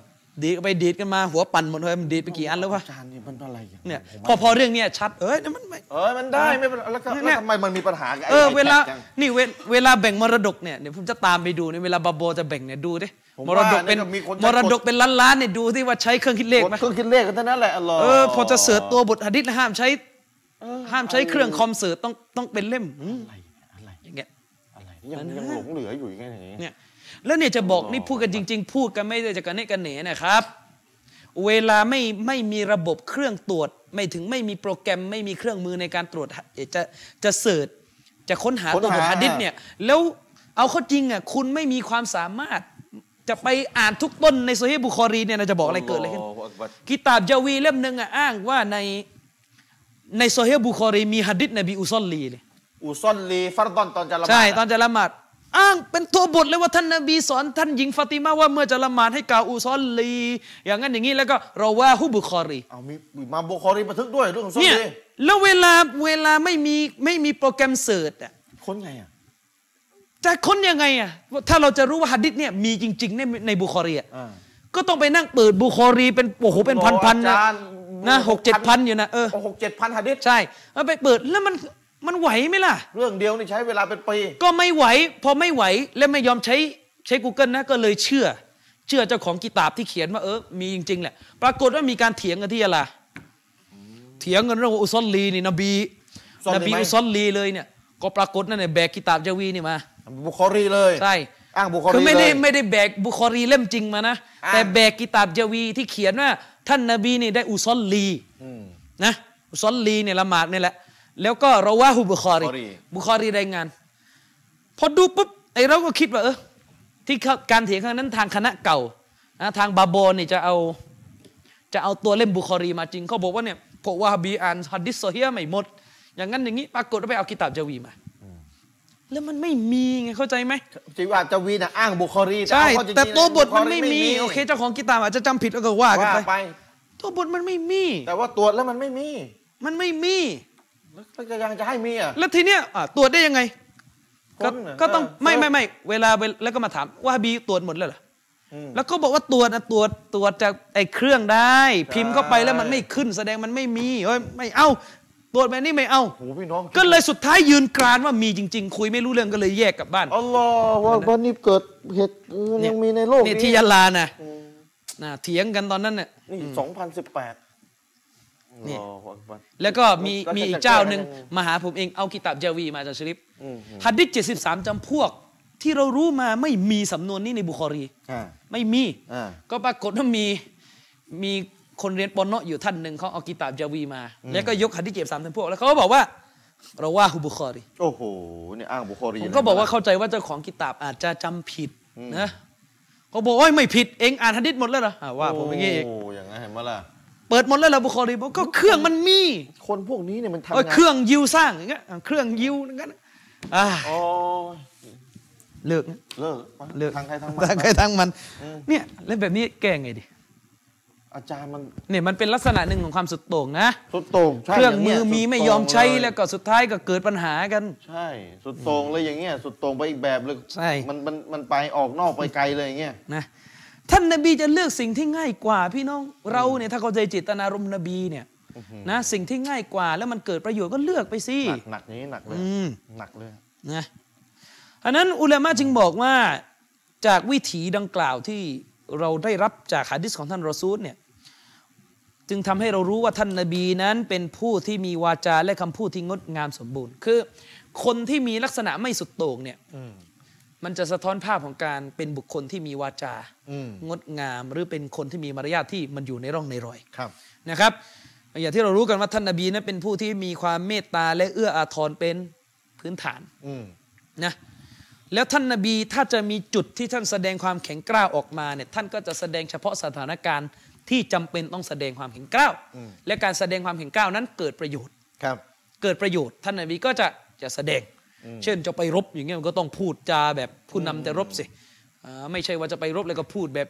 ดีดไปดีดกันมาหัวปั่นหมดเลยมันดีดไปกี่อันแล้ววะอาจารย์นี่มันอะไรอะเนี่ยผมพอพอเรื่องเนี้ยชัดเอ้ยมันไม่เออมันได้ไม่เป็นแล้วก็เนี่แล้วยทำไมมันมีปัญหากับไอ้เออไอ้เวลาแท็กจังนี่เวเวลาแบ่งมรดกเนี่ยเดี๋ยวผมจะตามไปดูเนี่ยเวลาบาโบจะแบ่งเนี่ยดูดิผ มมรดกเป็นว่าเนี่ยก็มีคนใช้มรดกเป็นล้านล้านๆเนี่ยดูที่ว่าใช้เครื่องคิดเลขไหมเครื่องคิดเลขกันเท่านั้นแหละอัลลอฮ์เออพอจะเสิร์ชตัวบทหะดิษห้ามใช้ห้ามใช้เครื่องคอมเสิร์ชต้องต้องเป็นเล่มอืมอะไรอะไรอย่างเงี้ยอะไรยังยังหลงเหลืออยู่อย่างเงี้ยอย่างเงี้ยเนี่ยแล้วเนี่ยจะบอกนี่พูดกันจริง ๆ พูดกันไม่ได้จะกันเนกันเหนนะครับ เวลาไม่ไม่มีระบบเครื่องตรวจ ไม่ถึงไม่มีโปรแกรมไม่มีเครื่องมือในการตรวจเอ่อจะจะเสิร์ชจะค้นหาตัวบทหะดิษเนี่ยแล้วเอาเข้าจริงอะคุณไม่มีความสามารถ จะไปอ่านทุกต้นในโซฮีฮ์บุคอรีเนี่ยนะจะบอกอะไรเกิดอะไรขึ้นลลฮฺอักบัรกิตาบจาวีเล่มหนึ่งอะอ้างว่าในในโซฮีฮ์บุคอรีมีหะดิษนบีอุซอลลีเลยอุซอนลีฟัรดอนตอนจะละหมาดใช่ตอนจะละหมาดอ้างเป็นตัวบทเลยว่าท่านนบีสอนท่านหญิงฟาติมาว่าเมื่อจะละหมาดให้กล่าวอุซอลลี อย่างนั้นอย่างนี้แล้วก็เราว่าฮุบุคอรีเอามีมีมาบุคอรีบันทึกด้วยเรื่องอุซอนเนี่ยลีแล้วเวลาเวลาไม่มีไม่มีโปรแกรมเสิร์ชอะคนไงอะ จะค้นยังไงอะถ้าเราจะรู้ว่าหะดิษเนี่ยมีจริง ๆ ในในบุคอรีอะอ่าก็ต้องไปนั่งเปิดบุคอรีเป็นโอ้โหเป็นพันๆนะอาจารย์นะหกเจ็ดพันอยู่นะเออหกเจ็ดพันหะดิษใช่แล้วไปเปิดแล้วมันมันไหวไหมล่ะ เรื่องเดียวนี่ใช้เวลาเป็นปีก็ไม่ไหว พอไม่ไหวและไม่ยอมใช้ใช้ Google นะก็เลยเชื่อ เชื่อเจ้าของกิตาบที่เขียนว่าเออมีจริงๆแหละ ปรากฏว่ามีการเถียงกันที่ยะลาเถียงกันเรื่องว่าอุซอลลีนี่นบีอุซอลนลีบีไหมอุซอลลีเลยเนี่ย ก็ปรากฏนั่นเนี่ยแบกกิตาบจาวีนี่มา บุคอรีเลย ใช่อ้างบุคอรีคือไม่ได้เลยไม่ได้แบกบุคอรีเล่มจริงมานะอ้างแต่แบกกิตาบจาวีที่เขียนว่า ท่านนบีนี่ได้อุซอลลีอืมนะอุซอลลีเนี่ยละหมาดนี่แหละ แล้วก็رواه البخاري บุคอรีบุคอรีรายงาน พอดูปุ๊บไอเราก็คิดว่าเออที่เขาการเถียงครั้งนั้นทางคณะเก่านะทางบาโบนี่จะเอาจะเอาตัวเล่มบุคอรีมาจริงเขาบอกว่าเนี่ยพวกวาฮาบีอ่านฮะดิษโซฮีฮ์ไม่หมด อย่างนั้นอย่างนี้ปรากฏว่าไปเอากิตาบจาวีมา แล้วมันไม่มีไงเข้าใจไหมจีว่าจาวีน่ะอ้างบุคอรีใช่เอาเข้าจริงๆแต่ตัวบทมันบุคอรีไม่มีโอเคเจ้าของกิตาบอาจจะจำผิดแล้วก็ว่ากันว่าไปไป ตัวบทมันไม่มี แต่ว่าตรวจแล้วมันไม่มี มันไม่มีแล้วจะยังจะให้มีอะแล้วทีเนี้ยอะตรวจได้ยังไง ก็ค้นเหรอก็ต้องเออไม่ไม่ไม่เวลาเวลาแล้วก็มาถามว่าฮาบีตรวจหมดแล้วเหรออืมแล้วก็บอกว่าตรวจนะตรวจตรวจจากไอ้เครื่องได้ พิมพ์เข้าไปแล้วมันใช่ไม่ขึ้นแสดงมันไม่มีเอ้ยไม่เอา ตรวจแบบนี้ไม่เอาโหพี่น้องก็เลยสุดท้ายยืนกรานว่ามีจริง ๆ คุยไม่รู้เรื่องก็เลยแยกกลับบ้านอัลลอฮ์ว่าวันนี้เกิดเหตุยังมีในโลกนี่นี้ที่ยะลานะอืมนะเถียงกันตอนนั้นเนี่ยนี่สองพันสิบแปดนี่อัลลอฮฺอักบัรแล้วก็มีแล้วมีจะอีกจะเจ้าแก้หนึ่งได้ยังไงมาหาผมเองเอากิตาบจาวีมาจากชริฟอืมอืมฮัดดิษเจ็ดสิบสามจำพวกที่เรารู้มาไม่มีสำนวนนี้ในบุคอรีอ่าไม่มีอ่าก็ปรากฏว่ามีมี คนเรียนปอนเนาะอยู่ท่านหนึ่งเขาเอากิตาบจาวีมา แล้วก็ยกฮัดดิษเจ็ดสิบสามจำพวก แล้วเขาก็บอกว่าเราว่าฮุบุคอรีโอ้โหเนี่ยอ้างบุคอรีผมก็บอกว่าเข้าใจว่าเจ้าของกิตาบอาจจะจำผิดนะเขาบอกว่าไม่ผิดเองอ่านฮัดดิษหมดแล้วเหรออ่าว่าผมอย่างงี้อีกโอ้อย่างนั้นเห็นไหมล่ะเปิดหมดแล้วเหรอบุคอรีบอกก็เครื่องมันมี คนพวกนี้เนี่ยมันทำเอ้ยงานเครื่องยิวสร้างอย่างเงี้ยอะเครื่องยิวอย่างเงี้ยอ่าโอ้ยเลิกเลิกเลิกทางใครทางมันทางใครทางมันอืมเนี่ยเล่นแบบนี้แก้ไงดี อาจารย์มันเนี่ยมันเป็นลักษณะหนึ่งของความสุดโต่งนะสุดโต่งใช่เครื่องย่ามืยอมีสุดไม่โต่งยอมใช้เยแล้วก็สุดท้ายก็เกิดปัญหากัน ใช่ สุดโต่งเลยอย่างเงี้ยสุดโต่งไปอีกแบบเลยใช่มันมันมันไปออกนอกไปไกลเลยอย่างเงี้ยนะท่านนบีจะเลือกสิ่งที่ง่ายกว่า พี่น้องเราเนี่ยถ้าเข้าใจจิตนารมณ์นบีเนี่ยนะสิ่งที่ง่ายกว่าแล้วมันเกิดประโยชน์ก็เลือกไปสิหนักหนักอย่างนี้หนักเลยอืมหนักเลยนะอันนั้นอุลามะจึงบอกว่าจากวิถีดังกล่าวที่เราได้รับจากหะดิษของท่านรอซูลเนี่ย จึงทำให้เรารู้ว่าท่านนบีนั้นเป็นผู้ที่มีวาจาและคำพูดที่งดงามสมบูรณ์ คือ คนที่มีลักษณะไม่สุดโต่งเนี่ยอืมมันจะสะท้อนภาพของการเป็นบุคคลที่มีวาจาอืมงดงามหรือเป็นคนที่มีมารยาทที่มันอยู่ในร่องในรอยครับนะครับ อย่างที่เรารู้กันว่าท่านนบีนั้นเป็นผู้ที่มีความเมตตาและเอื้ออาทรเป็นพื้นฐานอืมนะแล้วท่านนบีถ้าจะมีจุดที่ท่านแสดงความแข็งกร้าวออกมาเนี่ยท่านก็จะแสดงเฉพาะสถานการณ์ ที่จำเป็นต้องแสดงความแข็งกร้าวอืมและการแสดงความแข็งกร้าวนั้นเกิดประโยชน์ครับ เกิดประโยชน์ท่านนบีก็จะจะแสดงอืมเช่นจะไปรบอย่างเงี้ยมันก็ต้องพูดจาแบบผู้นำแต่รบสิอ่าไม่ใช่ว่าจะไปรบแล้วก็พูดแบบ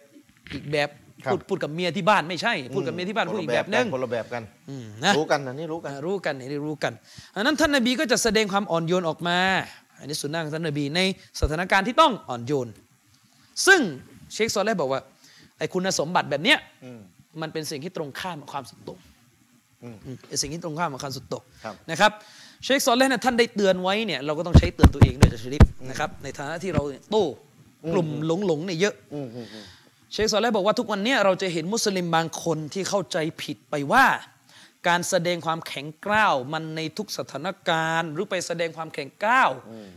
อีกแบบพูดพูดกับเมียที่บ้านไม่ใช่ พูดกับเมียที่บ้านพูดอีกแบบนึงคนละแบบกันอืมนะรู้กันนะนี่รู้กันอ่ารู้กันนี่รู้กันอันนั้นท่านนบีก็จะแสดงความอ่อนโยนออกมา อันนี้สุนนะของท่านนบีในสถานการณ์ที่ต้องอ่อนโยน ซึ่งเชคซอลเลห์บอกว่า ไอ้คุณสมบัติแบบเนี้ยอืมมันเป็นสิ่งที่ตรงข้ามกับความสุดโต่งอืมอืมเป็นสิ่งที่ตรงข้ามกับความสุดโต่งครับนะครับเชคซอลเลห์เนี่ยท่านได้เตือนไว้เนี่ยเราก็ต้องใช้เตือนตัวเองด้วยจะชริปนะครับในฐานะที่เราเนี่ยโต้กลุ่มหลงหลงๆเนี่ยเยอะอืมอืมอืมเชคซอลเลห์บอกว่าทุกวันเนี้เราจะเห็นมุสลิมบางคนที่เข้าใจผิดไปว่า การแสดงความแข็งกร้าวมันในทุกสถานการณ์ หรือไปแสดงความแข็งกร้าว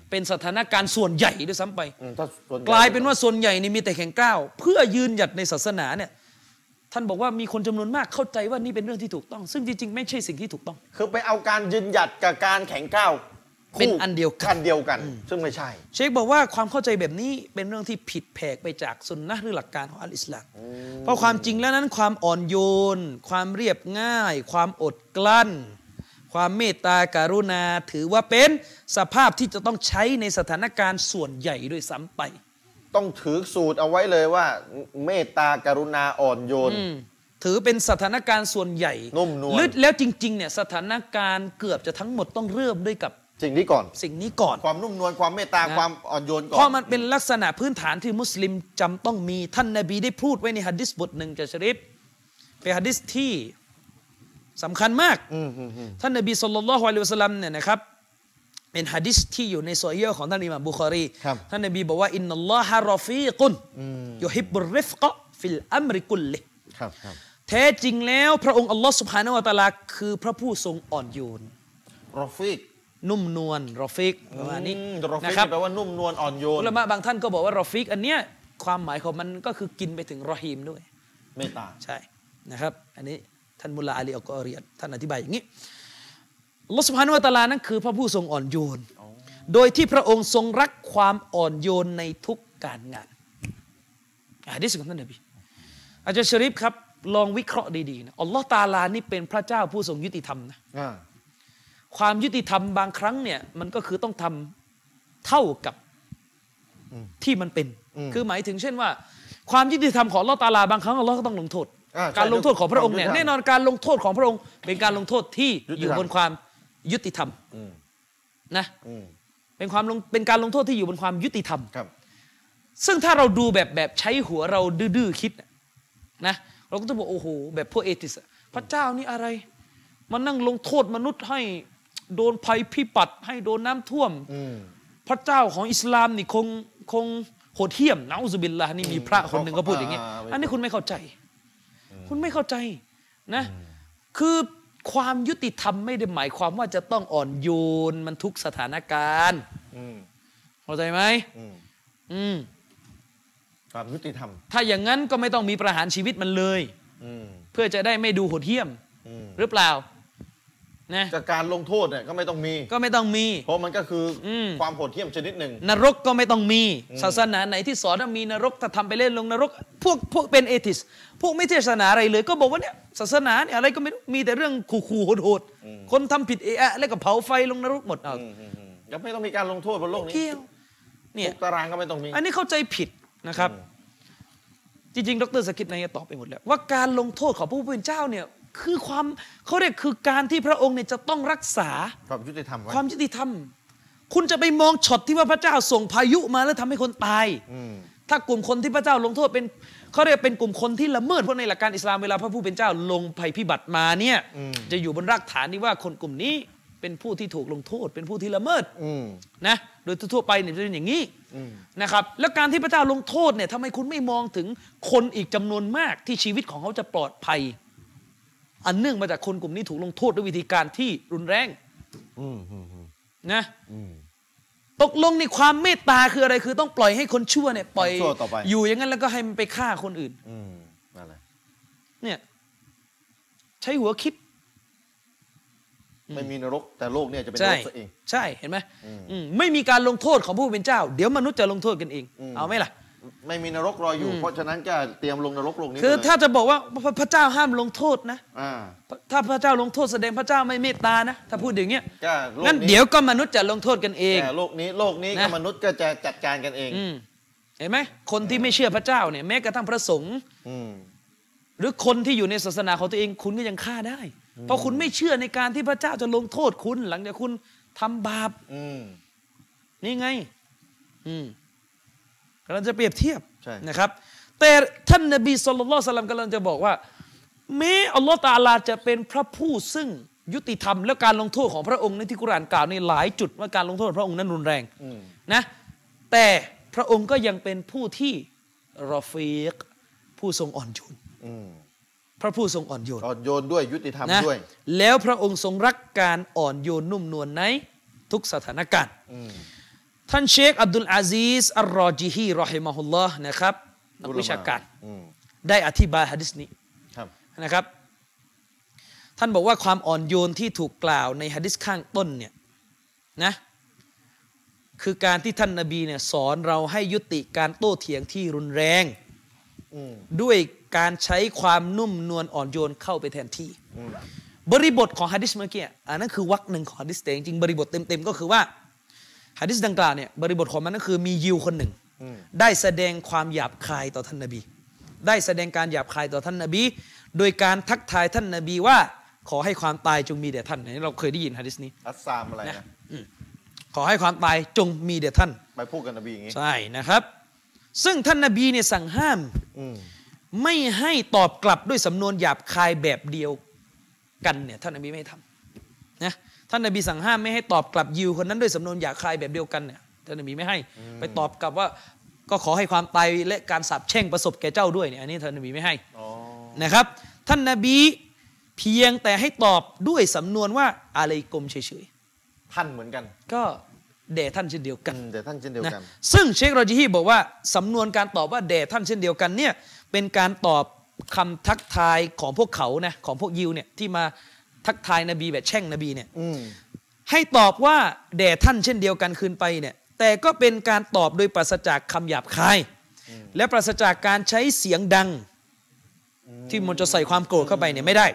เป็นสถานการณ์ส่วนใหญ่ด้วยซ้ำไปอืมถ้าส่วนใหญ่กลายเป็นว่าส่วนใหญ่นี่มีแต่แข็งกร้าวเพื่อยืนหยัดในศาสนาเนี่ยท่านบอกว่ามีคนจำนวนมากเข้าใจว่านี่เป็นเรื่องที่ถูกต้อง ซึ่งจริงๆ ไม่ใช่สิ่งที่ถูกต้อง คือไปเอาการยืนหยัดกับการแข็งก้าวคู่ เป็นอันเดียวกันอันเดียวกัน ซึ่งไม่ใช่ เชคบอกว่าความเข้าใจแบบนี้เป็นเรื่องที่ผิดแผกไปจากสุนนะหรือหลักการของอัลอิสลามเพราะความจริงแล้วนั้นความอ่อนโยน ความเรียบง่าย ความอดกลั้น ความเมตตาการุณาถือว่าเป็นสภาพที่จะต้องใช้ในสถานการณ์ส่วนใหญ่ด้วยซ้ำไป ต้องถือสูตรเอาไว้เลยว่า เมตตากรุณาอ่อนโยนอืมถือเป็นสถานการณ์ส่วนใหญ่นุ่มนวลหรือแล้วจริงๆเนี่ยสถานการณ์เกือบจะทั้งหมดต้องเริ่มด้วยกับ สิ่งนี้ก่อน สิ่งนี้ก่อน ความนุ่มนวลความเมตตานะความอ่อนโยนก่อนเพราะมันเป็นลักษณะพื้นฐานที่มุสลิมจำต้องมีท่านนบีได้พูดไว้ในฮัดดิษบทหนึ่งจะชริฟเป็นฮัดดิษที่สำคัญมากอืมอืมอืมท่านนบีสุลต่านละฮ์อะลัยฮิวะสัลลัมเนี่ยนะครับเป็นฮัดดิษที่อยู่ในโซฮีฮ์ของท่านอิหม่ามบุคารีครับท่านนบีบอกว่าإن الله رفيق يحب الرفق في الأمر كله ครับครับแท้จริงแล้ว พระองค์อัลลอฮ์สุบฮานาวะตะอาลาคือพระผู้ทรงอ่อนโยนรอฟิก นุ่มนวลรอฟิกประมาณนี้อืมรอฟินะกครับแปลว่านุ่มนวลอ่อนโยนอุลามะบางท่านก็บอกว่ารอฟิก อันเนี้ยความหมายของมันก็คือกินไปถึงรอฮีมด้วยเมตตาใช่นะครับ อันนี้ท่านมุลลาอาลีอัลกอรียนท่านอธิบายอย่างนี้อัลลอฮ์สุบฮานุวะตะอาลานั้นคือพระผู้ทรงอ่อนโยน โดยที่พระองค์ทรงรักความอ่อนโยนในทุกการงานอะดีสุของท่านนบีอาจารย์ชริฟครับ ลองวิเคราะห์ดีๆนะอัลลอฮ์ตาอาลานี่เป็นพระเจ้าผู้ทรงยุติธรรมนะอ่า ความยุติธรรมบางครั้งเนี่ยมันก็คือต้องทำเท่ากับที่มันเป็น คือหมายถึงเช่นว่า ความยุติธรรมของอัลลอฮ์ตาอาลาบางครั้งอัลลอฮ์ก็ต้องลงโทษอ่าใช่การลงโทษของพระองค์เนี่ยความยุติธรรมแน่นอนการลงโทษของพระองค์ เป็นการลงโทษที่ยุติธรรมอยู่บนความยุติธรรมอืมนะอืมเป็นความลงเป็นการลงโทษที่อยู่บนความยุติธรรมครับ ซึ่งถ้าเราดูแบบแบบใช้หัวเราดื้อๆคิดน่ะนะเราก็ต้องบอกโอ้โหแบบพวกเอติสอะพระเจ้านี่อะไรมานั่งลงโทษมนุษย์ให้ โดนภัยพิบัติให้โดนน้ำท่วมอืมพระเจ้าของอิสลามนี่คงคงโหดเหี้ยมนะอุซบิลลาห์นี่มีพระคนหนึ่งก็พูดอย่างนี้อ่าอ่าอันนี้คุณไม่เข้าใจ คุณไม่เข้าใจนะ คือความยุติธรรมไม่ได้หมายความว่าจะต้องอ่อนโยนมันทุกสถานการณ์อืมเข้าใจไหมอืมอืมความยุติธรรม ถ้าอย่างนั้นก็ไม่ต้องมีประหารชีวิตมันเลยอืมเพื่อจะได้ไม่ดูโหดเหี้ยมอืมหรือเปล่า นะจากการลงโทษเนี่ยก็ไม่ต้องมี ก็ไม่ต้องมี เพราะมันก็คืออมความโหดเหี้ยมชนิดหนึ่ง นรกก็ไม่ต้องมีอืมศาสนาไหนที่สอนว่ามีนรกถ้าทำไปเล่นลงนรก พวกพวกเป็นเอทิส พวกไม่เทศนาอะไรเลย ก็บอกว่าเนี่ยศาสนาเนี่ยอะไรก็ไม่รู้มีแต่เรื่องขู่ๆโหดๆคนทำผิดเอะอะแล้วก็เผาไฟลงนรกหมดเอาอืมอืมอืมยังไม่ต้องมีการลงโทษบนโลกนี้เกี่ยวเนี่ยทุกตารางก็ไม่ต้องมี อันนี้เข้าใจผิดนะครับอืมจริงๆ ดรสกิดนายตอบไปหมดแล้วว่าการลงโทษของพระผู้เป็นเจ้าเนี่ย คือความเขาเรียกคือการที่พระองค์เนี่ยจะต้องรักษาความยุติธรรมไว้ความยุติธรรม คุณจะไปมองช็อตที่ว่าพระเจ้าส่งพายุมาแล้วทำให้คนตายอืมถ้ากลุ่มคนที่พระเจ้าลงโทษเป็นเขาเรียกเป็นกลุ่มคนที่ละเมิดเพราะในหลักการอิสลามเวลาพระผู้เป็นเจ้าลงภัยพิบัติมาเนี่ยอืมจะอยู่บนรากฐานที่ว่าคนกลุ่มนี้เป็นผู้ที่ถูกลงโทษ เป็นผู้ที่ละเมิดอืมนะโดยทั่วๆไปเนี่ยจะเป็นอย่างนี้อืมนะครับแล้วการที่พระเจ้าลงโทษเนี่ยทำไมคุณไม่มองถึงคนอีกจำนวนมากที่ชีวิตของเขาจะปลอดภัย อันเนื่องมาจากคนกลุ่มนี้ถูกลงโทษด้วยวิธีการที่รุนแรงอืมอืมอืมนะอืมตกลงในความเมตตาคืออะไรคือต้องปล่อยให้คนชั่วเนี่ยปล่อยชั่วต่อไปอยู่อย่างนั้นแล้วก็ให้มันไปฆ่าคนอื่นอืมนั่นแหละเนี่ย ใช้หัวคิดไม่มีนรกแต่โลกเนี่ยจะเป็นนใช่รกซะเอง ใช่เห็นไหมอืมอืมไม่มีการลงโทษของผู้เป็นเจ้า เดี๋ยวมนุษย์จะลงโทษกันเองอืมเอาไหมล่ะ ไม่มีนรกรออยู่ เพราะฉะนั้นก็เตรียมลงนรกโลกนี้คือไปเลยถ้าจะบอกว่าพระพระเจ้าห้ามลงโทษนะอ่าถ้าพระเจ้าลงโทษแสดงพระเจ้าไม่เมตตานะ ถ้าพูดอย่างเงี้ยก็โลกงั้นนี้เดี๋ยวก็มนุษย์จะลงโทษกันเองแต่โลกนี้โลกนี้นะก็มนุษย์ก็จะจัดการกันเองอืมเห็นไหมคนที่ไม่เชื่อพระเจ้าเนี่ยแม้กระทั่งพระสงฆ์อืมหรือคนที่อยู่ในศาสนาของตัวเองคุณก็ยังฆ่าได้ เพราะคุณไม่เชื่อในการที่พระเจ้าจะลงโทษคุณ หลังจากคุณทำบาปอืมนี่ไง อืม กำลังจะเปรียบเทียบใช่นะครับ แต่ท่านนบีสุลต่านสลัมกำลังจะบอกว่าแม้อัลลอฮ์ตาอาลาจะเป็นพระผู้ซึ่งยุติธรรมและการลงโทษของพระองค์ในที่กุรอานกล่าวในหลายจุดว่าการลงโทษของพระองค์นั้นรุนแรงอืมนะแต่พระองค์ก็ยังเป็นผู้ที่รอฟีกผู้ทรงอ่อนโยนอืมพระผู้ทรงอ่อนโยนอ่อนโยนด้วยยุติธรรมนะด้วย แล้วพระองค์ทรงรักการอ่อนโยนนุ่มนวลในทุกสถานการณ์อืม ท่านเชคอับดุลอาซีสอัลรอจิฮีรอฮิมะฮุลลอฮ์นะครับนักวิชาการอืมได้อธิบายฮะดิษนี้ครับนะครับ ท่านบอกว่าความอ่อนโยนที่ถูกกล่าวในฮะดิษข้างต้นเนี่ยนะคือการที่ท่านนบีเนี่ยสอนเราให้ยุติการโต้เถียงที่รุนแรงอืมด้วยการใช้ความนุ่มนวลอ่อนโยนเข้าไปแทนที่อืมบริบทของฮะดิษเมื่อกี้อันนั้นคือวรรคหนึ่งของฮะดิษแต่จริงๆบริบทเต็มๆก็คือว่า ฮะดิษดังกล่าวเนี่ยบริบทของมันก็คือมียิวคนหนึ่งอืมได้แสดงความหยาบคายต่อท่านนบี ได้แสดงการหยาบคายต่อท่านนบี โดยการทักทายท่านนบีว่าขอให้ความตายจงมีแด่ท่านอันนี้เราเคยได้ยินฮะดิษนี้อัสซามอะไรนะนะขอให้ความตายจงมีแด่ท่านไปพูดกับนบีอย่างงี้ใช่นะครับ ซึ่งท่านนบีเนี่ยสั่งห้ามอืมไม่ให้ตอบกลับด้วยสำนวนหยาบคายแบบเดียวกันเนี่ยท่านนบีไม่ให้ทำนะ ท่านนบีสั่งห้ามไม่ให้ตอบกลับยิวคนนั้นด้วยสำนวนหยาบคายแบบเดียวกันเนี่ยท่านนบีไม่ให้ไปตอบกลับว่าก็ขอให้ความตายและการสาปแช่งประสบแก่เจ้าด้วยเนี่ยอันนี้ท่านนบีไม่ให้อ๋อนะครับ ท่านนบีเพียงแต่ให้ตอบด้วยสำนวนว่าอะไรกลมเฉยท่านเหมือนกันๆก็แด่ท่านเช่นเดียวกันอืมแต่ท่านเช่นเดียวนะกันซึ่งเชคโรจิฮีบอกว่าสำนวนการตอบว่าแด่ท่านเช่นเดียวกันเนี่ยเป็นการตอบคำทักทายของพวกเขานะของพวกยิวเนี่ยที่มา ทักทายนบีแบบแช่งนบีเนี่ยอืมให้ตอบว่าแด่ท่านเช่นเดียวกันคืนไปเนี่ย แต่ก็เป็นการตอบโดยปราศจากคำหยาบคาย และปราศจากการใช้เสียงดัง ที่มันจะใส่ความโกรธเข้าไปเนี่ยไม่ได้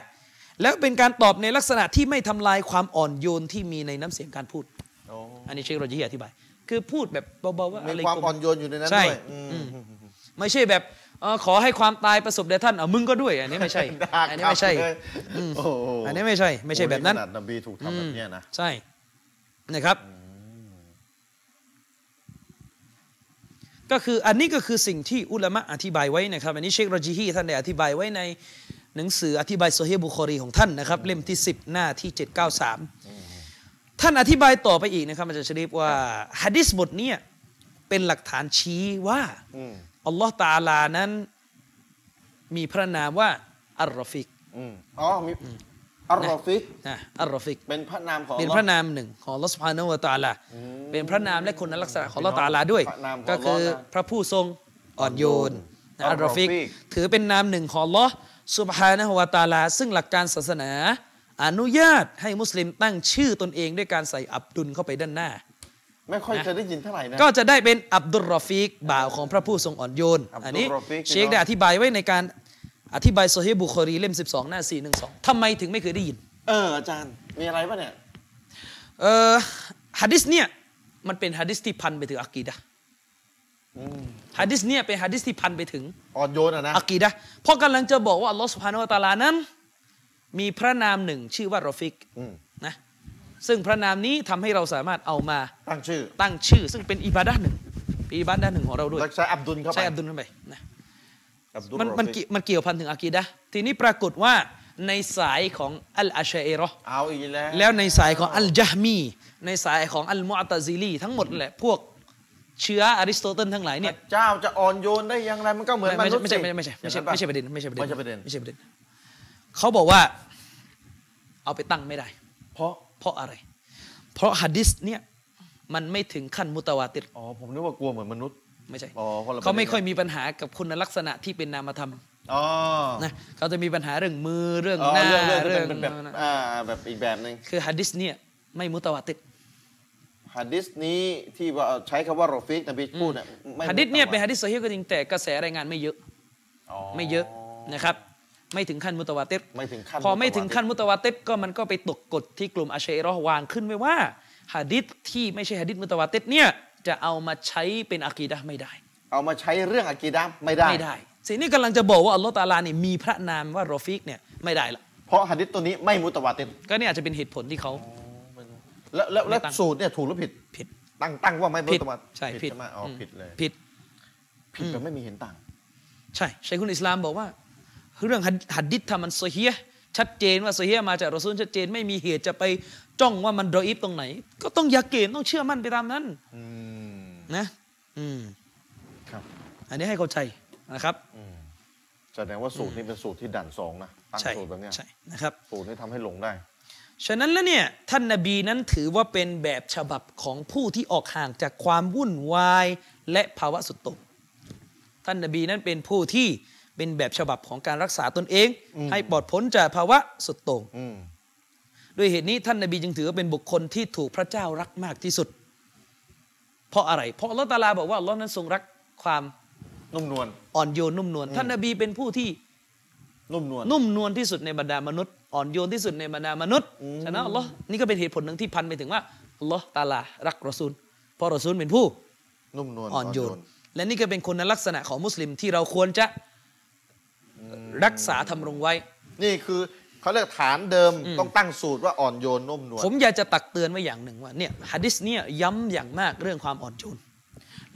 แล้วเป็นการตอบในลักษณะที่ไม่ทำลายความอ่อนโยนที่มีในน้ำเสียงการพูดโอ้อันนี้เชคโรจิฮีอธิบาย คือพูดแบบเบาๆว่ามีอะไรความกลมอ่อนโยนอยู่ในนั้นใช่ด้วยอืมอืมไม่ใช่แบบเอ่อ ขอให้ความตายประสบแด่ท่านเอามึงก็ด้วย อันนี้ไม่ใช่ด่าอันนี้ไม่ใช่กลับเลยอืมโอ้โหอันนี้ไม่ใช่ ไม่ใช่แบบนั้นขนาดนบีถูกทำแบบเนี้ยนะใช่นะครับ ก็คืออันนี้ก็คือสิ่งที่อุลามะอธิบายไว้นะครับ อันนี้เชครอจิฮีท่านได้อธิบายไว้ในหนังสืออธิบายโซเฮบุคอรีของท่านนะครับ เล่มที่ 10 หน้าที่ 793 ท่านอธิบายต่อไปอีกนะครับอาจารย์ชริฟว่าฮะดิษบทเนี้ยเป็นหลักฐานชี้ว่า อืมอัลลอฮ์ตาอาลานั้น มีพระนามว่าอัลรอฟิกอืมอ๋อมีอัลรอฟิกนะอัลรอฟิก เป็นพระนามของเป็นอัลพลอระฮ์นามหนึ่งของอัลลอฮฺสุบฮานะฮูวะตะอาลาอืมเป็นพระนามและคุณลักษณะของอัลลอฮฺตะอาลาด้วยพระนามของก็คืออัลลอฮ์นะพระผู้ทรงอ่อนโยนอ่อนโยนอัลรอฟิกอัลรอฟิก ถือเป็นนามหนึ่งของอัลลอฮ์สุบฮานะฮูวะตะอาลา ซึ่งหลักการศาสนา อนุญาตให้มุสลิมตั้งชื่อตนเองด้วยการใส่อับดุลเข้าไปด้านหน้า ไม่ค่อยจะได้ยินเท่าไหร่นะ ก็จะได้เป็นอับดุลรอฟิกบ่าวของพระผู้ทรงอ่อนโยน อับดุลอันนี้รอฟิกเชคได้อธิบายไว้ในการอธิบายโซฮีฮ์บุคอรีเล่ม 12 หน้า 412 ทำไมถึงไม่เคยได้ยิน เอออาจารย์ มีอะไรปะเนี่ย เออฮะดิษเนี่ย มันเป็นฮะดิษที่พันไปถึงอากีดะห์อืมฮะดิษเนี่ยเป็นฮะดิษที่พันไปถึงอ่อนโยนอะนะอากีดะห์เพราะกำลังจะบอกว่าอัลลอฮฺสุบฮานาอัลตะอาลานั้น มีพระนามหนึ่งชื่อว่ารอฟิกอืมนะ ซึ่งพระนามนี้ทำให้เราสามารถเอามาตั้งชื่อ ตั้งชื่อ ซึ่งเป็นอิบาดะห์หนึ่งเป็นอิบาดะห์หนึ่งของเราด้วยแล้วใช้อับดุลเข้าไปใช้อับดุลเข้าไปนะอับดุลมันรอมันฟิกเกี่ยวมันเกี่ยวพันถึงอากีดะห์ทีนี้ปรากฏว่าในสายของอัลอาชัยรอห์เอาอีกแล้วแล้วในสายของอัลจาฮมี ในสายของอัลมุอตะซิลีทั้งหมดแหละพวกเชื้ออริสโตเติลทั้งหลายพเนี่ยระเจ้าจะอ่อนโยนได้อย่างไรมันก็เหมือนมไม่นุใช่ษย์ไม่ใช่สิไม่ใช่ไม่ใช่ไม่ใช่อย่างนั้นปะไม่ใช่ประเด็นไม่ใช่ประเด็นไม่ใช่ประเด็นไม่ใช่ประเด็นเขาบอกว่า เอาไปตั้งไม่ได้ เพราะเพราะอะไร เพราะฮัดดิสเนี่ยมันไม่ถึงขั้นมุตะวาติรอ๋อผมนึกว่ากลัวเหมือนมนุษย์ไม่ใช่อ๋อคนละเขาไม่ค่อยประเด็นมีปัญหากับคุณลักษณะที่เป็นนามธรรมอ๋อนะเขาจะมีปัญหาเรื่องมือเรื่องอ๋อหน้าเรื่องเรื่องที่เรื่องเป็นแบบอ่าแบบอีกแบบหนึ่งคือฮัดดิสเนี่ยไม่มุตะวาติรฮะดิษนี้ที่ว่าใช้คำว่ารอฟิกนบีพูดเนี่ยไม่ฮัดดิสเนี่ยเป็นมุฮัดดิสโซฮีฮ์ก็จริงแต่กระแสรายงานไม่เยอะไม่เยอะนะครับ ไม่ถึงขั้นมุตะวาติรไม่ถึงขั้นพอไม่ถึงขั้นมุตะวาติมุตะวาติรก็มันก็ไปตกกฎที่กลุ่มอาชัยเรอห์วางขึ้นไว้ว่าหะดิษที่ไม่ใช่หะดิษมุตะวาติรเนี่ยจะเอามาใช้เป็นอากีดะห์ไม่ได้ เอามาใช้เรื่องอากีดะห์ไม่ได้ไม่ได้ สิ่งนี้กำลังจะบอกว่าอัลลอฮฺตะอาลาเนี่ยมีพระนามว่ารอฟิกเนี่ยไม่ได้ละเพราะฮะดิษตัวนี้ไม่มุตะวาติรก็เนี่ยอาจจะเป็นเหตุผลที่เขาแล้วแล้วแล้วไม่ตั้งสูตรเนี่ยถูกหรือผิดผิด ตั้งตั้งว่าไม่มุผิดตะวาติรใช่ผิดใช่ไหมอ๋ออมผิดเลยผิดผิดแบบไม่มีเห็นต่าง ใช่ชัยคุณอิสลามบอกว่า เรื่องหะดิษถ้ามันโซฮีฮ์ชัดเจนว่าโซฮีฮ์มาจากรอซูลชัดเจนไม่มีเหตุจะไปจ้องว่ามันดออีฟตรงไหน ก็ต้องยาเกนต้องเชื่อมั่นไปตามนั้นอืมนะอืมครับ อันนี้ให้เข้าใจนะครับอืมแสดงว่าสูตรนี้เป็นสูตรที่ด่านสองนะตั้งใช่สูตรแบบเนี้ยใช่นะครับ สูตรนี้ทำให้หลงได้ ฉะนั้นแล้วเนี่ยท่านนบีนั้นถือว่าเป็นแบบฉบับของผู้ที่ออกห่างจากความวุ่นวายและภาวะสุดโต่งท่านนบีนั้นเป็นผู้ที่ เป็นแบบฉบับของการรักษาตนเองอืมให้ปลอดพ้นจากภาวะสุดโต่งอืมด้วยเหตุนี้ท่านนบีจึงถือว่าเป็นบุคคลที่ถูกพระเจ้ารักมากที่สุด เพราะอะไร เพราะอัลลอฮฺตะอาลาบอกว่าอัลลอฮ์นั้นทรงรักความนุ่มนวลอ่อนโยนนุ่มนวลท่านนบีเป็นผู้ที่นุ่มนวลนุ่มนวลที่สุดในบรรดามนุษย์อ่อนโยนที่สุดในบรรดามนุษย์อืมฉะนั้นอัลลอฮ์นี่ก็เป็นเหตุผลหนึ่งที่พันไปถึงว่าอัลลอฮ์ตะอาลารักรอซูลเพราะรอซูลเป็นผู้นุ่มนวลอ่อนโยนและนี่ก็เป็นคุณลักษณะของมุสลิมที่เราควรจะ รักษาทำรงไว้ นี่คือเขาเรียกฐานเดิมต้องตั้งสูตรว่าอ่อนโยนนุ่มนวลผมอยากจะตักเตือนไว้อย่างหนึ่งว่าเนี่ยฮะดิษเนี่ยย้ำอย่างมากเรื่องความอ่อนโยน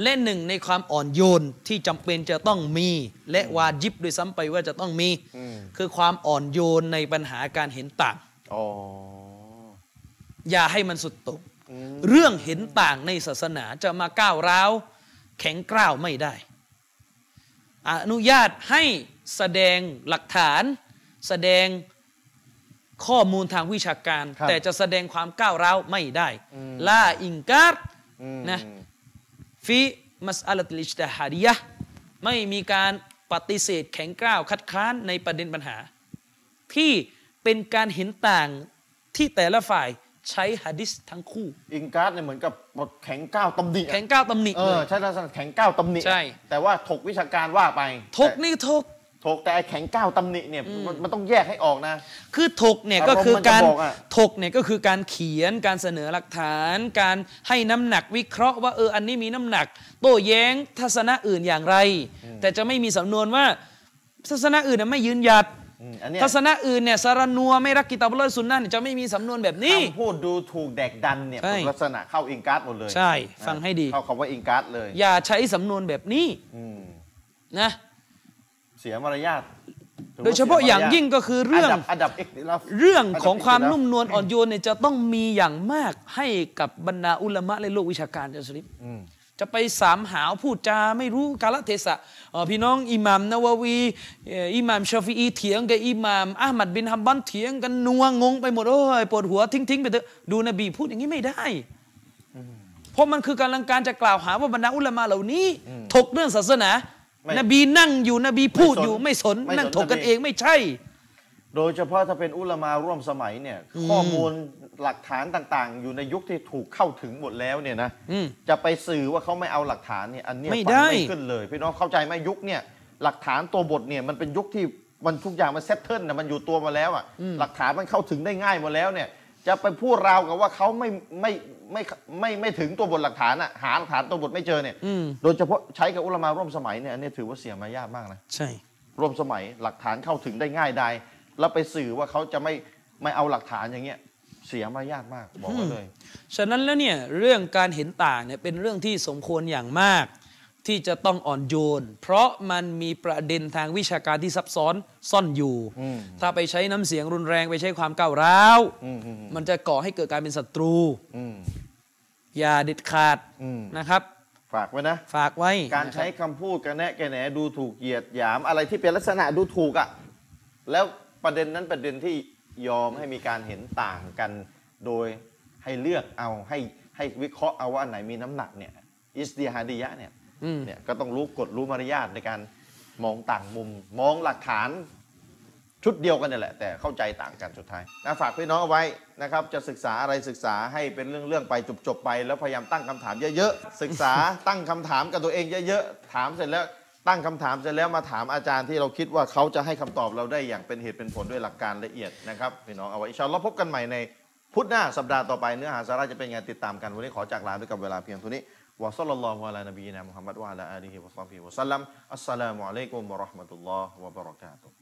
และหนึ่งในความอ่อนโยนที่จำเป็นจะต้องมี และวาจิบด้วยซ้ำไปว่าจะต้องมีอืมคือความอ่อนโยนในปัญหาการเห็นต่างอ๋ออย่าให้มันสุดโต่งอืมเรื่องเห็นต่างในศาสนาจะมาก้าวร้าว แข็งกร้าวไม่ได้ อนุญาตให้ แสดงหลักฐาน แสดงข้อมูลทางวิชาการครับแต่จะแสดงความก้าวร้าวไม่ได้อืมล่าอิงการ์อืมนะฟีมัสอัลติลิจตาฮาดียะห์ไม่มีการปฏิเสธแข็งกร้าวคัดค้านในประเด็นปัญหา ที่เป็นการเห็นต่างที่แต่ละฝ่ายใช้หะดิษทั้งคู่ อิงการ์ดเนี่ยเหมือนกับบทแข็งก้าวตำหนิอะแข็งก้าวตำหนิเอเลอยใช่ลักษณะแข็งก้าวตำหนิอะใช่แต่ว่าถกวิชาการว่าไป ถกนี่ถก ถกแต่ไอ้แข็งก้าวตำหนิเนี่ยมันมันต้องแยกให้ออกนะ คือถกเนี่ยอารก็มณ์คือการมันจะบอกอะถกเนี่ยก็คือการเขียนการเสนอหลักฐาน การให้น้ำหนักวิเคราะห์ว่าเอออันนี้มีน้ำหนัก โต้แย้งทัศนะอื่นอย่างไร แต่จะไม่มีสำนวนว่าทัศนะอื่นน่ะไม่ยืนหยัดอืมอันเนี้ยทัศนะอื่นเนี่ยสารนัวไม่รักกิตาบุลลอฮ์สุนนะห์เนี่ยจะไม่มีสำนวนแบบนี้คำพูดดูถูกแดกดันเนี่ยใช่ลักษณะเข้าอิงการ์ดหมดเลย ใช่ ฟังให้ดีเข้าคำว่าอิงการ์ดเลย อย่าใช้สำนวนแบบนี้อืมนะ เสียมารยาทถืว่โดยเฉพาะอย่างยิ่งก็คือเรื่องอันดับเอกลาฟเรื่องของความอัดับนุ่มนวลอ่อนโยนเนี่ยจะต้องมีอย่างมากให้กับบรรดาอุลามะและโลกวิชาการจะสลิปอืมจะไปสามหาวพูดจาไม่รู้กาลเทศะเอ่อพี่น้องอิหมัมนาวาวีเอ่ออิหมัมชาฟีอีเถียงกับอิหมัมอามัดบินฮัมบันเถียงกันนัวงงไปหมดโอ้ยปวดหัวทิ้งทิ้งๆไปเถอะดูนบีพูดอย่างนี้ไม่ได้เพราะมันคือกำลังการจะกล่าวหาว่าบรรดาอุลามะเหล่านี้ ถกเรื่องศาสนาไม่ นบีนั่งอยู่นบีพูดอยู่ไม่สนไม่สนนั่งถกกันนบีเองไม่ใช่ โดยเฉพาะถ้าเป็นอุลามาร่วมสมัยเนี่ย ข้อมูลหลักฐานต่างๆ อยู่ในยุคที่ถูกเข้าถึงหมดแล้วเนี่ยนะอืมจะไปสื่อว่าเขาไม่เอาหลักฐานเนี่ยอันเนี้ยไม่ฟังได้ไม่ขึ้นเลยพี่น้องเข้าใจไหมยุคเนี่ยหลักฐานตัวบทเนี่ยมันเป็นยุคที่มันทุกอย่างมันเซตเทิลนะมันอยู่ตัวมาแล้วอะหลักฐานมันเข้าถึงได้ง่ายหมดแล้วเนี่ย จะไปพูดราวกับว่าเขาไม่ไม่ ไม่ไม่ไม่ถึงตัวบทหลักฐานอะหาหลักฐานตัวบทไม่เจอเนี่ยอืมโดยเฉพาะใช้กับอุลามาร่วมสมัยเนี่ยอันนี้ถือว่าเสียมารยาทมากนะใช่ร่วมสมัยหลักฐานเข้าถึงได้ง่ายได้แล้วไปสื่อว่าเขาจะไม่ไม่เอาหลักฐานอย่างเงี้ยเสียมารยาทมากบอกไว้เลย ฉะนั้นแล้วเนี่ยเรื่องการเห็นต่างเนี่ยเป็นเรื่องที่สมควรอย่างมาก ที่จะต้องอ่อนโยน เพราะมันมีประเด็นทางวิชาการที่ซับซ้อนซ่อนอยู่อืมถ้าไปใช้น้ำเสียงรุนแรงไปใช้ความก้าวร้าวอืมอืมอืมมันจะก่อให้เกิดการเป็นศัตรูอืมอย่าเด็ดขาดอืมนะครับ ฝากไว้นะ ฝากไว้ การใช้คำพูดกันแนะแกแหนดูถูกเหยียดหยามอะไรที่เป็นลักษณะดูถูกอะ่ะแล้วประเด็นนั้นประเด็นที่ยอมให้มีการเห็นต่างกัน โดยให้เลือกเอาให้ให้วิเคราะห์เอาว่าอันไหนมีน้ำหนักเนี่ยอิสติฮาดียะเนี่ยอืม เนี่ยก็ต้องรู้กฎรู้มารยาทในการมองต่างมุม มองหลักฐานชุดเดียวกันนี่แหละ แต่เข้าใจต่างกันสุดท้ายนะฝากพี่น้องเอาไว้นะครับ จะศึกษาอะไรศึกษาให้เป็นเรื่องๆไปจบๆไป แล้วพยายามตั้งคำถามเยอะๆศึกษาตั้งคำถามกับตัวเองเยอะๆถามเสร็จแล้วตั้งคำถามเสร็จแล้วมาถามอาจารย์ที่เราคิดว่าเขาจะให้คำตอบเราได้อย่างเป็นเหตุเป็นผลด้วยหลักการละเอียดนะครับพี่น้องเอาไว้อินชาอัลลอฮ์พบกันใหม่ในพุธหน้าสัปดาห์ต่อไปเนื้อหาสาระจะเป็นไงติดตามกันวันนี้ขอจากลาด้วยกับเวลาเพียงเท่านี้ Wa sallallahu ala nabiyyina Muhammad wa ala alihi wa sahbihi wa sallam. Assalamualaikum warahmatullahi wabarakatuh.